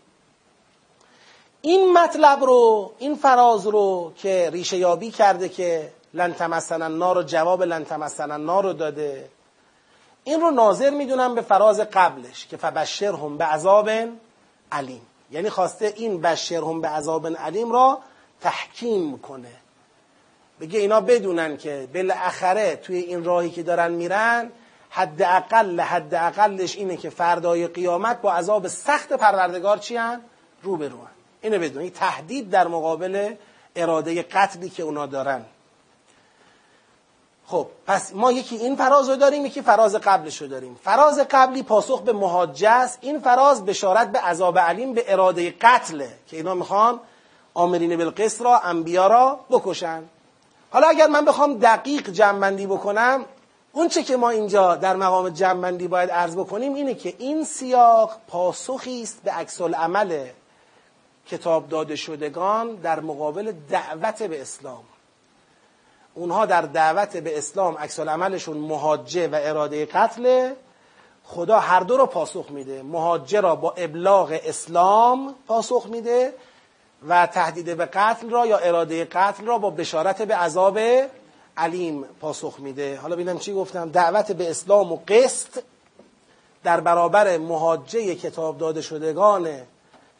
این مطلب رو این فراز رو که ریشه یابی کرده که لن تمسن النار رو جواب لن تمسن النار رو داده این رو ناظر می‌دونم به فراز قبلش که فبشرهم به عذاب علیم. یعنی خواسته این بشرهم به عذاب علیم را تحکیم کنه بگه اینا بدونن که بالاخره توی این راهی که دارن میرن حد اقل حد اقلش اینه که فردای قیامت با عذاب سخت پروردگار چی هن؟ رو به رو هن. اینو بدون این تهدید در مقابل اراده قتلی که اونا دارن خب پس ما یکی این فراز رو داریم یکی فراز قبلش رو داریم فراز قبلی پاسخ به محاجه است این فراز بشارت به عذاب علیم به اراده قتله که اینا می‌خوان آمرین بالقسط را انبیا را بکشن. حالا اگر من بخوام دقیق جمعبندی بکنم اون چه که ما اینجا در مقام جمعبندی باید عرض بکنیم اینه که این سیاق پاسخی است به عکس عمله کتاب داده شدگان در مقابل دعوت به اسلام. اونها در دعوت به اسلام عکس عملشون مهاجه و اراده قتل خدا هر دو رو پاسخ میده. مهاجه را با ابلاغ اسلام پاسخ میده. و تهدید به قتل را یا اراده قتل را با بشارت به عذاب علیم پاسخ میده. حالا ببینم چی گفتم. دعوت به اسلام و قسط در برابر مهاجه کتاب داده شدگان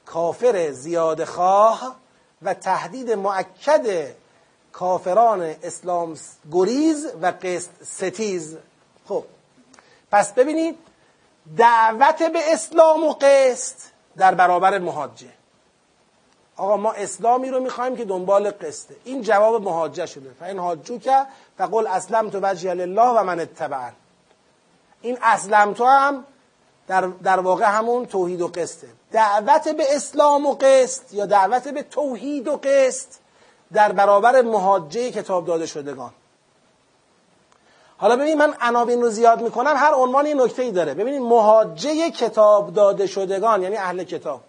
کافر زیاد خواه و تهدید معکد کافران اسلام گریز و قسط ستیز. خب پس ببینید دعوت به اسلام و قسط در برابر مهاجه. آقا ما اسلامی رو می‌خوایم که دنبال قسطه. این جواب مهاجه شده. فاین حاجو که فقل اسلم تو وجه الله و من اتبعن. این اسلم تو هم در, در واقع همون توحید و قسطه. دعوت به اسلام و قسط یا دعوت به توحید و قسط در برابر مهاجه کتاب داده شدگان. حالا ببینید من عناوین رو زیاد می‌کنم. هر عنوان یه نکته ای داره. ببینید مهاجه کتاب داده شدگان یعنی اهل کتاب.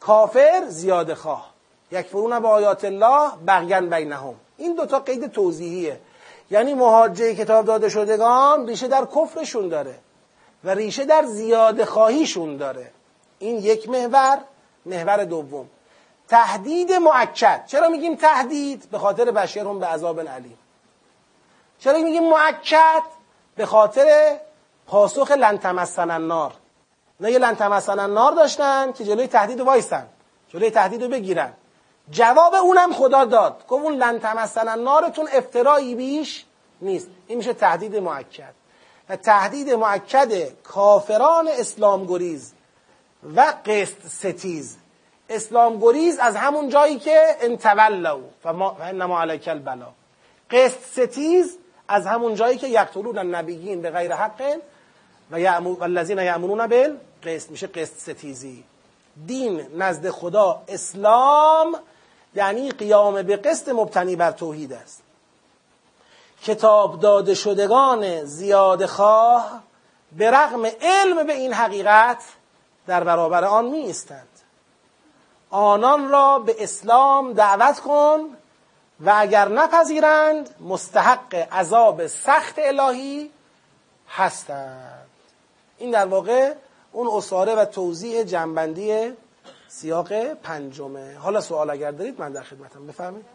کافر زیاده خواه. یک فرون به آیات الله بغیان بینهم. این دوتا قید توضیحیه. یعنی مهاجه کتاب داده شدگان ریشه در کفرشون داره و ریشه در زیاده خواهیشون داره. این یک محور محور دوم. تهدید معکد چرا میگیم تهدید؟ به خاطر بشرهم به عذاب علیم چرا میگیم معکد به خاطر پاسخ لن تمسن النار. نه یه لن تمسن النار داشتن که جلوی تهدید وایسن جلوی تهدید رو بگیرن. جواب اونم خدا داد. گفت اون لن تمسن النارتون افترایی بیش نیست. این میشه تهدید مؤکد و تهدید مؤکد کافران اسلام گریز و قسط ستیز. اسلام گریز از همون جایی که ان تولوا فانما علیک البلاغ. قسط ستیز از همون جایی که یقتلون النبیین بغیر حق و الذین یامرون بالقسط میشه قسط ستیزی. دین نزد خدا اسلام یعنی قیام به قسط مبتنی بر توحید است. کتاب داده شدگان زیاد خواه به رغم علم به این حقیقت در برابر آن می آنان را به اسلام دعوت کن و اگر نپذیرند مستحق عذاب سخت الهی هستند. این در واقع اون اصاره و توضیح جنبندی سیاق پنجمه. حالا سوال اگر دارید من در خدمتم. بفرمایید.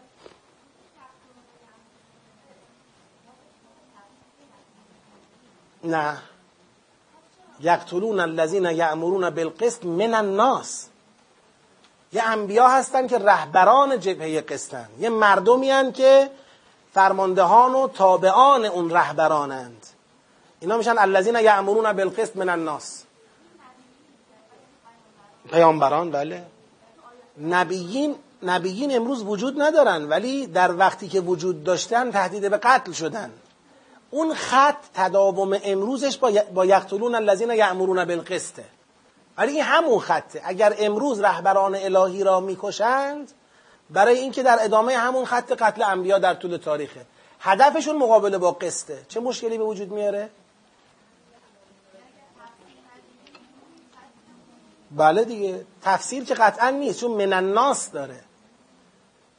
نه. یقتلون الذین یأمرون بالقسط من الناس. یه انبیا هستن که رهبران جبهه قسطن یه مردمی هن که فرماندهان و تابعان اون رهبرانند. اینا میشن الذین یأمرون بالقسط من الناس. پیامبران بله. نبیین نبیین امروز وجود ندارن ولی در وقتی که وجود داشتن تهدید به قتل شدن. اون خط تداوم امروزش با, یقتلون الذین یأمرون بالقسطه ولی این همون خطه. اگر امروز رهبران الهی را می‌کشند برای اینکه در ادامه همون خط قتل انبیا در طول تاریخه. هدفشون مقابله با قسطه. چه مشکلی به وجود میاره؟ بله دیگه. تفسیر که قطعا نیست چون من الناس داره.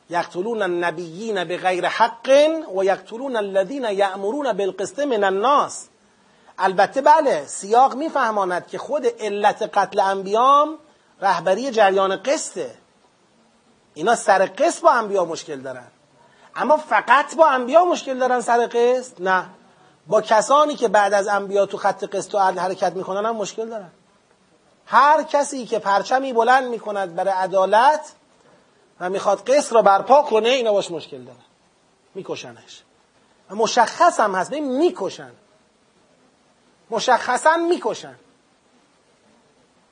یقتلون النبیین به غیر حق و یقتلون الذین یأمرون بالقسط من الناس. البته بله سیاق میفهماند که خود علت قتل انبیام رهبری جریان قسطه. اینا سر قسط با انبیا مشکل دارن. اما فقط با انبیا مشکل دارن سر قسط؟ نه. با کسانی که بعد از انبیا تو خط قسط و عدل حرکت می‌کنن هم مشکل دارن. هر کسی که پرچمی بلند می‌کند برای عدالت و می‌خواد قسط را برپا کنه اینا باش مشکل دارن میکشنش. و مشخص هم هست. ببین می‌کشن. مشخصا می‌کشن.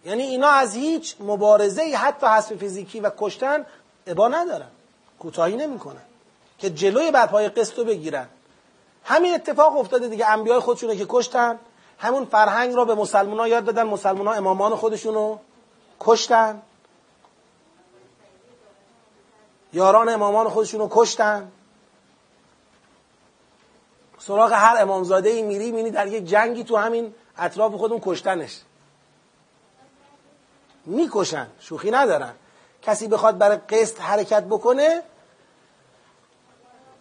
یعنی اینا از هیچ مبارزه حتی حسب فیزیکی و کشتن ابا ندارن. کوتاهی نمی‌کنن. که جلوی برپای قسط رو بگیرن. همین اتفاق افتاده دیگه. انبیای خودشونه که کشتن. همون فرهنگ را به مسلمان ها یاد دادن مسلمان ها امامان خودشونو کشتن. یاران امامان خودشونو کشتن. سراغ هر امامزاده ای میری میری در یک جنگی تو همین اطراف خودمون کشتنش. می‌کشن شوخی ندارن. کسی بخواد برای قسط حرکت بکنه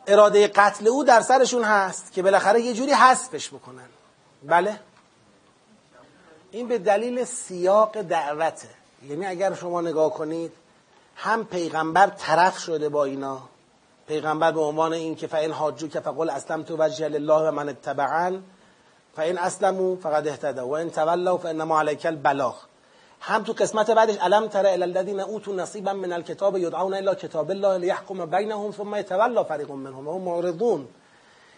اراده قتل او در سرشون هست که بالاخره یه جوری حذفش بکنن. بله. این به دلیل سیاق دعوته. یعنی اگر شما نگاه کنید هم پیغمبر طرف شده با اینا. پیغمبر به عنوان این که فعین حاجو که فقل اسلم تو وجه لله و من اتبعن. فعین اسلمو فقد اهتدوا و این تولوا فانما علیک البلاغ. هم تو قسمت بعدش علم تره الی الذین اوتوا نصیبا من الکتاب یدعون الی کتاب الله لیحکم بینهم ثم یتولا فریق منهم وهم معرضون.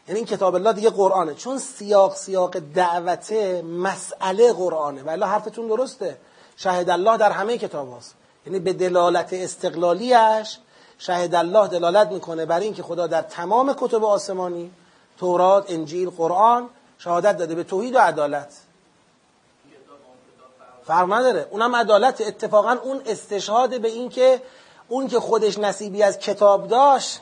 یعنی این کتاب الله دیگه قرآنه. چون سیاق سیاق دعوته مسئله قرآنه. ولی حرفتون درسته. شهد الله در همه کتاب هاست. یعنی به دلالت استقلالیش شهد الله دلالت می‌کنه بر اینکه خدا در تمام کتب آسمانی تورات انجیل قرآن شهادت داده به توحید و عدالت. فرق نداره. اونم عدالت. اتفاقا اون استشهاد به این که اون که خودش نصیبی از کتاب داشت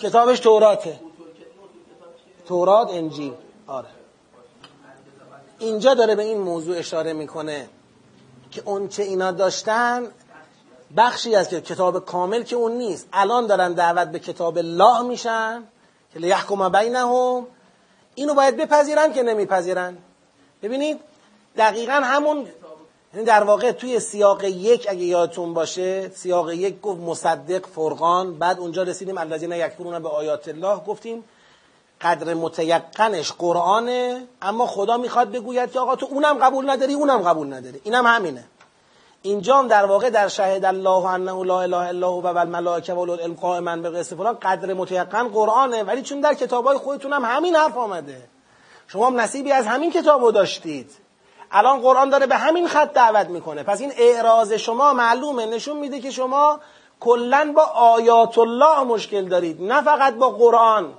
کتابش توراته. تورات انجیل. آره. اینجا داره به این موضوع اشاره می‌کنه که اون چه اینا داشتن بخشی از کتاب کامل که اون نیست. الان دارن دعوت به کتاب الله میشن که لیحکم بینهم. اینو باید بپذیرن که نمیپذیرن. ببینید دقیقا همون یعنی در واقع توی سیاق یک اگه یادتون باشه سیاق یک گفت مصدق فرقان. بعد اونجا رسیدیم الذین یکفرون به آیات الله. گفتیم قدر متیقنش قرآنه اما خدا می‌خواد بگوید که آقا تو اونم قبول نداری اونم قبول نداری. اینم همینه. اینجا هم در واقع در شهد الله انه لا اله الا هو و الملائکه و العلم قائما به قسط فلان قدر متیقن قرآنه. ولی چون در کتابای خودتون هم همین حرف آمده. شما هم نصیبی از همین کتابو داشتید. الان قرآن داره به همین خط دعوت می‌کنه. پس این اعراض شما معلومه. نشون میده که شما کلا با آیات الله مشکل دارید نه فقط با قرآن.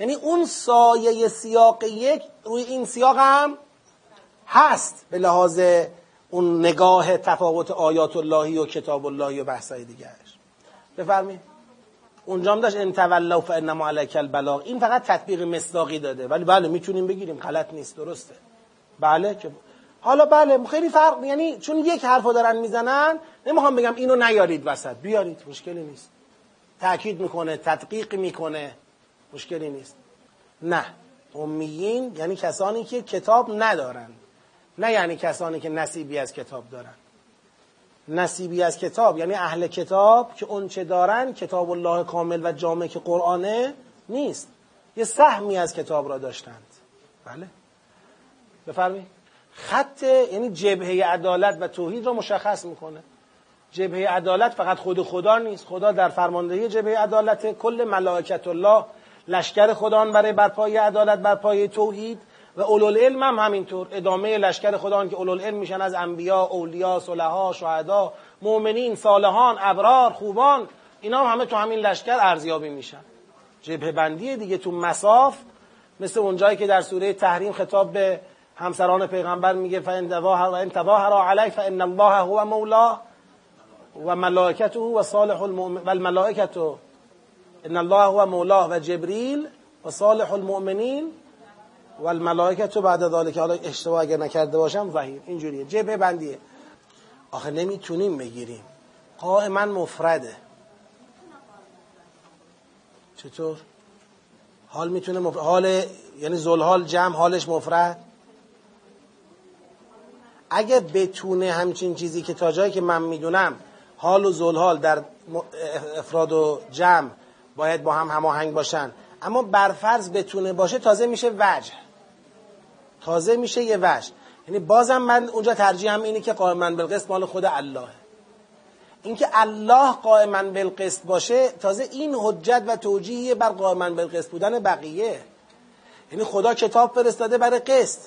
یعنی اون سایه سیاق یک روی این سیاق هم هست به لحاظ اون نگاه تفاوت آیات اللهی و کتاب اللهی و بحثای دیگرش بفرمایید. اونجا هم داشت ان تولوا فانما علیک البلاغ. این فقط تطبیق مصداقی داده. ولی بله می‌تونیم بگیریم. غلط نیست. درسته. بله که حالا بله خیلی فرق یعنی چون یک حرفو دارن می‌زنن نمی‌خوام بگم اینو نیارید وسط. بیارید مشکلی نیست. تاکید می‌کنه تدقیق می‌کنه. مشکلی نیست. نه. امیین یعنی کسانی که کتاب ندارن. نه یعنی کسانی که نصیبی از کتاب دارن. نصیبی از کتاب یعنی اهل کتاب که اون چه دارن کتاب الله کامل و جامع که قرآنه نیست. یه سهمی از کتاب را داشتند. بله. بفرمایید. خط یعنی جبهه عدالت و توحید را مشخص می‌کنه. جبهه عدالت فقط خود خدا نیست. خدا در فرماندهی جبهه عدالت کل ملائکت الله لشکر خدا برای برپای عدالت برپای توحید و اولول علم هم همینطور. ادامه لشکر خدا که اولول علم میشن از انبیا اولیا صلحا شهدا مؤمنین صالحان ابرار خوبان اینا هم همه تو همین لشکر ارزیابی میشن. جبهه بندی دیگه تو مساف مثل اونجایی که در سوره تحریم خطاب به همسران پیغمبر میگه فان تظاهر علی فان الله هو مولاه و ملائکته و صالح المؤمن و الملائکته ان الله هو مولاه و جبریل و صالح المؤمنین و الملائکه بعد ذالک حالا اشتباه اگر نکرده باشم ظهیر اینجوریه. جبه بندیه. آخه نمی‌تونیم بگیریم. قائما مفرده. چطور؟ حال می‌تونه مفرد حال یعنی زلحال جمع حالش مفرد؟ اگه بتونه همچین چیزی که تا جایی که من می‌دونم حال و زلحال در افراد و جمع باید با هم هماهنگ باشن. اما برفرض بتونه باشه تازه میشه وجه. تازه میشه یه وجه. یعنی بازم من اونجا ترجیحم اینه که قائما بالقسط مال خود الله. اینکه الله قائما بالقسط باشه تازه این حجت و توجیهی بر قائما بالقسط بودن بقیه. یعنی خدا کتاب فرستاده برای قسط.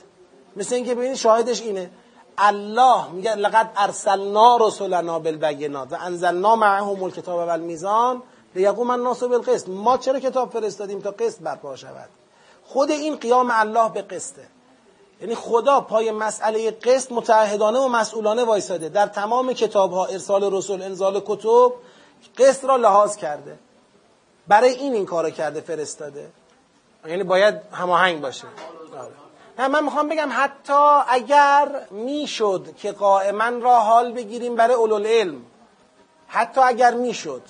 مثل اینکه ببینید شاهدش اینه. الله میگه لقد ارسلنا رسولنا بالبینات و انزلنا معهم الکتاب و المیزان لیقوم الناس بالقسط. ما چرا کتاب فرستادیم تا قسط برپا شود؟ خود این قیام الله به قسطه. یعنی خدا پای مسئله قسط متعهدانه و مسئولانه وایساده. در تمام کتاب ها ارسال رسول انزال کتب قسط را لحاظ کرده. برای این این کارو کرده فرستاده. یعنی باید هماهنگ باشه. نه من می‌خوام بگم حتی اگر می‌شد که قائما را حال بگیریم برای علم حتی اگر می‌شد.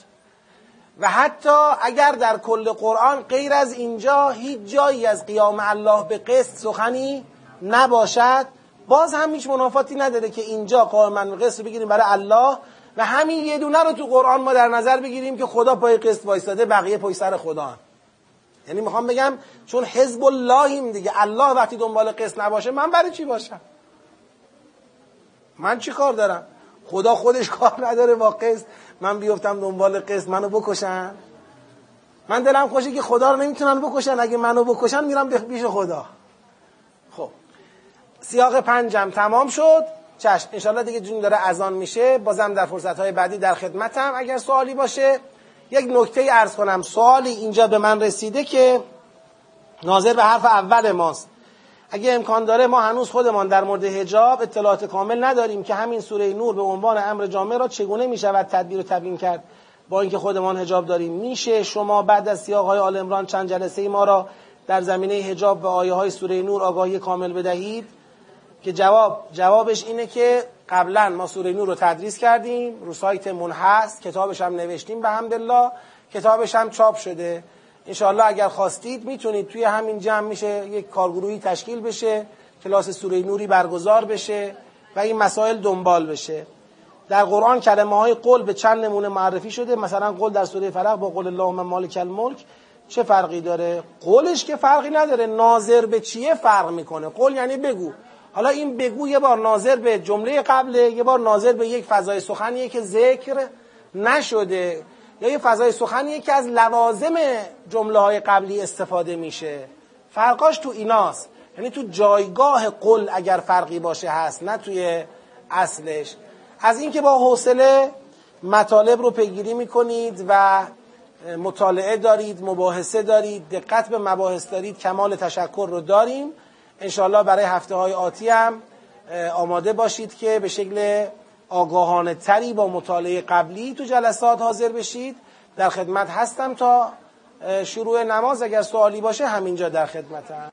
و حتی اگر در کل قرآن غیر از اینجا هیچ جایی از قیام الله به قسط سخنی نباشد باز هم هیچ منافاتی نداره که اینجا قائما قسط بگیریم برای الله و همین یه دونه رو تو قرآن ما در نظر بگیریم که خدا پای قسط وایستاده بقیه پای سر خدا. یعنی می‌خوام بگم چون حزب اللهیم دیگه الله وقتی دنبال قسط نباشه من برای چی باشم؟ من چی کار دارم؟ خدا خودش کار نداره با قسط. من بیفتم دنبال قسط منو بکشن؟ من دلم خوشه که خدا رو نمی‌تونن بکشن. اگه منو بکشن میرم پیش خدا. خب. سیاق پنجم تمام شد. چشم. انشالله دیگه جون داره ازان میشه. بازم در فرصت های بعدی در خدمتم. اگر سوالی باشه یک نکته ارز کنم. سوالی اینجا به من رسیده که ناظر به حرف اول ماست. اگه امکان داره ما هنوز خودمان در مورد هجاب اطلاعات کامل نداریم که همین سوره نور به عنوان امر جامع را چگونه می شود تدبیر و تبیین کرد. با اینکه خودمان هجاب داریم میشه شما بعد از سیاق های آل امران چند جلسه ما را در زمینه هجاب و آیه های سوره نور آگاهی کامل بدهید؟ که جواب جوابش اینه که قبلا ما سوره نور رو تدریس کردیم رو سایتمون هست کتابش هم نوشتیم به حمدالله کتابش هم چاپ شده. انشاءالله اگر خواستید می‌تونید توی همین جمع میشه یک کارگروهی تشکیل بشه کلاس سوره نوری برگزار بشه و این مسائل دنبال بشه. در قرآن کلمه های قول به چند نمونه معرفی شده. مثلا قول در سوره فلق با قول اللهم مالک الملک چه فرقی داره؟ قولش که فرقی نداره. ناظر به چیه فرق می‌کنه؟ قول یعنی بگو. حالا این بگو یه بار ناظر به جمله قبله یه بار ناظر به یک فضای سخنیه که ذکر نشده یا یه فضای سخنیه که از لوازم جمله های قبلی استفاده میشه. فرقاش تو ایناست. یعنی تو جایگاه قل اگر فرقی باشه هست نه توی اصلش. از اینکه با حوصله مطالب رو پیگیری می‌کنید و مطالعه دارید مباحثه دارید دقت به مباحث دارید کمال تشکر رو داریم. انشالله برای هفته های آتی هم آماده باشید که به شکل آگاهانه تری با مطالعه قبلی تو جلسات حاضر بشید. در خدمت هستم تا شروع نماز. اگر سوالی باشه همینجا در خدمتم.